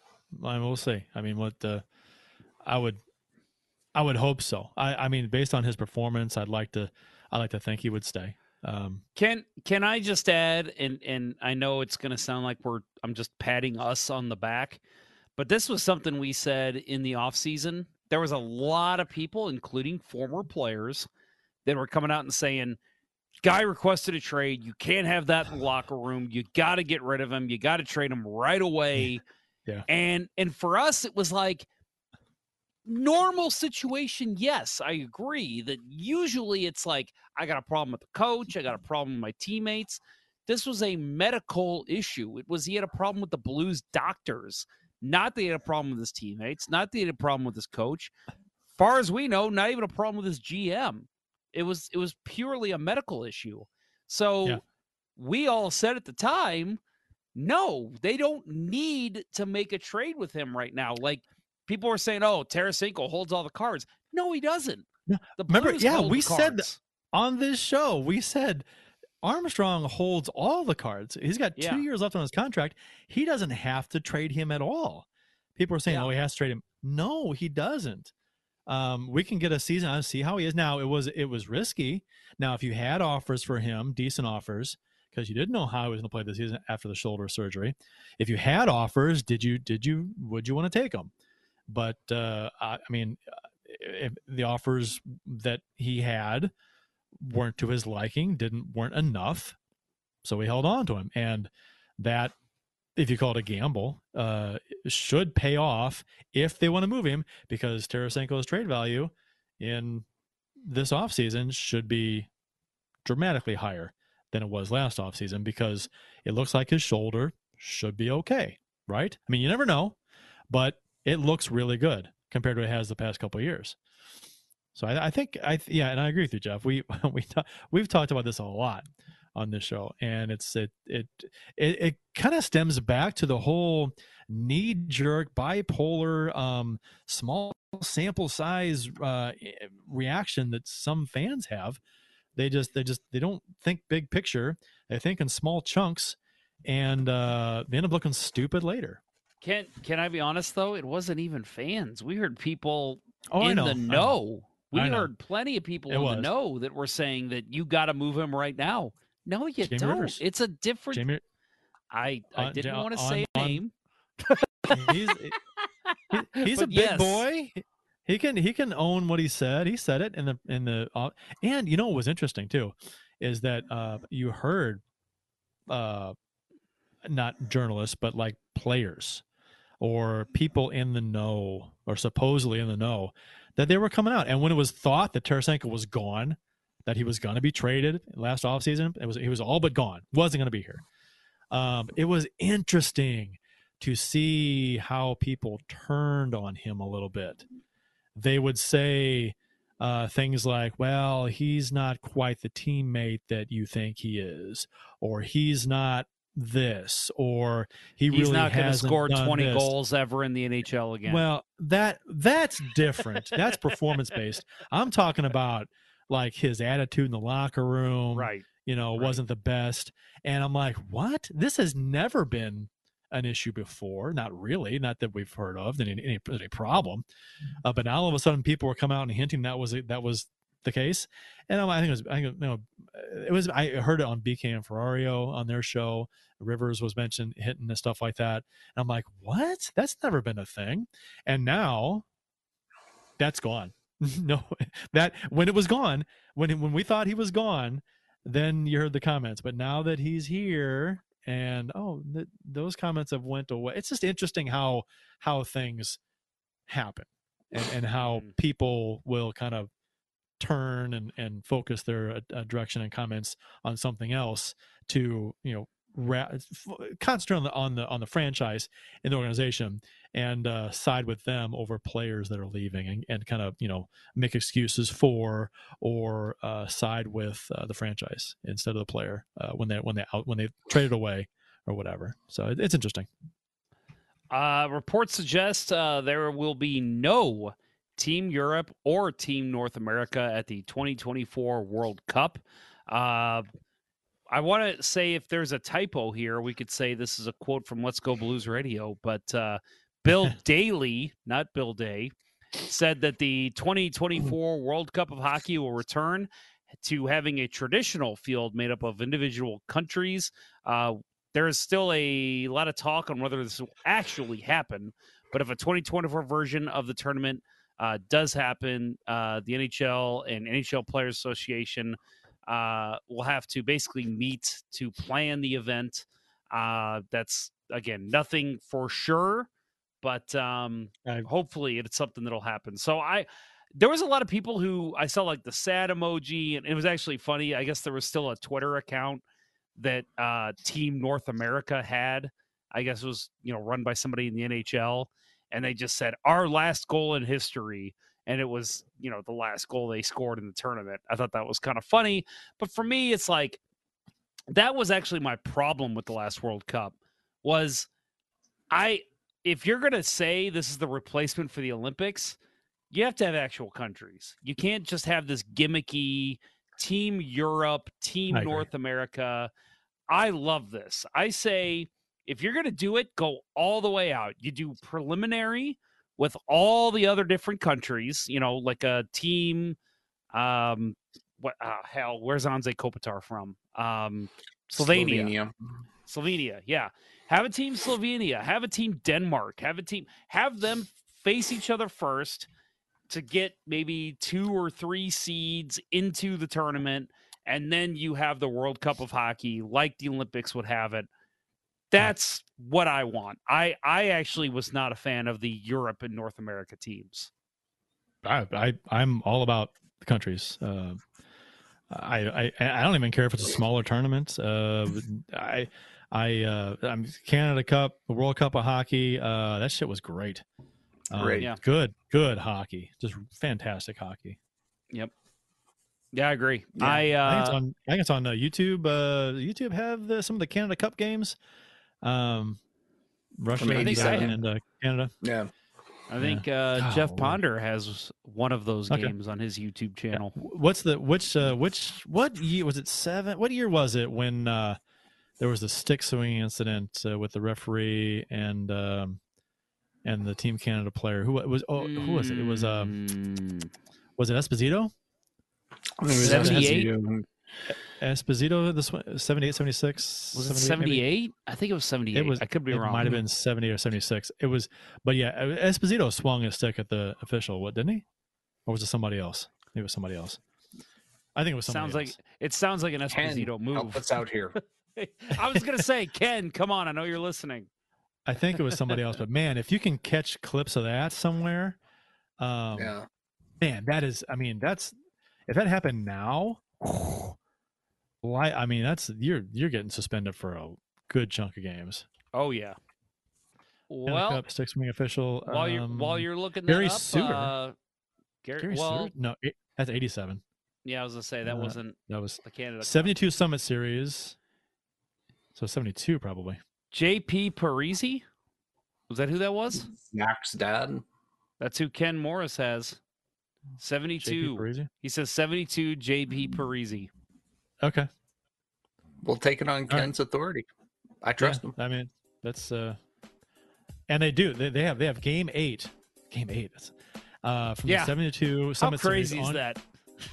I will see. I mean, what uh, I would, I would hope so. I, I mean, based on his performance, I'd like to, I like to think he would stay. Um, Can can I just add and and I know it's going to sound like we're I'm just patting us on the back, but this was something we said in the offseason. There was a lot of people including former players that were coming out and saying guy requested a trade, you can't have that in the locker room. You got to get rid of him. You got to trade him right away. Yeah. And and for us it was like normal situation, yes, I agree that usually it's like I got a problem with the coach, I got a mm-hmm. problem with my teammates. This was a medical issue. It was he had a problem with the Blues doctors, not that he had a problem with his teammates, not that he had a problem with his coach. Far as we know, not even a problem with his GM. It was it was purely a medical issue. So Yeah. we all said at the time, no, they don't need to make a trade with him right now. Like people were saying, "Oh, Tarasenko holds all the cards." No, he doesn't. No, The remember- Blues yeah, we said on this show, we said Armstrong holds all the cards. He's got two Yeah. years left on his contract. He doesn't have to trade him at all People are saying, "Oh, he has to trade him." No, he doesn't. Um, we can get a season on see how he is now. It was it was risky. Now, if you had offers for him, decent offers, because you didn't know how he was going to play the season after the shoulder surgery. If you had offers, did you did you would you want to take them? But uh, I, I mean, if the offers that he had weren't to his liking, didn't weren't enough, so we held on to him, and that if you call it a gamble, uh, should pay off if they want to move him because Tarasenko's trade value in this offseason should be dramatically higher than it was last offseason because it looks like his shoulder should be okay, right? I mean, you never know, but it looks really good compared to what it has the past couple of years. So I, I think I yeah, and I agree with you, Jeff. We we we've talked about this a lot on this show, and it's it it it, it kind of stems back to the whole knee jerk bipolar um, small sample size uh, reaction that some fans have. They just they just they don't think big picture. They think in small chunks, and uh, they end up looking stupid later. Can Can I be honest though? It wasn't even fans. We heard people oh, in the know. We I know. heard plenty of people It in was. the know that were saying that you got to move him right now. No, you Jamie don't. Rivers. It's a different. Jamie, I I on- didn't want to on- say a name. he's he- he's a big yes. boy. He can he can own what he said. He said it in the in the uh, and you know what was interesting too is that uh you heard uh not journalists but like players or people in the know or supposedly in the know that they were coming out and when it was thought that Tarasenko was gone that he was going to be traded last offseason it was he was all but gone wasn't going to be here um it was interesting to see how people turned on him a little bit. They would say uh, things like, well, he's not quite the teammate that you think he is, or he's not this, or he He's really not going to score 20 this. goals ever in the NHL again. Well, that that's different. that's performance based. I'm talking about like his attitude in the locker room. right. You know, Right. wasn't the best. And I'm like, what? This has never been an issue before. Not really. Not that we've heard of any any, any problem. Uh, but now all of a sudden, people were coming out and hinting that was that was the case. And I think it was. I think know, it was. I heard it on BK and Ferrario on their show. Rivers was mentioned hitting and stuff like that. And I'm like, what? That's never been a thing. And now, that's gone. no, that when it was gone, when when we thought he was gone, then you heard the comments. But now that he's here, and oh, th- those comments have went away. It's just interesting how how things happen, and and how Mhm. people will kind of turn and and focus their uh, uh, direction and comments on something else to you know ra- f- concentrate on the on the on the franchise in the organization and uh, side with them over players that are leaving and, and kind of you know make excuses for or uh, side with uh, the franchise instead of the player uh, when they when they out when they traded away or whatever. So it, it's interesting. Uh, reports suggest uh, there will be no Team Europe or Team North America at the 2024 World Cup. Uh, I want to say if there's a typo here, we could say this is a quote from Let's Go Blues Radio, but uh, Bill Daly, not Bill Day, said that the 2024 World Cup of Hockey will return to having a traditional field made up of individual countries. Uh, there is still a lot of talk on whether this will actually happen, but if a 2024 version of the tournament uh, does happen, uh, the NHL and NHL Players Association uh, will have to basically meet to plan the event. Uh, that's again nothing for sure, but um, hopefully it's something that'll happen. So I. There was a lot of people who I saw like the sad emoji, and it was actually funny. I guess there was still a Twitter account that uh, Team North America had. I guess it was you know run by somebody in the NHL, and they just said our last goal in history, and it was you know the last goal they scored in the tournament. I thought that was kind of funny, but for me, it's like that was actually my problem with the last World Cup was I if you're gonna say this is the replacement for the Olympics, you have to have actual countries. You can't just have this gimmicky Team Europe, Team North America. I love this. I say if you're going to do it, go all the way out. You do preliminary with all the other different countries, you know, like a team. Um, what uh, hell? Where's Anze Kopitar from? Um, Slovenia. Slovenia. Slovenia, yeah. Have a team Slovenia, have a team Denmark, have a team, have them face each other first to get maybe two or three seeds into the tournament, and then you have the World Cup of Hockey, like the Olympics would have it. That's what I want. I I actually was not a fan of the Europe and North America teams. I, I I'm all about the countries. Uh, I, I I don't even care if it's a smaller tournament. Uh, I I uh, I'm Canada Cup, the World Cup of hockey. Uh, that shit was great. Uh, Great. Yeah. good, good hockey. Just fantastic hockey. Yep. Yeah, I agree. Yeah. I I think it's uh, on. I think it's on uh, YouTube. Uh, YouTube have the, some of the Canada Cup games. Um, Russia From and, 87. and uh, Canada. Yeah. I think uh, Jeff Golly. Ponder has one of those Okay. games on his YouTube channel. What's the which uh, which what year was it? Seven? What year was it when uh, there was the stick swinging incident uh, with the referee and um, and the Team Canada player? Who was? Oh, who was it? It was um, Mm, was it Esposito? It was 78? SSU. Esposito, this one, 78, 76? was it 78 maybe? 78? I think it was 78. It was. I could be it wrong. Might have been seventy or seventy six. It was, but yeah, Esposito swung his stick at the official. What didn't he? Or was it somebody else? Maybe it was somebody else. I think it was somebody Sounds like it sounds like an Ken, Esposito help move. us out here. I was gonna say, Ken, come on, I know you're listening. I think it was somebody else. But man, if you can catch clips of that somewhere, um, Yeah. man, that is. I mean, that's if that happened now. Why? I mean, that's you're you're getting suspended for a good chunk of games. Oh yeah. Canada Well, Cup, six wing official. while you're while um, you're looking Gary that up, Suter. uh, Gary, Gary well, Stewart? no, it, that's eighty seven. yeah, I was gonna say that Uh, wasn't That was the Canada. Cup. 72 Summit Series. So 72 probably. JP Parisé, was that who that was? Mac's dad. That's who Ken Morris has. JP 72. He says 72 JP. Parisé. Okay. We'll take it on right. Ken's authority. I trust Yeah, him. I mean, that's uh and they do. They, they have they have game 8. Game 8. That's uh from Yeah. the 72 How Summit Series crazy is on, that?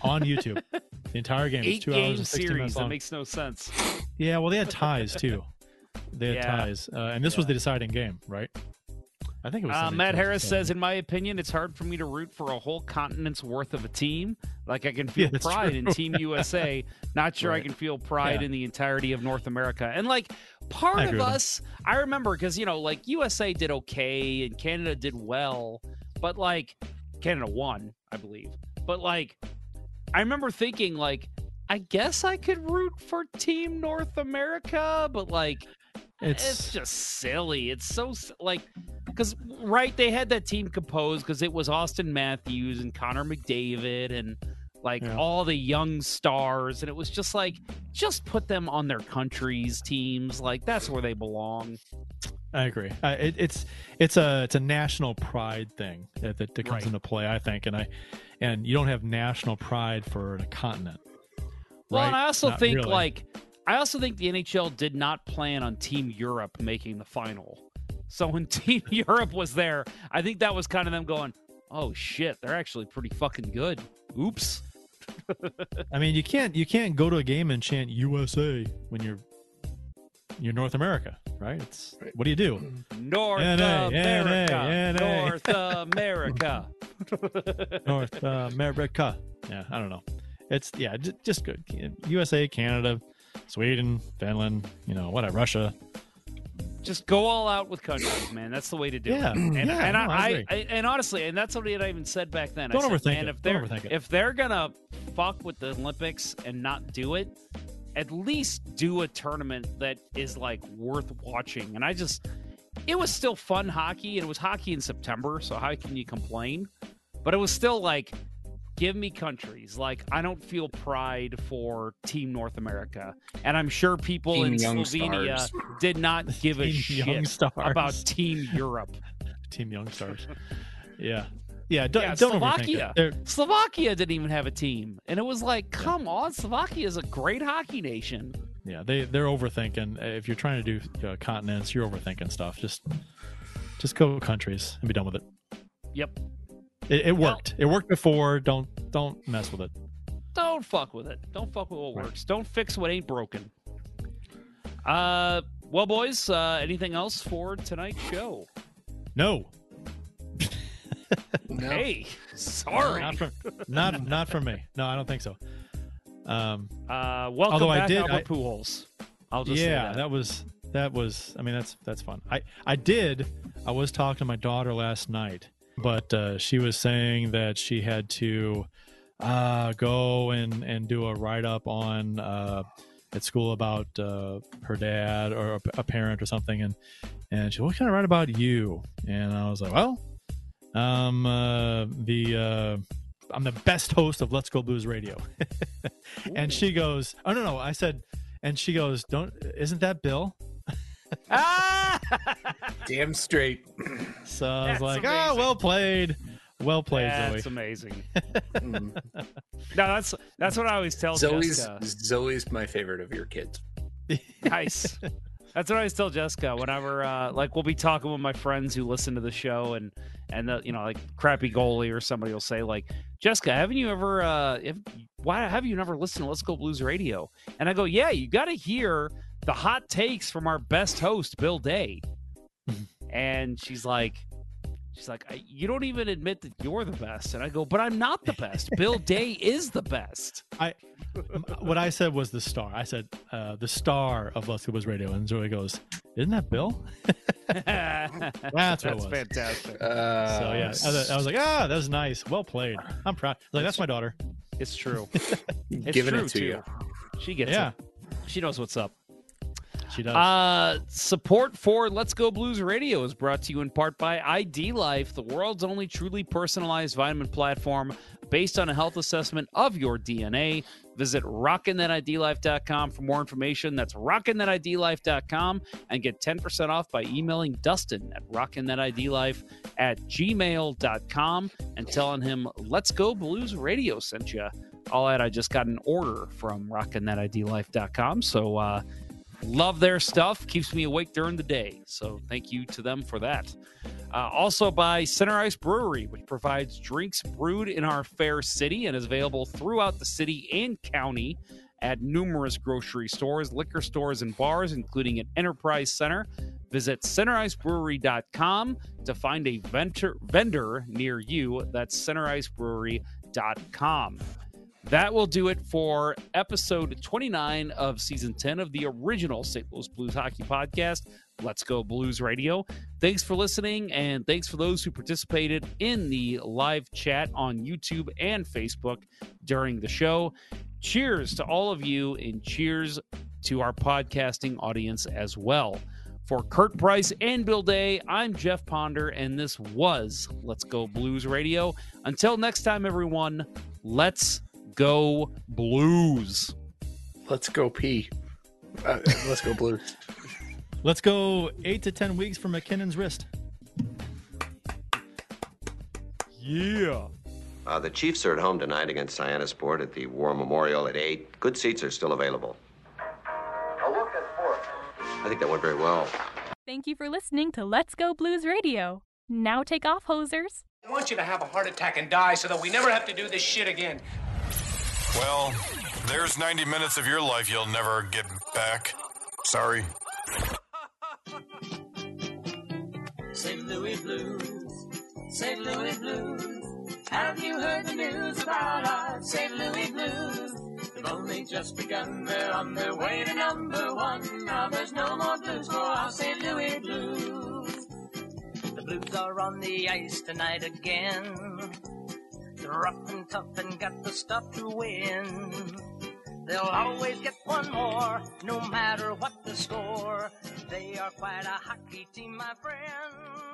on YouTube. The entire game. It's Eight 2 hours game and 60 series. minutes That makes no sense. Yeah, well they had ties too. They had Yeah. ties. Uh, and this was the deciding game, right? I think it was Uh, Matt Harris says, in my opinion, it's hard for me to root for a whole continent's worth of a team. Like I can feel Yeah, pride in. Team USA. Not sure I can feel pride Yeah. in the entirety of North America. And like part of agree with him. us, I remember because you know, like USA did okay and Canada did well, but like Canada won, I believe. But like, I remember thinking like. I guess I could root for Team North America, but like it's, It's- just silly. It's so like because right they had that team composed because it was Auston Matthews and Connor McDavid and like Yeah. all the young stars, and it was just like just put them on their countries teams. Like that's where they belong. I agree. It, it's it's a it's a national pride thing that, that, that comes Right. into play, I think, and I and you don't have national pride for a continent. Well, and? I also Not think really. like I also think the NHL did not plan on Team Europe making the final. So when Team Europe was there, I think that was kind of them going, "Oh shit, they're actually pretty fucking good." Oops. I mean, you can't you can't go to a game and chant USA when you're you're North America, right? It's what do you do? Mm-hmm. North NA, America. NA. North America. North America. Yeah, I don't know. It's yeah, just, just good. USA, Canada, Sweden, Finland, you know, whatever, Russia. Just go all out with countries, man. That's the way to do Yeah, it. And, yeah, and no, I, I I, and honestly, and that's something that I even said back then. Don't I said, overthink man, it. If Don't they're overthink it. if they're gonna fuck with the Olympics and not do it, at least do a tournament that is like worth watching. And I just, it was still fun hockey. and It was hockey in September, so how can you complain? But it was still like, give me countries. Like I don't feel pride for Team North America, and I'm sure people Team in Young Slovenia Stars. did not give a shit about Team Europe. Team Young Stars. yeah. Yeah, don't, yeah, don't Slovakia. overthink it. They're- Slovakia didn't even have a team, and it was like, come on, Slovakia is a great hockey nation. yeah, they they're overthinking. If you're trying to do uh, continents, you're overthinking stuff. Just just go countries and be done with it. Yep. It, it worked. it worked before. Don't don't mess with it. Don't fuck with it. Don't fuck with what works. Don't fix what ain't broken. Uh, well, boys, uh, anything else for tonight's show? No. no. Hey, sorry. Not for not not for me. No, I don't think so. Um, Uh, welcome Although I back, did- Albert I- Pujols. I'll just say yeah, that. was that was. I mean, that's that's fun. I I did. I was talking to my daughter last night, but uh, she was saying that she had to uh, go and and do a write up on uh, at school about uh, her dad or a, a parent or something, and and she, what can I write about you? And I was like, well, um, uh, the. Uh, I'm the best host of Let's Go Blues Radio. and she goes, Oh no, no. I said and she goes, Don't isn't that Bill? Ah! Damn straight. So I was That's like, Ah, amazing. well played. Well played, Zoe. That's Zoe. amazing. no, that's that's what I always tell Zoe's Jessica. Zoe's my favorite of your kids. Nice. That's what I always tell Jessica whenever, uh, like, we'll be talking with my friends who listen to the show, and and the, you know, like crappy goalie or somebody will say, like, Jessica, haven't you ever, uh, have, why have you never listened to Let's Go Blues Radio? And I go, yeah, you got to hear the hot takes from our best host, Bill Day. and she's like, she's like, "I- you don't even admit that you're the best. And I go, but I'm not the best. Bill Day is the best. I what I said was the star. I said uh, the star of Let's Go Radio, and Zoe goes, "Isn't that Bill?" That's what it was. fantastic. Uh, so yeah, I was, I was like, "Ah, that was nice. Well played. I'm proud." Like that's my daughter. It's true. It's Giving it to too. you. She gets Yeah. it. She knows what's up. She does. Uh, support for Let's Go Blues Radio is brought to you in part by ID Life, the world's only truly personalized vitamin platform based on a health assessment of your DNA. Visit rockinthatidlife.com for more information. That's rockinthatidlife.com and get 10% off by emailing Dustin at rockinthatidlife at gmail.com and telling him Let's Go Blues Radio sent you. I'll add I just got an order from rockinthatidlife.com. So, uh, Love their stuff. Keeps me awake during the day. So thank you to them for that. Uh, also by Center Ice Brewery, which provides drinks brewed in our fair city and is available throughout the city and county at numerous grocery stores, liquor stores, and bars, including at Enterprise Center. Visit centericebrewery.com to find a vendor, vendor near you. That's centericebrewery.com. That will do it for episode 29 of season 10 of the original St. Louis Blues Hockey Podcast. Let's Go Blues Radio. Thanks for listening, and thanks for those who participated in the live chat on YouTube and Facebook during the show. Cheers to all of you, and cheers to our podcasting audience as well. For Kurt Price and Bill Day, I'm Jeff Ponder, and this was Let's Go Blues Radio. Until next time, everyone, let's go blues. Let's go pee. Uh, let's go blues. Let's go eight to ten weeks for MacKinnon's wrist. Yeah. Uh, the Chiefs are at home tonight against Sport at the War Memorial at 8. Good seats are still available. A look at sports. I think that went very well. Thank you for listening to Let's Go Blues Radio. Now take off, hosers. I want you to have a heart attack and die so that we never have to do this shit again. Well, there's 90 minutes of your life you'll never get back. Sorry. St. Louis Blues, St. Louis Blues. Have you heard the news about our St. Louis Blues? They've only just begun, they're on their way to number one. Now there's no more blues for our St. Louis Blues. The Blues are on the ice tonight again. Rough and tough and got the stuff to win. They'll always get one more, no matter what the score. They are quite a hockey team, my friend.